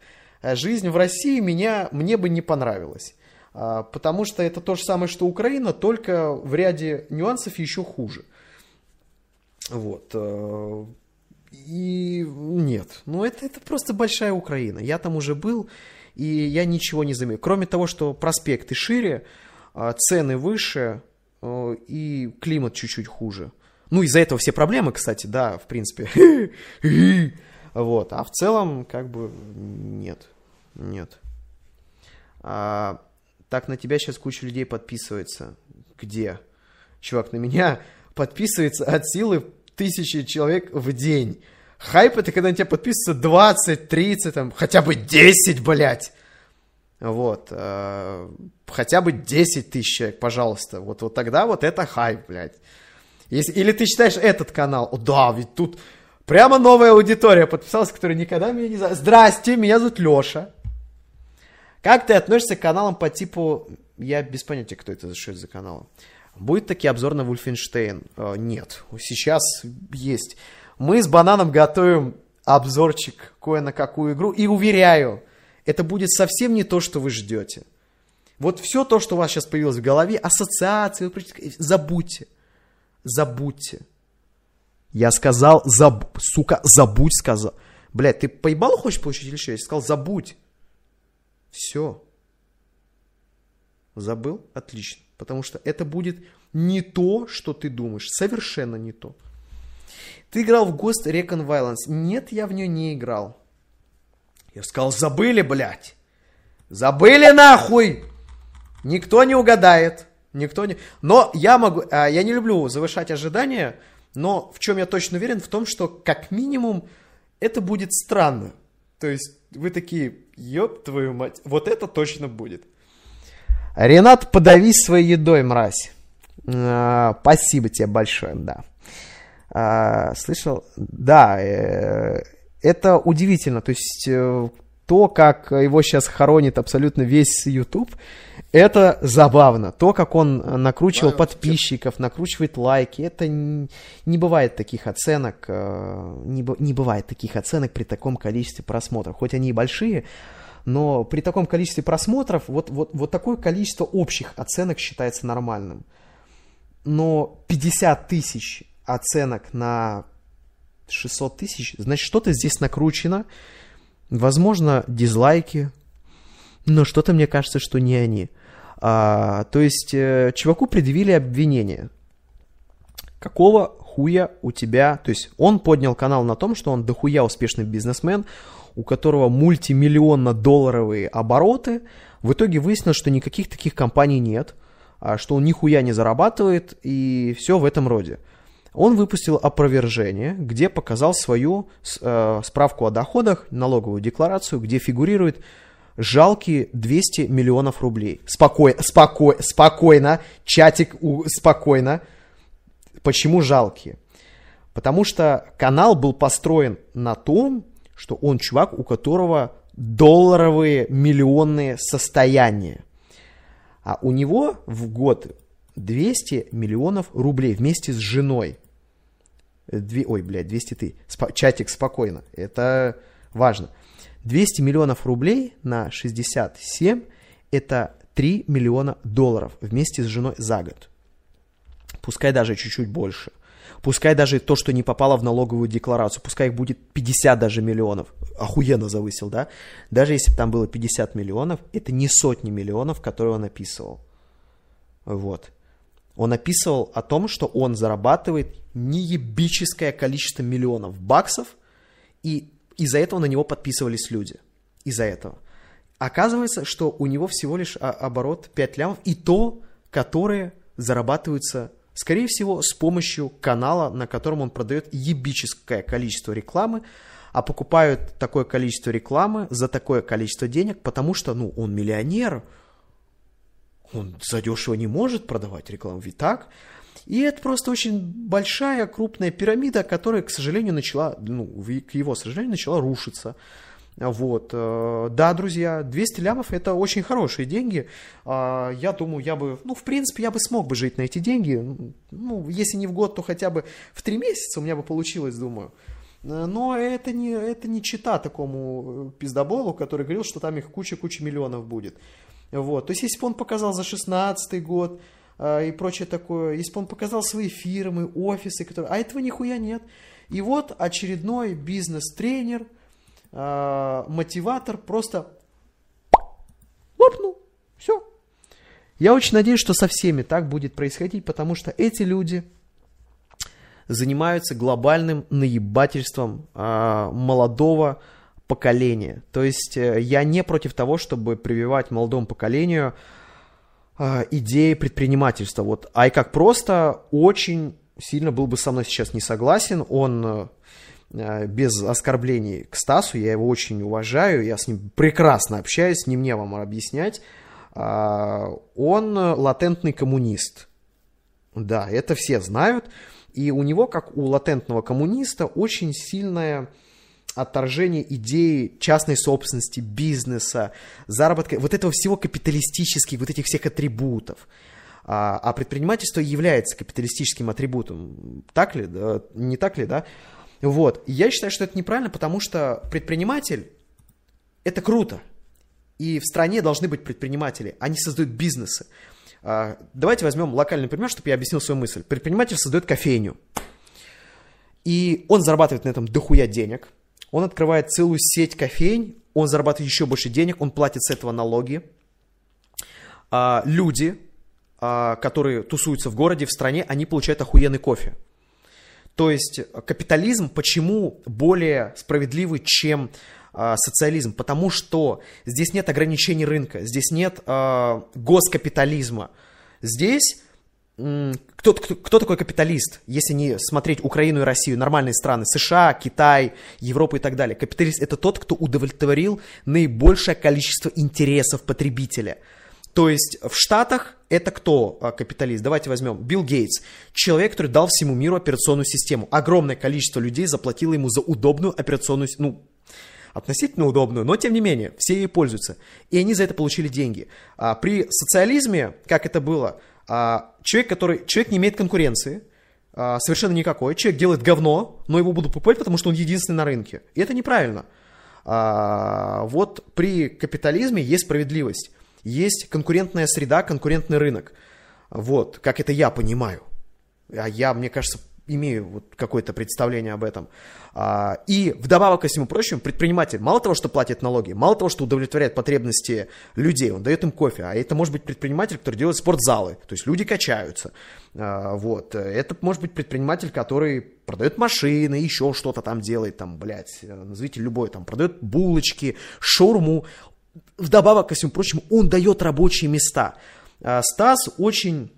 Э, жизнь в России меня, мне бы не понравилась. А, потому что это то же самое, что Украина, только в ряде нюансов еще хуже. Вот. Э, и нет, ну это, это просто большая Украина. Я там уже был, и я ничего не заметил. Кроме того, что проспекты шире, а, цены выше, и климат чуть-чуть хуже. Ну, из-за этого все проблемы, кстати, да, в принципе. Вот. А в целом, как бы, нет. Нет. А, так, на тебя сейчас куча людей подписывается. Где? Чувак, на меня подписывается от силы тысячи человек в день. Хайп это когда на тебя подписывается 20, 30, там, хотя бы 10, блядь. Вот. Э, хотя бы 10 тысяч человек, пожалуйста. Вот, вот тогда вот это хайп, блядь. Если, или ты читаешь этот канал, о, да, ведь тут прямо новая аудитория подписалась, которая никогда меня не знает. Здрасте, меня зовут Леша. Как ты относишься к каналам по типу... Я без понятия, кто это, что это за канал. Будет таки обзор на Вульфенштейн? Э, нет, сейчас есть. Мы с Бананом готовим обзорчик кое на какую игру. И уверяю, это будет совсем не то, что вы ждете. Вот все то, что у вас сейчас появилось в голове, ассоциации, забудьте забудьте. Я сказал, заб... сука, забудь, сказал. Блядь, ты поебал хочешь получить или что? Я сказал, забудь. Все. Забыл? Отлично. Потому что это будет не то, что ты думаешь. Совершенно не то. Ты играл в Ghost Recon Violence. Нет, я в нее не играл. Я сказал, забыли, блядь. Забыли нахуй. Никто не угадает. Никто не... Но я могу... А, я не люблю завышать ожидания, но в чем я точно уверен? В том, что как минимум это будет странно. То есть вы такие, ёб твою мать, вот это точно будет. Ренат, подавись своей едой, мразь. А, спасибо тебе большое, да. А, слышал? Да, э, это удивительно. То есть э, то, как его сейчас хоронит абсолютно весь YouTube, это забавно. То, как он накручивал да, подписчиков, накручивает лайки, это не, не бывает таких оценок, э, не, не бывает таких оценок при таком количестве просмотров. Хоть они и большие, но при таком количестве просмотров вот, вот, вот такое количество общих оценок считается нормальным. Но 50 тысяч оценок на 600 тысяч, значит, что-то здесь накручено. Возможно, дизлайки, но что-то мне кажется, что не они. А, то есть, э, чуваку предъявили обвинение. Какого хуя у тебя... То есть, он поднял канал на том, что он дохуя успешный бизнесмен, у которого мультимиллионно-долларовые обороты. В итоге выяснилось, что никаких таких компаний нет, а что он нихуя не зарабатывает и все в этом роде. Он выпустил опровержение, где показал свою э, справку о доходах, налоговую декларацию, где фигурирует жалкие 200 миллионов рублей. Спокойно, спокойно, спокойно, чатик, спокойно. Почему жалкие? Потому что канал был построен на том, что он чувак, у которого долларовые миллионные состояния. А у него в год 200 миллионов рублей вместе с женой. Две, ой, блядь, 200 ты. Спа, чатик спокойно. Это важно. 200 миллионов рублей на 67 это 3 миллиона долларов вместе с женой за год. Пускай даже чуть-чуть больше. Пускай даже то, что не попало в налоговую декларацию, пускай их будет 50 даже миллионов. Охуенно завысил, да? Даже если бы там было 50 миллионов, это не сотни миллионов, которые он описывал. Вот. Он описывал о том, что он зарабатывает неебическое количество миллионов баксов, и из-за этого на него подписывались люди. Из-за этого. Оказывается, что у него всего лишь оборот 5 лямов, и то, которые зарабатываются, скорее всего, с помощью канала, на котором он продает ебическое количество рекламы, а покупают такое количество рекламы за такое количество денег, потому что, ну, он миллионер, он задешево не может продавать рекламу, ведь так? И это просто очень большая, крупная пирамида, которая, к сожалению, начала, ну, к его сожалению, начала рушиться. Вот. Э, да, друзья, 200 лямов это очень хорошие деньги. А, я думаю, я бы, ну, в принципе, я бы смог бы жить на эти деньги. Ну, если не в год, то хотя бы в три месяца у меня бы получилось, думаю. Э, но это не, это не чита такому э, пиздоболу, который говорил, что там их куча-куча миллионов будет. Вот. То есть, если бы он показал за 16 год, а, и прочее такое, если бы он показал свои фирмы, офисы, которые... а этого нихуя нет. И вот очередной бизнес-тренер, э, мотиватор просто лопнул. Все. Я очень надеюсь, что со всеми так будет происходить, потому что эти люди занимаются глобальным наебательством э, молодого поколения. То есть э, я не против того, чтобы прививать молодому поколению э, идеи предпринимательства. Вот Ай как просто очень сильно был бы со мной сейчас не согласен. Он э, без оскорблений к Стасу, я его очень уважаю, я с ним прекрасно общаюсь, не мне вам объяснять. Э, он латентный коммунист. Да, это все знают. И у него, как у латентного коммуниста, очень сильная отторжение идеи частной собственности, бизнеса, заработка, вот этого всего капиталистических, вот этих всех атрибутов. А, а предпринимательство является капиталистическим атрибутом. Так ли? Не так ли, да? Вот. Я считаю, что это неправильно, потому что предприниматель – это круто. И в стране должны быть предприниматели. Они создают бизнесы. А, давайте возьмем локальный пример, чтобы я объяснил свою мысль. Предприниматель создает кофейню. И он зарабатывает на этом дохуя денег – он открывает целую сеть кофейн, он зарабатывает еще больше денег, он платит с этого налоги. А, люди, а, которые тусуются в городе, в стране, они получают охуенный кофе. То есть капитализм почему более справедливый, чем а, социализм? Потому что здесь нет ограничений рынка, здесь нет а, госкапитализма. Здесь кто, кто, кто такой капиталист, если не смотреть Украину и Россию, нормальные страны, США, Китай, Европа и так далее. Капиталист это тот, кто удовлетворил наибольшее количество интересов потребителя. То есть в Штатах это кто а, капиталист? Давайте возьмем Билл Гейтс. Человек, который дал всему миру операционную систему. Огромное количество людей заплатило ему за удобную операционную, ну, относительно удобную, но тем не менее, все ей пользуются. И они за это получили деньги. А при социализме, как это было, а, человек, который, человек не имеет конкуренции, а, совершенно никакой, человек делает говно, но его будут покупать, потому что он единственный на рынке. И это неправильно. А, вот при капитализме есть справедливость, есть конкурентная среда, конкурентный рынок. Вот, как это я понимаю. А я, мне кажется, имею вот какое-то представление об этом. А, и вдобавок ко всему прочему, предприниматель мало того, что платит налоги, мало того, что удовлетворяет потребности людей, он дает им кофе, а это может быть предприниматель, который делает спортзалы, то есть люди качаются. А, вот. Это может быть предприниматель, который продает машины, еще что-то там делает, там, блядь, назовите любой, там, продает булочки, шаурму. Вдобавок ко всему прочему, он дает рабочие места. А, Стас очень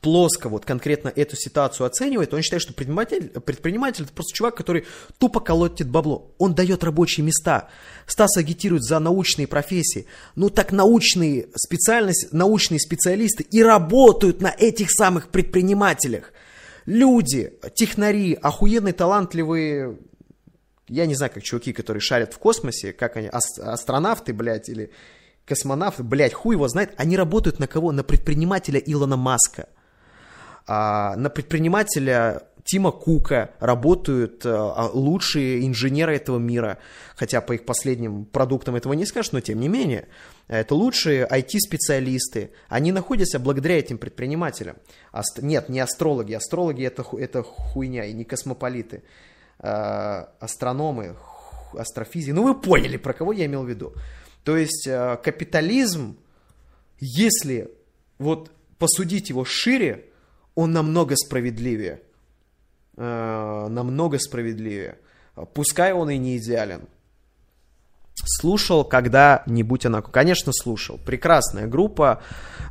плоско вот конкретно эту ситуацию оценивает, он считает, что предприниматель, предприниматель это просто чувак, который тупо колотит бабло. Он дает рабочие места. Стас агитирует за научные профессии. Ну так научные специальности, научные специалисты и работают на этих самых предпринимателях. Люди, технари, охуенные, талантливые, я не знаю, как чуваки, которые шарят в космосе, как они, астронавты, блядь, или космонавты, блядь, хуй его знает, они работают на кого? На предпринимателя Илона Маска. А, на предпринимателя Тима Кука работают а, лучшие инженеры этого мира. Хотя по их последним продуктам этого не скажешь, но тем не менее. Это лучшие IT-специалисты. Они находятся благодаря этим предпринимателям. Аст... Нет, не астрологи. Астрологи это, это хуйня и не космополиты. А, астрономы, астрофизики. Ну вы поняли, про кого я имел в виду. То есть э, капитализм, если вот посудить его шире, он намного справедливее. Э, намного справедливее. Пускай он и не идеален. Слушал когда-нибудь она? Конечно, слушал. Прекрасная группа.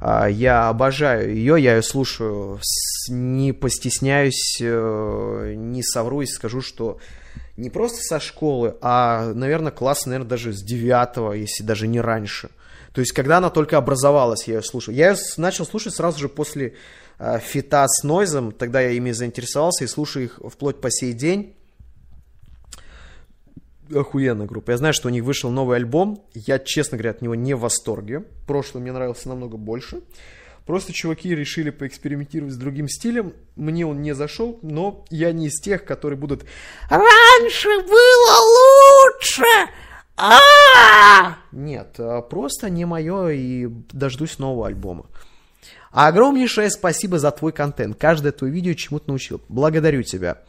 Э, я обожаю ее, я ее слушаю. Не постесняюсь, не совру и скажу, что не просто со школы, а, наверное, класс, наверное, даже с девятого, если даже не раньше. То есть, когда она только образовалась, я ее слушал. Я ее начал слушать сразу же после э, фита с Нойзом, тогда я ими заинтересовался и слушаю их вплоть по сей день. Охуенная группа. Я знаю, что у них вышел новый альбом. Я, честно говоря, от него не в восторге. Прошлый мне нравился намного больше. Просто чуваки решили поэкспериментировать с другим стилем. Мне он не зашел, но я не из тех, которые будут «Раньше было лучше!» а Нет, а, просто не мое и дождусь нового альбома. Огромнейшее спасибо за твой контент. Каждое твое видео чему-то научил. Благодарю тебя.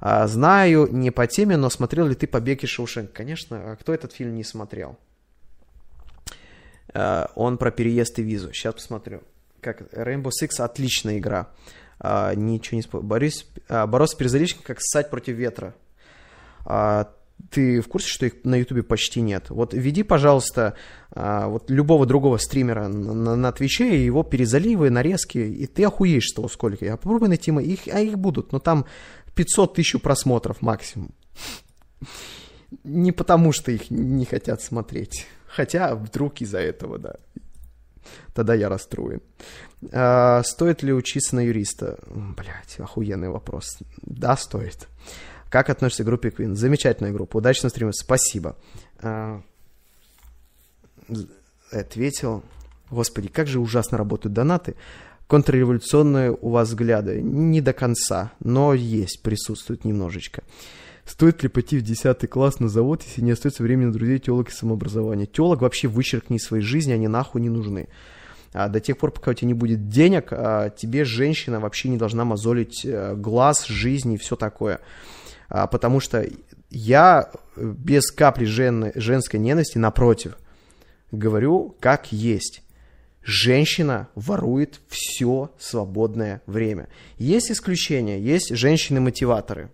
А, знаю, не по теме, но смотрел ли ты «Побег из Шоушенка»? Конечно, а кто этот фильм не смотрел? Он про переезд и визу. Сейчас посмотрю как Rainbow Six отличная игра. А, ничего не спорю. Борис, а, бороться как ссать против ветра. А, ты в курсе, что их на Ютубе почти нет? Вот веди, пожалуйста, а, вот любого другого стримера на, на Твиче, его перезаливы, нарезки, и ты охуеешь с того сколько. Я попробую найти, их, а их будут, но там 500 тысяч просмотров максимум. Не потому, что их не хотят смотреть. Хотя вдруг из-за этого, да тогда я расстроен. А, стоит ли учиться на юриста? Блять, охуенный вопрос. Да, стоит. Как относишься к группе Queen? Замечательная группа. Удачно стриме. Спасибо. А, ответил. Господи, как же ужасно работают донаты. Контрреволюционные у вас взгляды. Не до конца, но есть, присутствует немножечко. Стоит ли пойти в 10 класс на завод, если не остается времени на друзей, телок и самообразование? Телок вообще вычеркни из своей жизни, они нахуй не нужны. А до тех пор, пока у тебя не будет денег, а, тебе женщина вообще не должна мозолить э, глаз, жизнь и все такое. А, потому что я без капли жен, женской ненависти, напротив, говорю как есть. Женщина ворует все свободное время. Есть исключения, есть женщины-мотиваторы –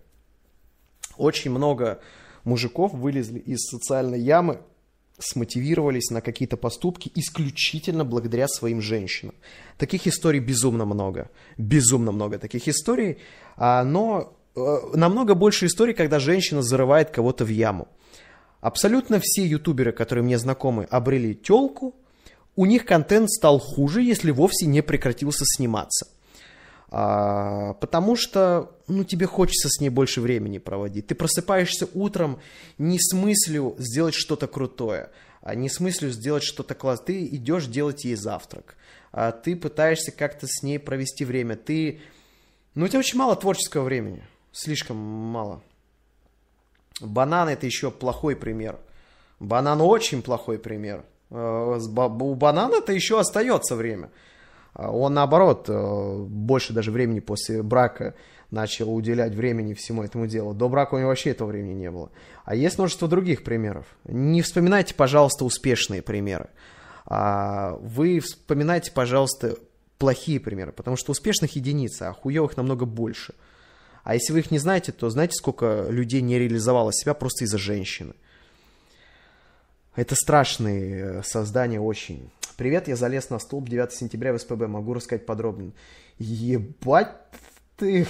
очень много мужиков вылезли из социальной ямы, смотивировались на какие-то поступки исключительно благодаря своим женщинам. Таких историй безумно много. Безумно много таких историй. А, но э, намного больше историй, когда женщина зарывает кого-то в яму. Абсолютно все ютуберы, которые мне знакомы, обрели телку, у них контент стал хуже, если вовсе не прекратился сниматься. А, потому что, ну, тебе хочется с ней больше времени проводить. Ты просыпаешься утром не с мыслью сделать что-то крутое, а не с мыслью сделать что-то классное. Ты идешь делать ей завтрак. А ты пытаешься как-то с ней провести время. Ты... Ну, у тебя очень мало творческого времени. Слишком мало. Банан это еще плохой пример. Банан очень плохой пример. Э, у банана это еще остается время. А он, наоборот, э, больше даже времени после брака начал уделять времени всему этому делу. До брака у него вообще этого времени не было. А есть множество других примеров. Не вспоминайте, пожалуйста, успешные примеры. А вы вспоминайте, пожалуйста, плохие примеры, потому что успешных единиц, а хуевых намного больше. А если вы их не знаете, то знаете, сколько людей не реализовало себя просто из-за женщины. Это страшные э, создания очень. Привет, я залез на столб 9 сентября в СПБ, могу рассказать подробно. Ебать ты...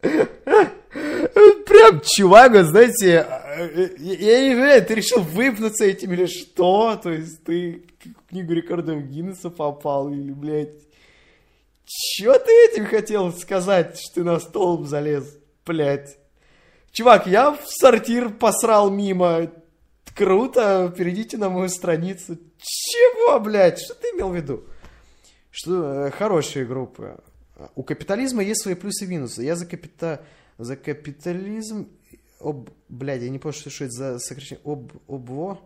Прям, чувак, знаете, я не знаю, ты решил выпнуться этим или что? То есть ты в книгу рекордов Гиннесса попал или, блядь... Чё ты этим хотел сказать, что ты на столб залез, блядь? Чувак, я в сортир посрал мимо, Круто, перейдите на мою страницу. Чего, блядь? Что ты имел в виду? Что э, хорошие группы. У капитализма есть свои плюсы и минусы. Я за, капита... за капитализм... Об... Блядь, я не помню, что, что это за сокращение. Об... Обво.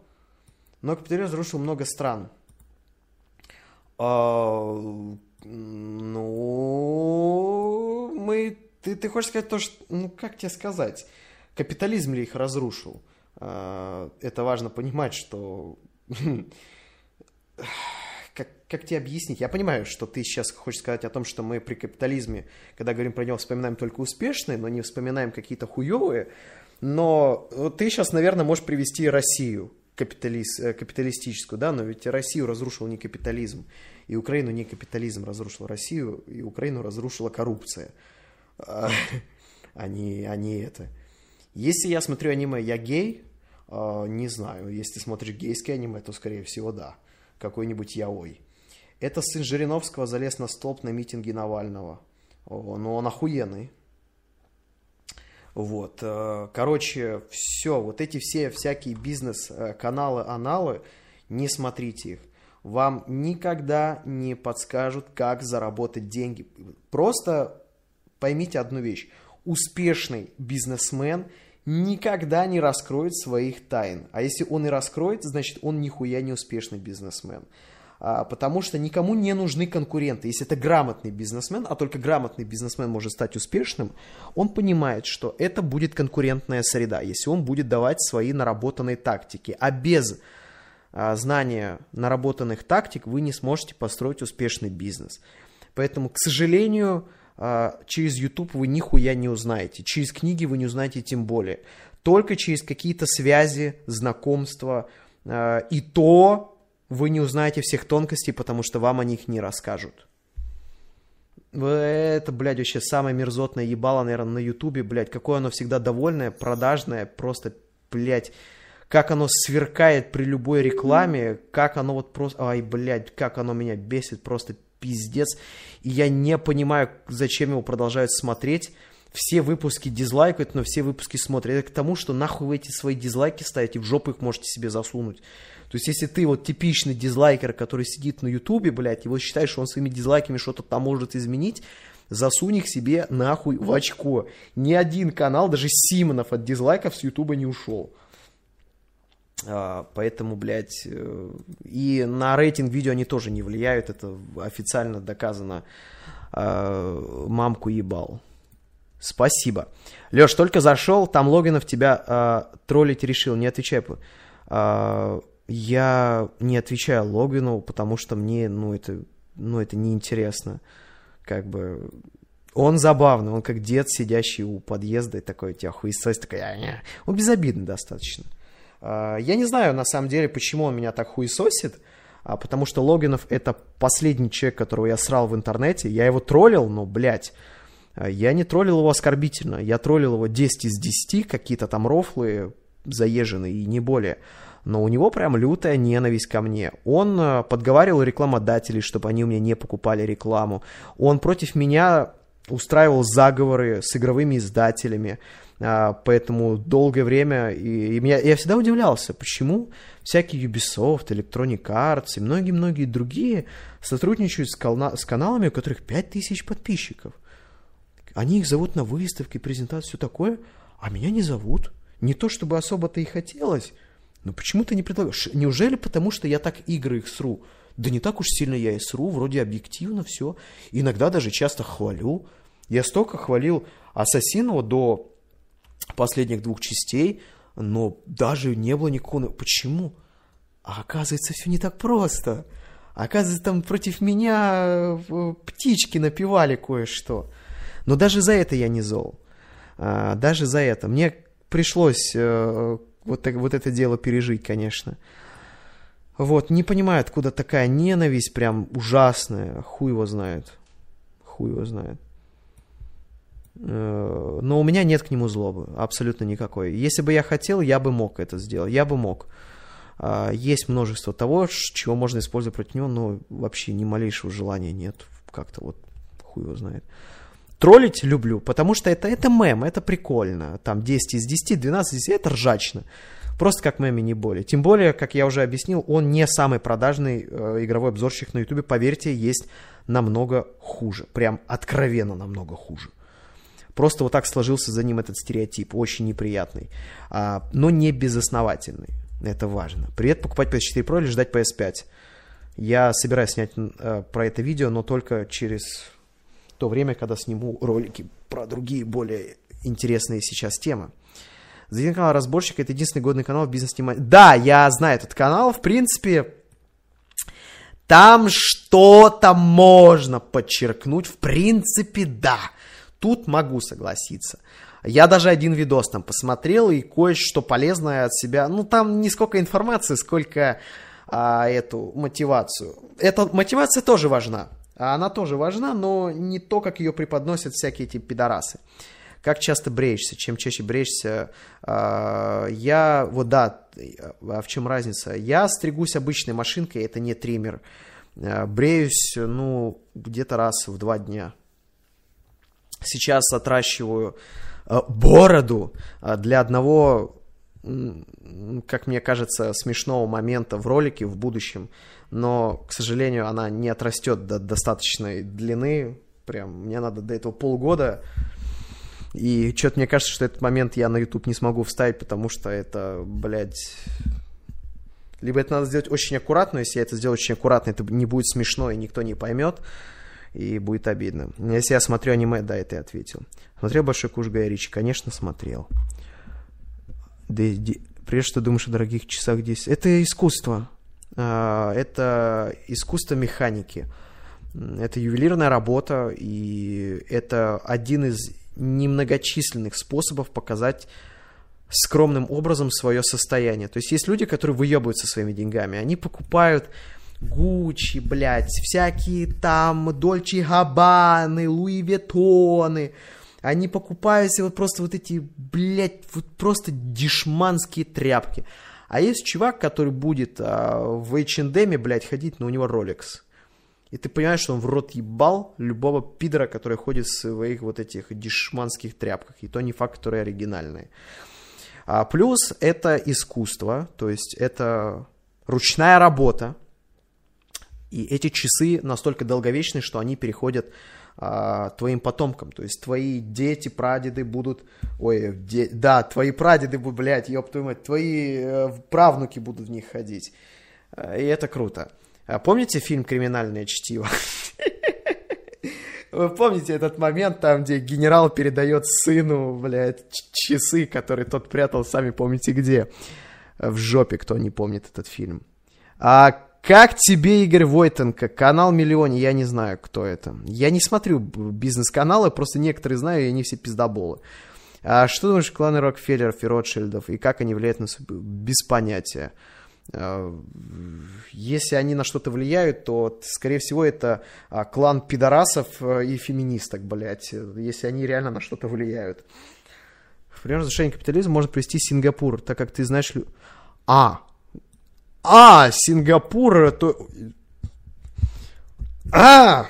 Но капитализм разрушил много стран. А... Ну... Мы... Ты, ты хочешь сказать то, что... Ну, как тебе сказать? Капитализм ли их разрушил? А, это важно понимать, что... Как, как тебе объяснить? Я понимаю, что ты сейчас хочешь сказать о том, что мы при капитализме, когда говорим про него, вспоминаем только успешные, но не вспоминаем какие-то хуевые. Но ты сейчас, наверное, можешь привести Россию капиталист, э, капиталистическую, да, но ведь Россию разрушил не капитализм, и Украину не капитализм разрушил Россию, и Украину разрушила коррупция, а, а а не это. Если я смотрю аниме «Я гей», не знаю, если ты смотришь гейское аниме, то, скорее всего, да. Какой-нибудь яой. Это сын Жириновского залез на столб на митинге Навального. Но он охуенный. Вот. Э, короче, все. Вот эти все всякие бизнес-каналы, аналы, не смотрите их. Вам никогда не подскажут, как заработать деньги. Просто поймите одну вещь. Успешный бизнесмен – никогда не раскроет своих тайн. А если он и раскроет, значит он нихуя не успешный бизнесмен. А, потому что никому не нужны конкуренты. Если это грамотный бизнесмен, а только грамотный бизнесмен может стать успешным, он понимает, что это будет конкурентная среда, если он будет давать свои наработанные тактики. А без а, знания наработанных тактик вы не сможете построить успешный бизнес. Поэтому, к сожалению, через YouTube вы нихуя не узнаете, через книги вы не узнаете тем более. Только через какие-то связи, знакомства, а, и то вы не узнаете всех тонкостей, потому что вам о них не расскажут. Это, блядь, вообще самое мерзотное ебало, наверное, на Ютубе, блядь. Какое оно всегда довольное, продажное, просто, блядь, как оно сверкает при любой рекламе, как оно вот просто... Ай, блядь, как оно меня бесит, просто пиздец. И я не понимаю, зачем его продолжают смотреть. Все выпуски дизлайкают, но все выпуски смотрят. Это к тому, что нахуй вы эти свои дизлайки ставите, в жопу их можете себе засунуть. То есть, если ты вот типичный дизлайкер, который сидит на ютубе, блядь, и вот считаешь, что он своими дизлайками что-то там может изменить, засунь их себе нахуй в очко. Ни один канал, даже Симонов от дизлайков с ютуба не ушел. А, поэтому, блядь, э, и на рейтинг видео они тоже не влияют, это официально доказано. А, мамку ебал. Спасибо. Леш, только зашел, там Логинов тебя а, троллить решил, не отвечай. Я не отвечаю Логину, потому что мне, ну, это, ну, это неинтересно. Как бы, он забавный, он как дед, сидящий у подъезда, и такой, тебя хуесось, такой, он безобидный достаточно. А, я не знаю, на самом деле, почему он меня так хуесосит, а, потому что Логинов это последний человек, которого я срал в интернете. Я его троллил, но, блядь, а, я не троллил его оскорбительно. Я троллил его 10 из 10, какие-то там рофлы заезженные и не более. но у него прям лютая ненависть ко мне. Он подговаривал рекламодателей, чтобы они у меня не покупали рекламу. Он против меня устраивал заговоры с игровыми издателями. А, поэтому долгое время, и, и меня, я всегда удивлялся, почему всякие Ubisoft, Electronic Arts и многие-многие другие сотрудничают с, кана- с каналами, у которых 5000 подписчиков. Они их зовут на выставки, презентации, все такое, а меня не зовут. Не то, чтобы особо-то и хотелось, но почему-то не предлагаешь. Неужели потому, что я так игры их сру? Да не так уж сильно я и сру, вроде объективно все. Иногда даже часто хвалю. Я столько хвалил Ассасинова до последних двух частей, но даже не было никакого... Почему? А оказывается, все не так просто. Оказывается, там против меня э, птички напевали кое-что. Но даже за это я не зол. А, даже за это. Мне пришлось э, вот, вот это дело пережить, конечно. Вот, не понимаю, откуда такая ненависть прям ужасная. Хуй его знает. Хуй его знает. Э, но у меня нет к нему злобы, абсолютно никакой. Если бы я хотел, я бы мог это сделать, я бы мог. А, есть множество того, чего можно использовать против него, но вообще ни малейшего желания нет. Как-то вот хуй его знает. Троллить люблю, потому что это, это мем, это прикольно. Там 10 из 10, 12 из 10, это ржачно. Просто как мем и не более. Тем более, как я уже объяснил, он не самый продажный э, игровой обзорщик на ютубе. Поверьте, есть намного хуже. Прям откровенно намного хуже. Просто вот так сложился за ним этот стереотип, очень неприятный, а, но не безосновательный. Это важно. Привет, покупать PS4 Pro или ждать PS5. Я собираюсь снять э, про это видео, но только через то время, когда сниму ролики про другие более интересные сейчас темы. Зайди на канал Разборщик, это единственный годный канал в бизнес снимании. Да, я знаю этот канал, в принципе, там что-то можно подчеркнуть, в принципе, да. Тут могу согласиться. Я даже один видос там посмотрел и кое-что полезное от себя. Ну, там не сколько информации, сколько а, эту мотивацию. Эта мотивация тоже важна. Она тоже важна, но не то, как ее преподносят всякие эти пидорасы. Как часто бреешься? Чем чаще бреешься? А, я, вот да, а в чем разница? Я стригусь обычной машинкой, это не триммер. А, бреюсь, ну, где-то раз в два дня сейчас отращиваю э, бороду э, для одного, как мне кажется, смешного момента в ролике в будущем, но, к сожалению, она не отрастет до достаточной длины, прям мне надо до этого полгода, и что-то мне кажется, что этот момент я на YouTube не смогу вставить, потому что это, блядь, либо это надо сделать очень аккуратно, если я это сделаю очень аккуратно, это не будет смешно и никто не поймет, и будет обидно. Если я смотрю аниме, да, это я ответил. Смотрел «Большой куш» Гая Ричи? Конечно, смотрел. Да, прежде что думаешь о дорогих часах здесь. Это искусство. А, это искусство механики. Это ювелирная работа, и это один из немногочисленных способов показать скромным образом свое состояние. То есть есть люди, которые выебываются своими деньгами. Они покупают Гуччи, блядь, всякие там Дольче Габаны, Луи Виттоны. Они покупают себе вот просто вот эти, блядь, вот просто дешманские тряпки. А есть чувак, который будет а, в H&M, блядь, ходить, но у него Rolex. И ты понимаешь, что он в рот ебал любого пидора, который ходит в своих вот этих дешманских тряпках. И то не факт, которые оригинальные. А плюс это искусство, то есть это ручная работа, и эти часы настолько долговечны, что они переходят а, твоим потомкам. То есть твои дети, прадеды будут... Ой, де, да, твои прадеды будут, блядь, ёб твою мать, твои э, правнуки будут в них ходить. И это круто. А помните фильм «Криминальное чтиво»? Вы помните этот момент, там, где генерал передает сыну, блядь, часы, которые тот прятал, сами помните где? В жопе, кто не помнит этот фильм. А как тебе, Игорь Войтенко? Канал Миллионе, я не знаю, кто это. Я не смотрю бизнес-каналы, просто некоторые знаю, и они все пиздоболы. А что думаешь, кланы Рокфеллеров и Ротшильдов, и как они влияют на... Без понятия. А, если они на что-то влияют, то, скорее всего, это а, клан пидорасов э, и феминисток, блядь, если они реально на что-то влияют. В пример разрушения капитализма может привести Сингапур, так как ты знаешь... А, А, Сингапур, то... А!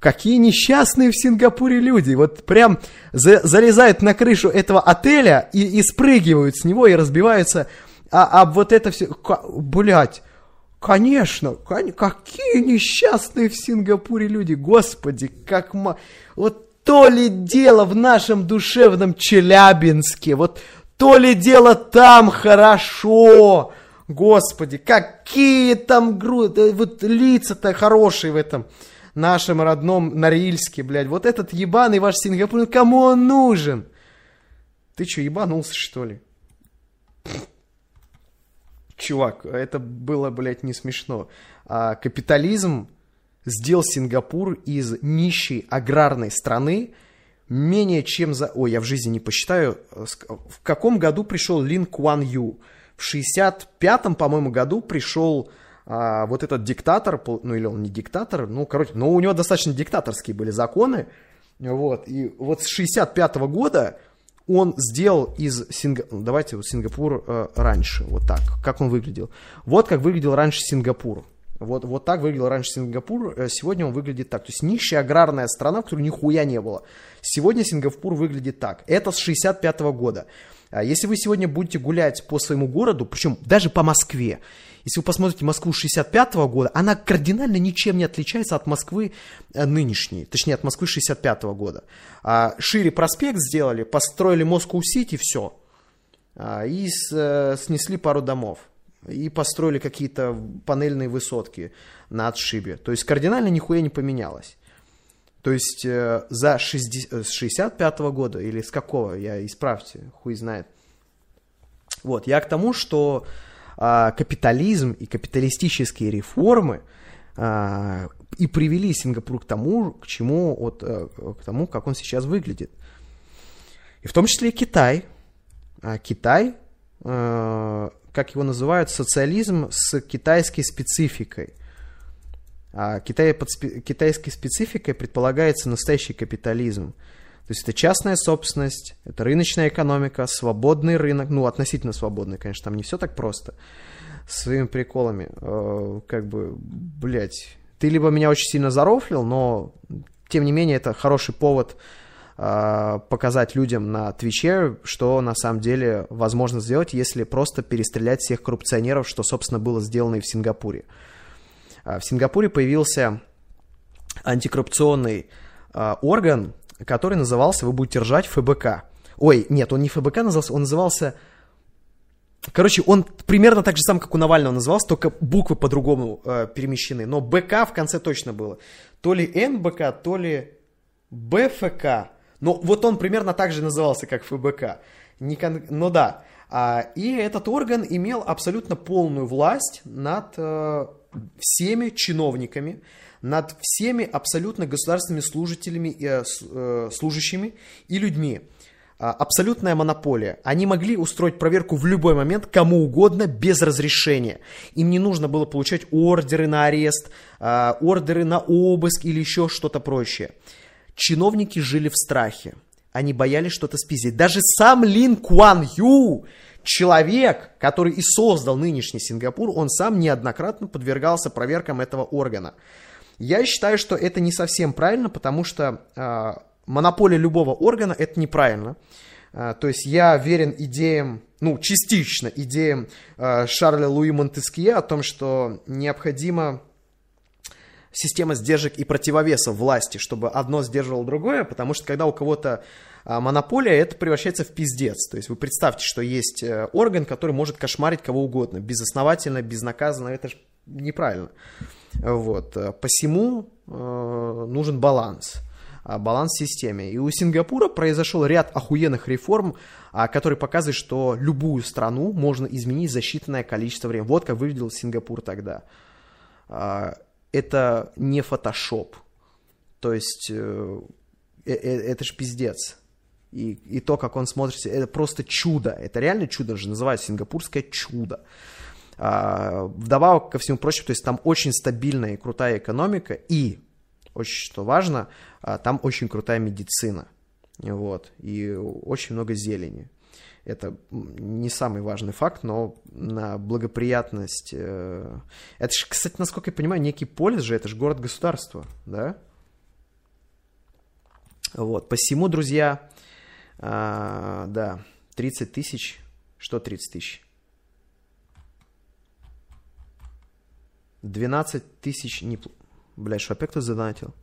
Какие несчастные в Сингапуре люди. Вот прям за, залезают на крышу этого отеля и, и спрыгивают с него и разбиваются. А, а вот это все... Блять. Конечно, какие несчастные в Сингапуре люди. Господи, как... Вот то ли дело в нашем душевном Челябинске. Вот то ли дело там хорошо. Господи, какие там груды, вот лица-то хорошие в этом нашем родном Норильске, блядь. Вот этот ебаный ваш Сингапур, ну кому он нужен? Ты что, ебанулся, что ли? Чувак, это было, блядь, не смешно. А, капитализм сделал Сингапур из нищей аграрной страны менее чем за... Ой, я в жизни не посчитаю. В каком году пришел Лин Куан Ю? В 65-м, по-моему, году пришел а, вот этот диктатор, ну или он не диктатор, ну, короче, но у него достаточно диктаторские были законы, вот, и вот с 65 -го года он сделал из Сингапура, давайте Сингапур э, раньше, вот так, как он выглядел. Вот как выглядел раньше Сингапур. Вот, вот так выглядел раньше Сингапур, э, сегодня он выглядит так. То есть нищая аграрная страна, в которой нихуя не было. Сегодня Сингапур выглядит так. Это с 65 -го года. А если вы сегодня будете гулять по своему городу, причем даже по Москве, если вы посмотрите Москву 65 -го года, она кардинально ничем не отличается от Москвы э, нынешней, точнее от Москвы 65 -го года. А, шире проспект сделали, построили Москву-Сити, все. А, и э, снесли пару домов. И построили какие-то панельные высотки на отшибе. То есть кардинально нихуя не поменялось. То есть э, за 60, с 65 -го года или с какого, я исправьте, хуй знает. Вот, я к тому, что а, капитализм и капиталистические реформы а, и привели Сингапур к тому, к чему, вот, а, к тому, как он сейчас выглядит. И в том числе и Китай. А Китай, а, как его называют, социализм с китайской спецификой. А Китай под спе- китайской спецификой предполагается настоящий капитализм. То есть это частная собственность, это рыночная экономика, свободный рынок, ну, относительно свободный, конечно, там не все так просто, с своими приколами. Э, как бы, блядь, ты либо меня очень сильно зарофлил, но, тем не менее, это хороший повод показать людям на Твиче, что на самом деле возможно сделать, если просто перестрелять всех коррупционеров, что, собственно, было сделано и в Сингапуре. Э, в Сингапуре появился антикоррупционный э, орган, который назывался, вы будете ржать, ФБК. Ой, нет, он не ФБК назывался, он назывался... Короче, он примерно так же сам, как у Навального назывался, только буквы по-другому э, перемещены. Но БК в конце точно было. То ли НБК, то ли БФК. Но вот он примерно так же назывался, как ФБК. Не кон... Ну да. А, и этот орган имел абсолютно полную власть над э, всеми чиновниками, над всеми абсолютно государственными служителями, э, э, служащими и людьми. А, абсолютная монополия. Они могли устроить проверку в любой момент кому угодно без разрешения. Им не нужно было получать ордеры на арест, а, ордеры на обыск или еще что-то прочее. Чиновники жили в страхе. Они боялись что-то спиздить. Даже сам Лин Куан Ю, человек, который и создал нынешний Сингапур, он сам неоднократно подвергался проверкам этого органа. Я считаю, что это не совсем правильно, потому что э, монополия любого органа это неправильно. Э, то есть я верен идеям, ну, частично идеям э, Шарля Луи Монтескье о том, что необходимо система сдержек и противовесов власти, чтобы одно сдерживало другое, потому что когда у кого-то монополия, это превращается в пиздец. То есть вы представьте, что есть орган, который может кошмарить кого угодно, безосновательно, безнаказанно, это же неправильно. Вот. Посему э, нужен баланс а, баланс в системе. И у Сингапура произошел ряд охуенных реформ, а, которые показывают, что любую страну можно изменить за считанное количество времени. Вот как выглядел Сингапур тогда. Это не фотошоп. То есть э, э, это ж пиздец. И, и то, как он смотрится, это просто чудо. Это реально чудо же, называется сингапурское чудо. А, вдобавок ко всему прочему, то есть там очень стабильная и крутая экономика, и, очень что важно, а, там очень крутая медицина. Вот. И очень много зелени. Это не самый важный факт, но на благоприятность... Э... Это же, кстати, насколько я понимаю, некий полис же, это же город-государство, да? Вот, посему, друзья, а, да, 30 тысяч, что 30 тысяч? 12 тысяч, не... Блядь, что опять кто задонатил?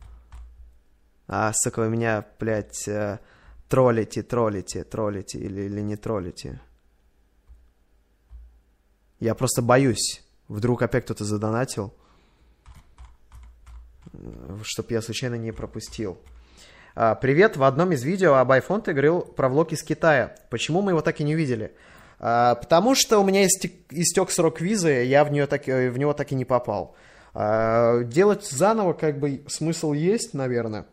А, сука, вы меня, блядь, э, троллите, троллите, троллите или, или не троллите. Я просто боюсь. Вдруг опять кто-то задонатил, чтоб я случайно не пропустил. А, привет, в одном из видео об iPhone ты говорил про влог из Китая. Почему мы его так и не увидели? А, потому что у меня истек, истек срок визы, я в, нее так, в него так и не попал. А, делать заново как бы смысл есть, наверное.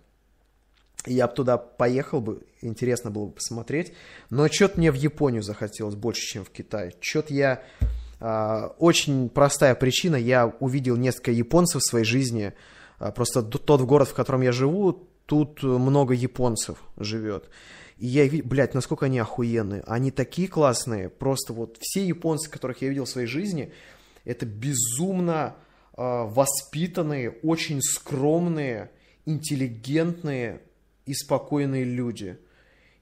Я бы туда поехал бы, интересно было бы посмотреть. Но что-то мне в Японию захотелось больше, чем в Китай. Что-то я... Очень простая причина, я увидел несколько японцев в своей жизни. Просто тот город, в котором я живу, тут много японцев живет. И я, блядь, насколько они охуенные. Они такие классные. Просто вот все японцы, которых я видел в своей жизни, это безумно э, воспитанные, очень скромные, интеллигентные и спокойные люди.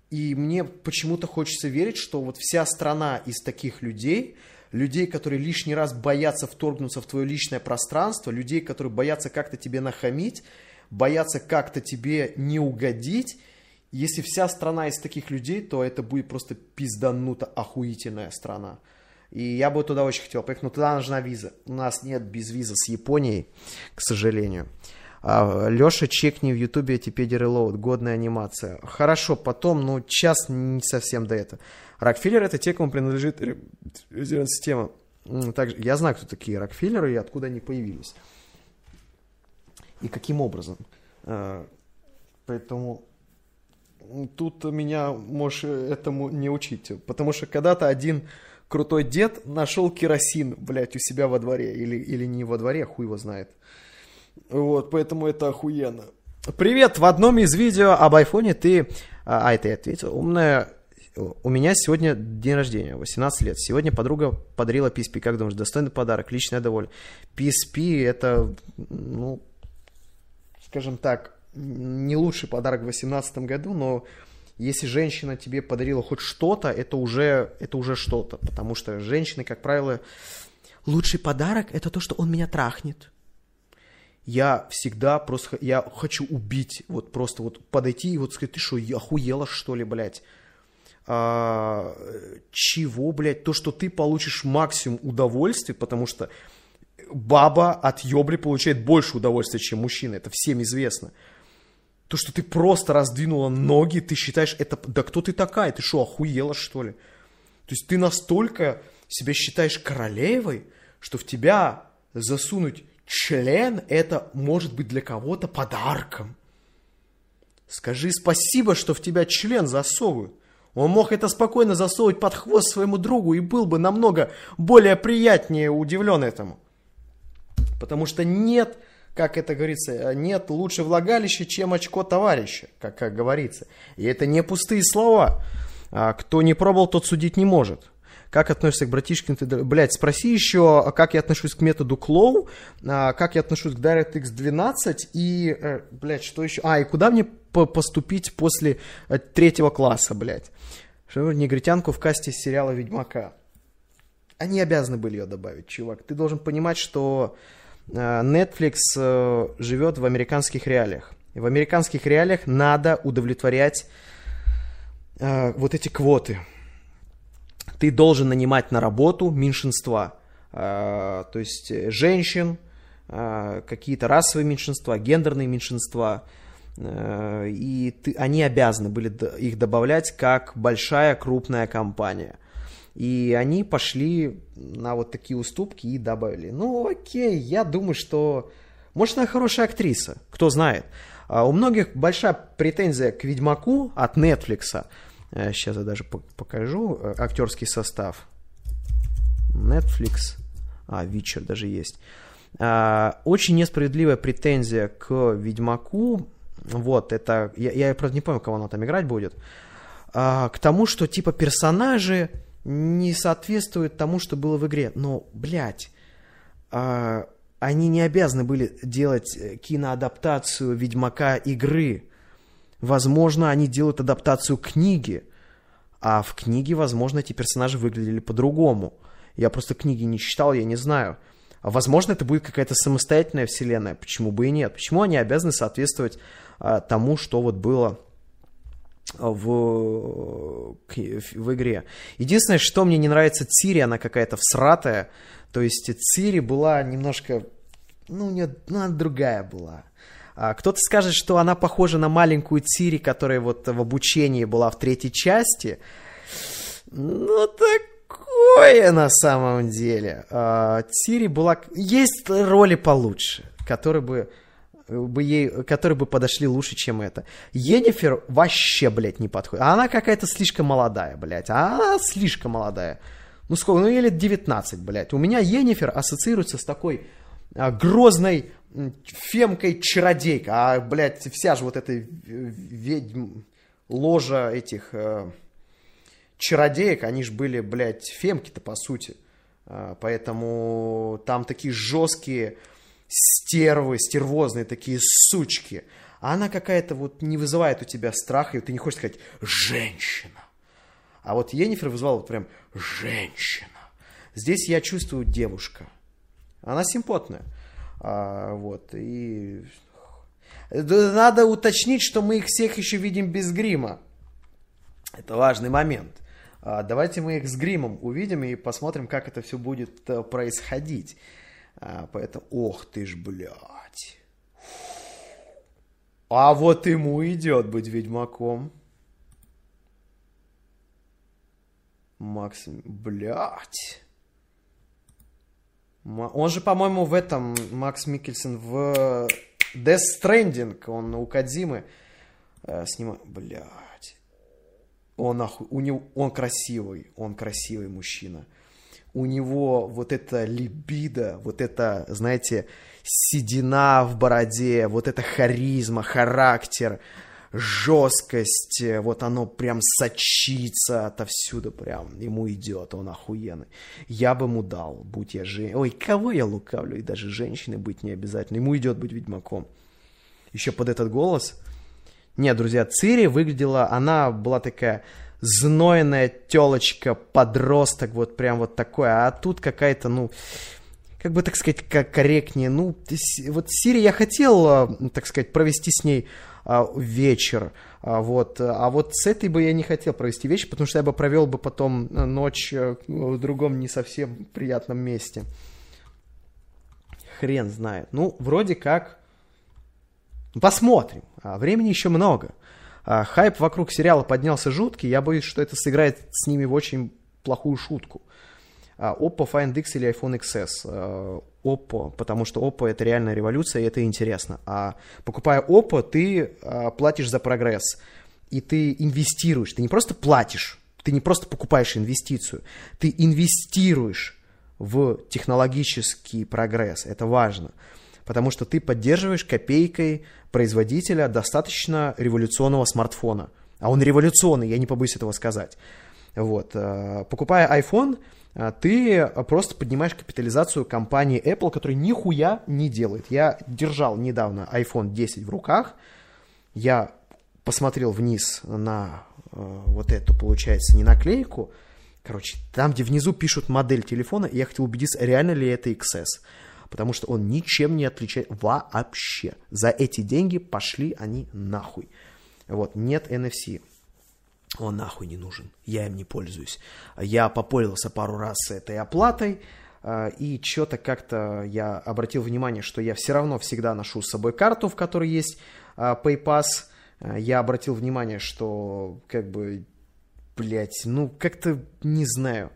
И мне почему-то хочется верить, что вот вся страна из таких людей, людей, которые лишний раз боятся вторгнуться в твое личное пространство, людей, которые боятся как-то тебе нахамить, боятся как-то тебе не угодить. Если вся страна из таких людей, то это будет просто пиздануто охуительная страна. И я бы туда очень хотел поехать, но туда нужна виза. У нас нет без визы с Японией, к сожалению. А, Леша, чекни в ютубе Wikipedia Reload, годная анимация. Хорошо, потом, ну, час не совсем до этого. Рокфеллер это те, кому принадлежит резидент-система. Также, я знаю, кто такие Рокфеллеры и откуда они появились и каким образом. А, поэтому тут меня можешь этому не учить. Потому что когда-то один крутой дед нашел керосин, блядь, у себя во дворе. Или, или не во дворе, хуй его знает. Вот, поэтому это охуенно. Привет, в одном из видео об айфоне ты... А, это я ответил. Умная... У меня сегодня день рождения, 18 лет. Сегодня подруга подарила PSP. Как думаешь, достойный подарок, личное довольно. PSP это, ну, скажем так, не лучший подарок в 2018 году, но если женщина тебе подарила хоть что-то, это уже, это уже что-то. Потому что женщины, как правило, лучший подарок это то, что он меня трахнет. Я всегда просто, я хочу убить, вот просто вот подойти и вот сказать, ты что, охуела что ли, блядь? А, чего, блядь? То, что ты получишь максимум удовольствия, потому что баба от ёбли получает больше удовольствия, чем мужчина. Это всем известно. То, что ты просто раздвинула ноги, ты считаешь, это... Да кто ты такая? Ты что, охуела, что ли? То есть ты настолько себя считаешь королевой, что в тебя засунуть член, это может быть для кого-то подарком. Скажи спасибо, что в тебя член засовывают. Он мог это спокойно засовывать под хвост своему другу и был бы намного более приятнее удивлен этому. Потому что нет, как это говорится, нет лучше влагалища, чем очко товарища, как, как говорится. И это не пустые слова. А кто не пробовал, тот судить не может. Как относишься к братишкин? Ты, блядь, спроси еще, как я отношусь к методу Клоу, а, как я отношусь к DirectX 12 и, э, блядь, что еще? А, и куда мне поступить после э, третьего класса, блядь? Что негритянку в касте сериала Ведьмака. Они обязаны были ее добавить, чувак. Ты должен понимать, что Э, Netflix живет в американских реалиях. И в американских реалиях надо удовлетворять вот эти квоты. Ты должен нанимать на работу меньшинства. То есть женщин, какие-то расовые меньшинства, гендерные меньшинства. И ты, они обязаны были их добавлять как большая крупная компания. И они пошли на вот такие уступки и добавили. Ну, окей, я думаю, что... Может, она хорошая актриса, кто знает. А у многих большая претензия к Ведьмаку от Netflix. Сейчас я даже покажу э, актерский состав. Netflix. А, Вичер даже есть. А, очень несправедливая претензия к Ведьмаку вот, это, я, я просто не помню, кого она там играть будет, к тому, что, типа, персонажи не соответствуют тому, что было в игре. Но, блядь, они не обязаны были делать э, киноадаптацию Ведьмака игры. Возможно, они делают адаптацию книги, а в книге, возможно, эти персонажи выглядели по-другому. Я просто книги не читал, я не знаю. А возможно, это будет какая-то самостоятельная вселенная. Почему бы и нет? Почему они обязаны соответствовать а, тому, что вот было в, в игре. Единственное, что мне не нравится Цири, она какая-то всратая. То есть Цири была немножко... Ну, у нее ну, она другая была. А кто-то скажет, что она похожа на маленькую Цири, которая вот в обучении была в третьей части. Ну, такое на самом деле. А, Цири была... Есть роли получше, которые бы бы ей, которые бы подошли лучше, чем это. Енифер вообще, блядь, не подходит. А она какая-то слишком молодая, блядь. А она слишком молодая. Ну сколько? Ну ей лет 19, блядь. У меня Енифер ассоциируется с такой а, грозной фемкой-чародейкой. А, блядь, вся же вот эта ведьм... ложа этих э, чародеек, они же были, блядь, фемки-то, по сути. А, поэтому там такие жесткие стервы, стервозные такие сучки. А она какая-то вот не вызывает у тебя страха, и ты не хочешь сказать «женщина». А вот Енифер вызвала вот прям «женщина». Здесь я чувствую девушка. Она симпотная. А, вот, и... Надо уточнить, что мы их всех еще видим без грима. Это важный момент. А, давайте мы их с гримом увидим и посмотрим, как это все будет э, происходить. А, поэтому, ох ты ж, блядь. А вот ему идет быть ведьмаком. Максим, блядь. Он же, по-моему, в этом, Макс Микельсон, в Death Stranding, он у Кадзимы э, снимает, блядь. Он, оху... у него... он красивый, он красивый мужчина. У него вот эта либидо, вот это, знаете, седина в бороде, вот эта харизма, характер, жесткость, вот оно прям сочится отовсюду, прям ему идет, он охуенный. Я бы ему дал, будь я женщиной. Ой, кого я лукавлю, и даже женщины быть не обязательно. Ему идет быть ведьмаком. Еще под этот голос. Нет, друзья, Цири выглядела, она была такая знойная телочка, подросток, вот прям вот такой, а тут какая-то, ну, как бы, так сказать, как корректнее, ну, вот Сири я хотел, а, так сказать, провести с ней а, вечер, а, вот, а вот с этой бы я не хотел провести вечер, потому что я бы провел бы потом ночь э, в другом не совсем приятном месте. Хрен знает. Ну, вроде как, посмотрим, времени еще много. А, хайп вокруг сериала поднялся жуткий, я боюсь, что это сыграет с ними в очень плохую шутку. А, Oppo Find X или iPhone XS. А, Oppo, потому что Oppo это реальная революция, и это интересно. А покупая Oppo, ты платишь за прогресс. И ты инвестируешь. Ты не просто платишь, ты не просто покупаешь инвестицию, ты инвестируешь в технологический прогресс. Это важно потому что ты поддерживаешь копейкой производителя достаточно революционного смартфона. А он революционный, я не побоюсь этого сказать. Вот. Э, покупая iPhone, ты просто поднимаешь капитализацию компании Apple, которая нихуя не делает. Я держал недавно iPhone 10 в руках, я посмотрел вниз на э, вот эту, получается, не наклейку, короче, там, где внизу пишут модель телефона, я хотел убедиться, реально ли это XS потому что он ничем не отличает вообще. За эти деньги пошли они нахуй. Вот, нет NFC. Он нахуй не нужен, я им не пользуюсь. Я попользовался пару раз этой оплатой, а, и что-то как-то я обратил внимание, что я все равно всегда ношу с собой карту, в которой есть а, PayPass. А, я обратил внимание, что как бы, блядь, ну как-то не знаю.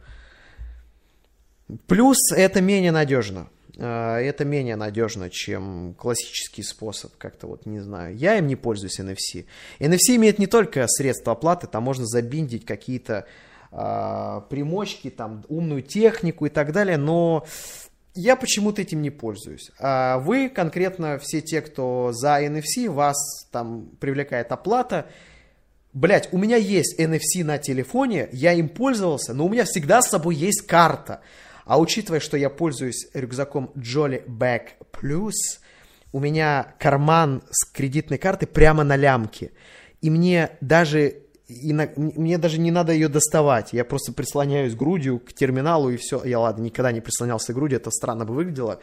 Плюс это менее надежно. А, это менее надежно, чем классический способ, как-то вот не знаю. Я им не пользуюсь NFC. NFC имеет не только средства оплаты, там можно забиндить какие-то э, примочки, там умную технику и так далее, но я почему-то этим не пользуюсь. А вы конкретно, все те, кто за NFC, вас там привлекает оплата. Блять, у меня есть NFC на телефоне, я им пользовался, но у меня всегда с собой есть карта. А учитывая, что я пользуюсь рюкзаком Jolly Bag Plus, у меня карман с кредитной карты прямо на лямке. И мне даже и на, мне даже не надо ее доставать. Я просто прислоняюсь грудью к терминалу и все. Я, ладно, никогда не прислонялся грудью, это странно бы выглядело.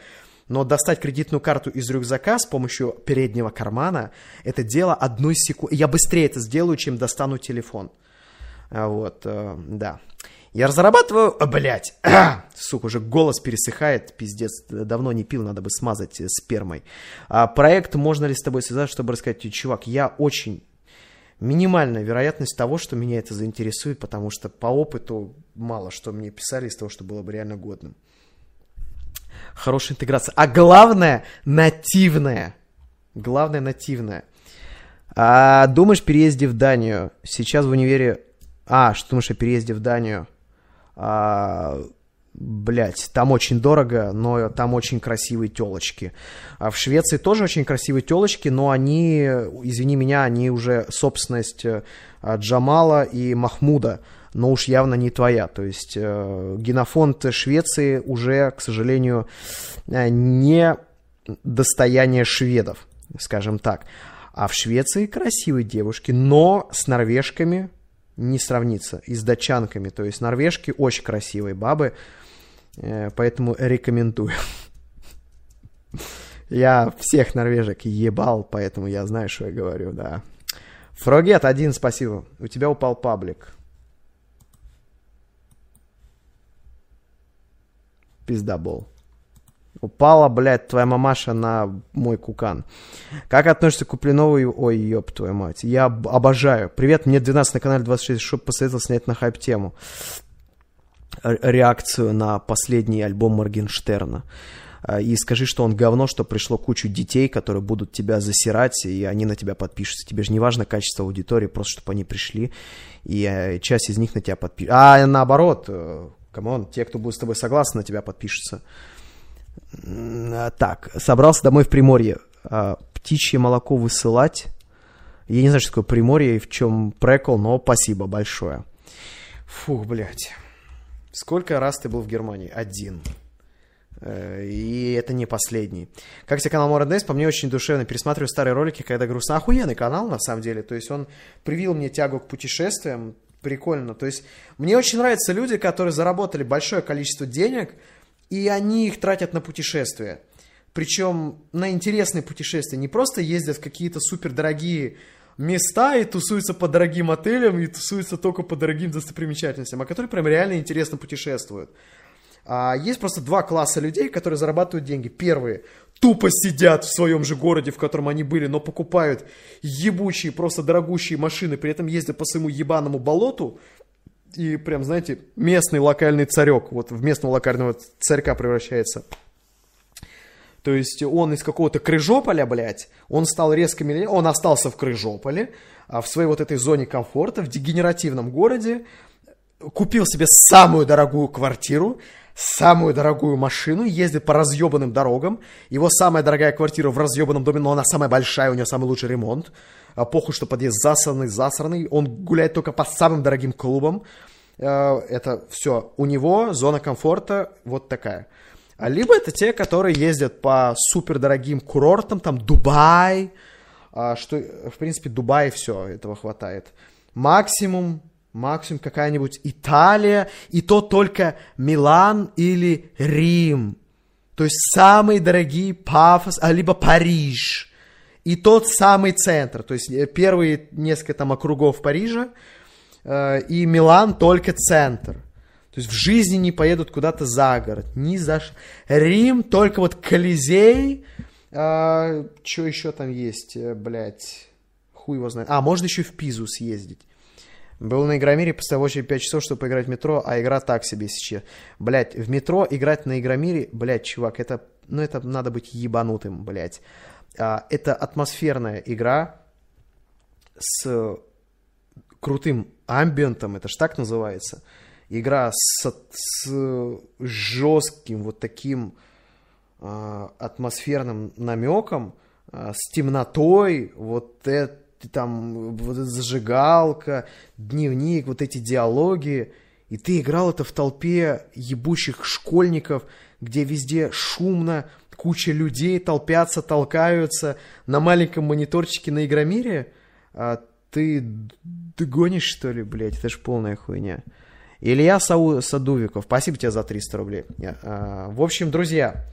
Но достать кредитную карту из рюкзака с помощью переднего кармана, это дело одной секунды. Я быстрее это сделаю, чем достану телефон. А вот, э, да. Я разрабатываю... А, блядь! Сука, уже голос пересыхает. Пиздец, давно не пил, надо бы смазать э, спермой. А, проект «Можно ли с тобой связаться?» чтобы рассказать тебе, чувак, я очень минимальная вероятность того, что меня это заинтересует, потому что по опыту мало что мне писали из того, что было бы реально годным. Хорошая интеграция. А главное, нативная. Главное, нативная. А думаешь, переезде в Данию? Сейчас в универе... А, что думаешь о переезде в Данию? А, Блять, там очень дорого, но там очень красивые телочки. А в Швеции тоже очень красивые телочки, но они, извини меня, они уже собственность э, Джамала и Махмуда, но уж явно не твоя. То есть э, генофонд Швеции уже, к сожалению, э, не достояние шведов, скажем так. А в Швеции красивые девушки, но с норвежками не сравнится, и с датчанками. То есть норвежки очень красивые бабы, Э, поэтому рекомендую. Я всех норвежек ебал, поэтому я знаю, что я говорю, да. Фрогет, один, спасибо. У тебя упал паблик. Пиздабол. Упала, блядь, твоя мамаша на мой кукан. Как относишься к Куплинову? Ой, ёб твою мать. Я обожаю. Привет, мне 12 на канале 26, чтобы посоветовал снять на хайп тему реакцию на последний альбом Моргенштерна. А, и скажи, что он говно, что пришло кучу детей, которые будут тебя засирать, и они на тебя подпишутся. Тебе же не важно качество аудитории, просто чтобы они пришли, и э, часть из них на тебя подпишется. А наоборот, э, come on, те, кто будет с тобой согласен, на тебя подпишутся. А, так, собрался домой в Приморье. А, птичье молоко высылать. Я не знаю, что такое Приморье и в чем прикол, но спасибо большое. Фух, блядь. Сколько раз ты был в Германии? Один. Э, и это не последний. Как тебе канал More По мне очень душевно. Пересматриваю старые ролики, когда грустно. Охуенный канал, на самом деле. То есть он привил мне тягу к путешествиям. Прикольно. То есть мне очень нравятся люди, которые заработали большое количество денег, и они их тратят на путешествия. Причем на интересные путешествия. Не просто ездят в какие-то супер дорогие места и тусуются по дорогим отелям, и тусуются только по дорогим достопримечательностям, а которые прям реально интересно путешествуют. А есть просто два класса людей, которые зарабатывают деньги. Первые тупо сидят в своем же городе, в котором они были, но покупают ебучие, просто дорогущие машины, при этом ездят по своему ебаному болоту, и прям, знаете, местный локальный царек, вот в местного локального царька превращается. То есть он из какого-то Крыжополя, блядь, он стал резко миллионером, он остался в Крыжополе, а в своей вот этой зоне комфорта, в дегенеративном городе, купил себе самую дорогую квартиру, самую дорогую машину, ездит по разъебанным дорогам. Его самая дорогая квартира в разъебанном доме, но она самая большая, у нее самый лучший ремонт. А похуй, что подъезд засранный, засранный. Он гуляет только по самым дорогим клубам. А, это все. У него зона комфорта вот такая. А либо это те, которые ездят по супердорогим курортам, там Дубай, а, что, в принципе, Дубай все, этого хватает. Максимум, максимум какая-нибудь Италия, и то только Милан или Рим. То есть самые дорогие пафос, а либо Париж. И тот самый центр, то есть э, первые несколько там округов Парижа, э, и Милан только центр. То есть в жизни не поедут куда-то за город. Ни за. Рим, только вот Колизей. А, что еще там есть, э, блядь? Хуй его знает. А, можно еще в Пизу съездить. Был на Игромире, поставил очередь 5 часов, чтобы поиграть в метро, а игра так себе сейчас. Блять, в метро играть на Игромире, блять, чувак, это, ну это надо быть ебанутым, блять. А, это атмосферная игра с крутым амбиентом, это ж так называется. Игра с, с жестким вот таким э, атмосферным намеком, э, с темнотой, вот это там вот зажигалка, дневник, вот эти диалоги, и ты играл это в толпе ебущих школьников, где везде шумно, куча людей толпятся, толкаются на маленьком мониторчике на Игромире, а ты, ты гонишь, что ли, блядь? Это ж полная хуйня. Илья Сау, Садувиков, спасибо тебе за 300 рублей. А, в общем, друзья,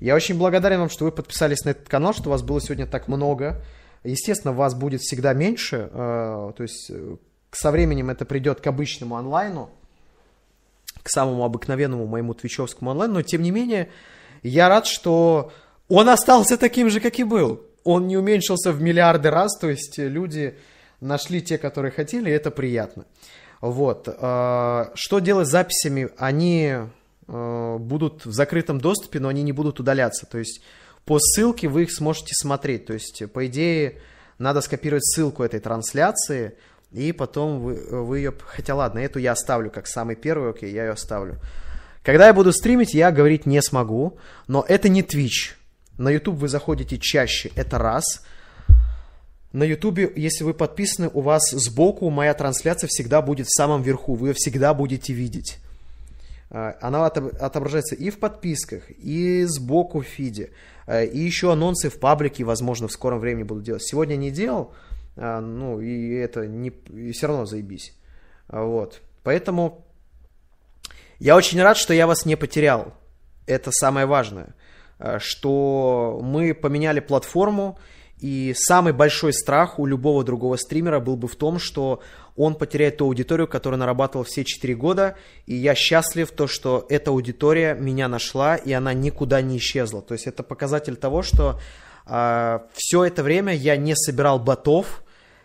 я очень благодарен вам, что вы подписались на этот канал, что вас было сегодня так много. Естественно, вас будет всегда меньше, а, то есть э, со временем это придет к обычному онлайну, к самому обыкновенному моему твичевскому онлайну, но тем не менее, я рад, что он остался таким же, как и был. Он не уменьшился в миллиарды раз, то есть люди нашли те, которые хотели, и это приятно. Вот. А, что делать с записями? Они а, будут в закрытом доступе, но они не будут удаляться. То есть по ссылке вы их сможете смотреть. То есть, по идее, надо скопировать ссылку этой трансляции, и потом вы, вы ее... Хотя ладно, эту я оставлю как самый первый, окей, я ее оставлю. Когда я буду стримить, я говорить не смогу, но это не Twitch. На YouTube вы заходите чаще, это раз. На YouTube, если вы подписаны, у вас сбоку моя трансляция всегда будет в самом верху, вы ее всегда будете видеть. А, она отображается и в подписках, и сбоку в фиде, а, и еще анонсы в паблике, возможно, в скором времени буду делать. Сегодня не делал, а, ну, и это не, и все равно заебись. Вот. Поэтому я очень рад, что я вас не потерял. Это самое важное. Э, что мы поменяли платформу, и самый большой страх у любого другого стримера был бы в том, что он потеряет ту аудиторию, которую нарабатывал все 4 года, и я счастлив, то, что эта аудитория меня нашла, и она никуда не исчезла. То есть это показатель того, что э, все это время я не собирал ботов,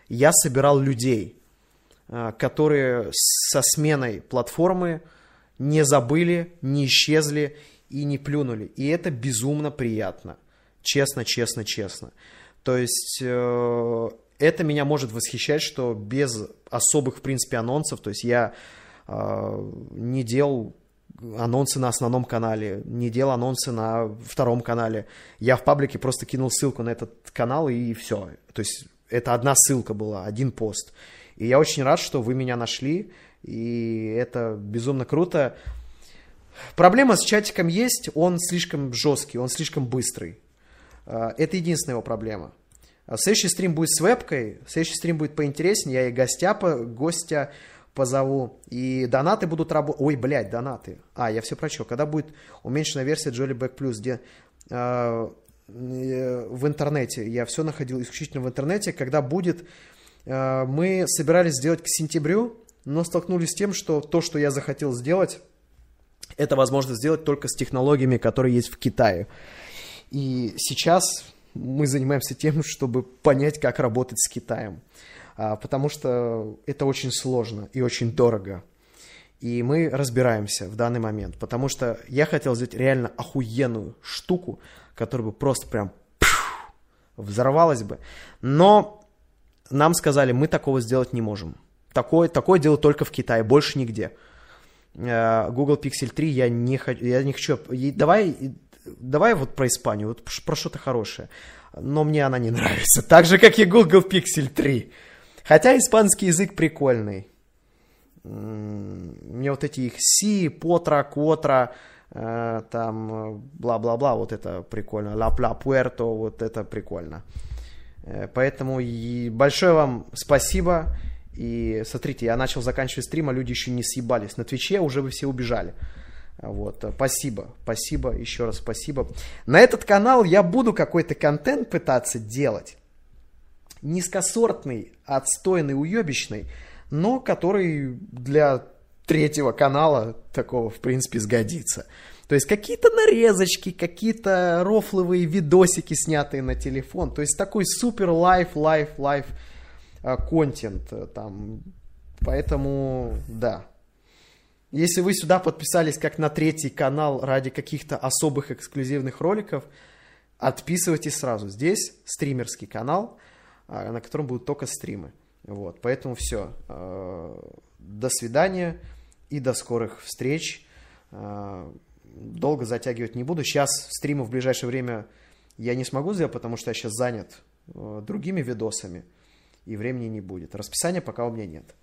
я собирал людей, э, которые со сменой платформы не забыли, не исчезли и не плюнули. И это безумно приятно. Честно, честно, честно. То есть э, это меня может восхищать, что без особых, в принципе, анонсов, то есть я э, не делал анонсы на основном канале, не делал анонсы на втором канале. Я в паблике просто кинул ссылку на этот канал и все. То есть это одна ссылка была, один пост. И я очень рад, что вы меня нашли, и это безумно круто. Проблема с чатиком есть, он слишком жесткий, он слишком быстрый. А, это единственная его проблема. А следующий стрим будет с вебкой, следующий стрим будет поинтереснее, я и гостя, по, гостя позову, и донаты будут работать. Ой, блядь, донаты. А, я все прочел. Когда будет уменьшенная версия Jolly Back Plus, где э, в интернете, я все находил исключительно в интернете, когда будет, э, мы собирались сделать к сентябрю, но столкнулись с тем, что то, что я захотел сделать, это возможно сделать только с технологиями, которые есть в Китае. И сейчас мы занимаемся тем, чтобы понять, как работать с Китаем. А, потому что это очень сложно и очень дорого. И мы разбираемся в данный момент. Потому что я хотел сделать реально охуенную штуку, которая бы просто прям взорвалась бы. Но нам сказали, мы такого сделать не можем. Такое, такое дело только в Китае, больше нигде. Э, Google Pixel 3 я не хочу, я не хочу. Давай, давай вот про Испанию, вот про что-то хорошее. Но мне она не нравится, так же, как и Google Pixel 3. Хотя испанский язык прикольный. Мне вот эти их си, потра, котра, э, там бла-бла-бла, вот это прикольно. Ла-пла, пуэрто, вот это прикольно. Э, поэтому и большое вам спасибо. И смотрите, я начал заканчивать стрим, а люди еще не съебались. На Твиче уже вы все убежали. Вот, спасибо, спасибо, еще раз спасибо. На этот канал я буду какой-то контент пытаться делать. Низкосортный, отстойный, уебищный, но который для третьего канала такого, в принципе, сгодится. То есть какие-то нарезочки, какие-то рофловые видосики, снятые на телефон. То есть такой супер лайф, лайф, лайф контент э, там. Поэтому, да. Если вы сюда подписались как на третий канал ради каких-то особых эксклюзивных роликов, отписывайтесь сразу. Здесь стримерский канал, э, на котором будут только стримы. Вот, поэтому все. До свидания и до скорых встреч. долго затягивать не буду. Сейчас стримы в ближайшее время я не смогу сделать, потому что я сейчас занят э, другими видосами, и времени не будет. Расписания пока у меня нет.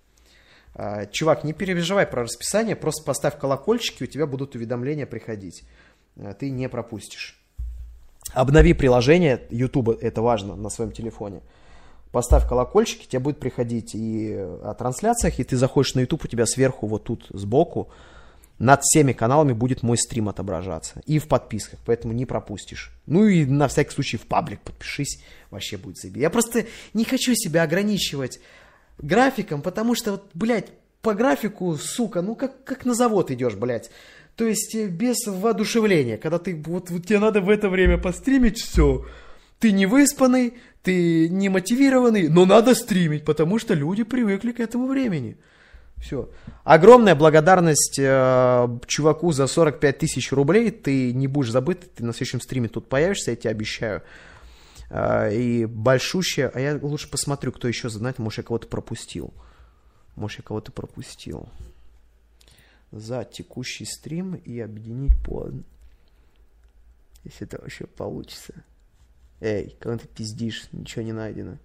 Э, чувак, не переживай про расписание, просто поставь колокольчики, у тебя будут уведомления приходить. Э, ты не пропустишь. Обнови приложение YouTube, это важно, на своем телефоне. Поставь колокольчики, тебе будет приходить и о трансляциях, и ты заходишь на YouTube, у тебя сверху, вот тут, сбоку, над всеми каналами будет мой стрим отображаться. И в подписках, поэтому не пропустишь. Ну и на всякий случай в паблик подпишись, вообще будет заебись. Я просто не хочу себя ограничивать графиком, потому что, вот, блядь, по графику, сука, ну как, как на завод идешь, блядь. То есть э, без воодушевления, когда ты, вот, вот тебе надо в это время постримить, все. Ты не выспанный, ты не мотивированный, но надо стримить, потому что люди привыкли к этому времени. Все. Огромная благодарность э, чуваку за 45 тысяч рублей. Ты не будешь забыт, ты на следующем стриме тут появишься, я тебе обещаю. Э, и большущая... А я лучше посмотрю, кто еще задонатит. Может, я кого-то пропустил. Может, я кого-то пропустил. За текущий стрим и объединить по... Если это вообще получится. Эй, когда ты пиздишь, ничего не найдено.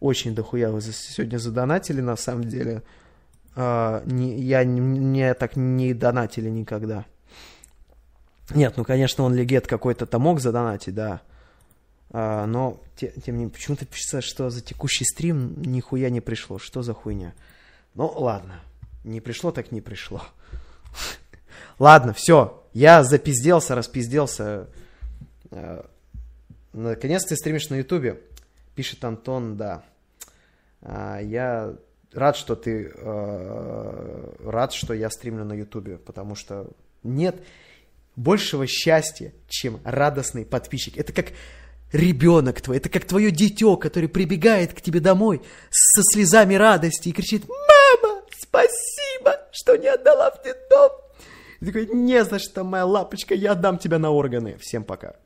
Очень дохуя вы сегодня задонатили, на самом деле. Uh, не, я не, так не донатили никогда. Нет, ну, конечно, он легет какой-то-то мог задонатить, да. Uh, но, те, тем не менее, почему-то пишется, что за текущий стрим нихуя не пришло. Что за хуйня? Ну, ладно. Не пришло, так не пришло. Ладно, все. Я запизделся, распизделся. Uh, наконец ты стримишь на ютубе. Пишет Антон, да. Я рад, что ты э, рад, что я стримлю на Ютубе, потому что нет большего счастья, чем радостный подписчик. Это как ребенок твой, это как твое дитё, который прибегает к тебе домой со слезами радости и кричит «Мама, спасибо, что не отдала в детдом!» И такой «Не за что, моя лапочка, я отдам тебя на органы». Всем пока.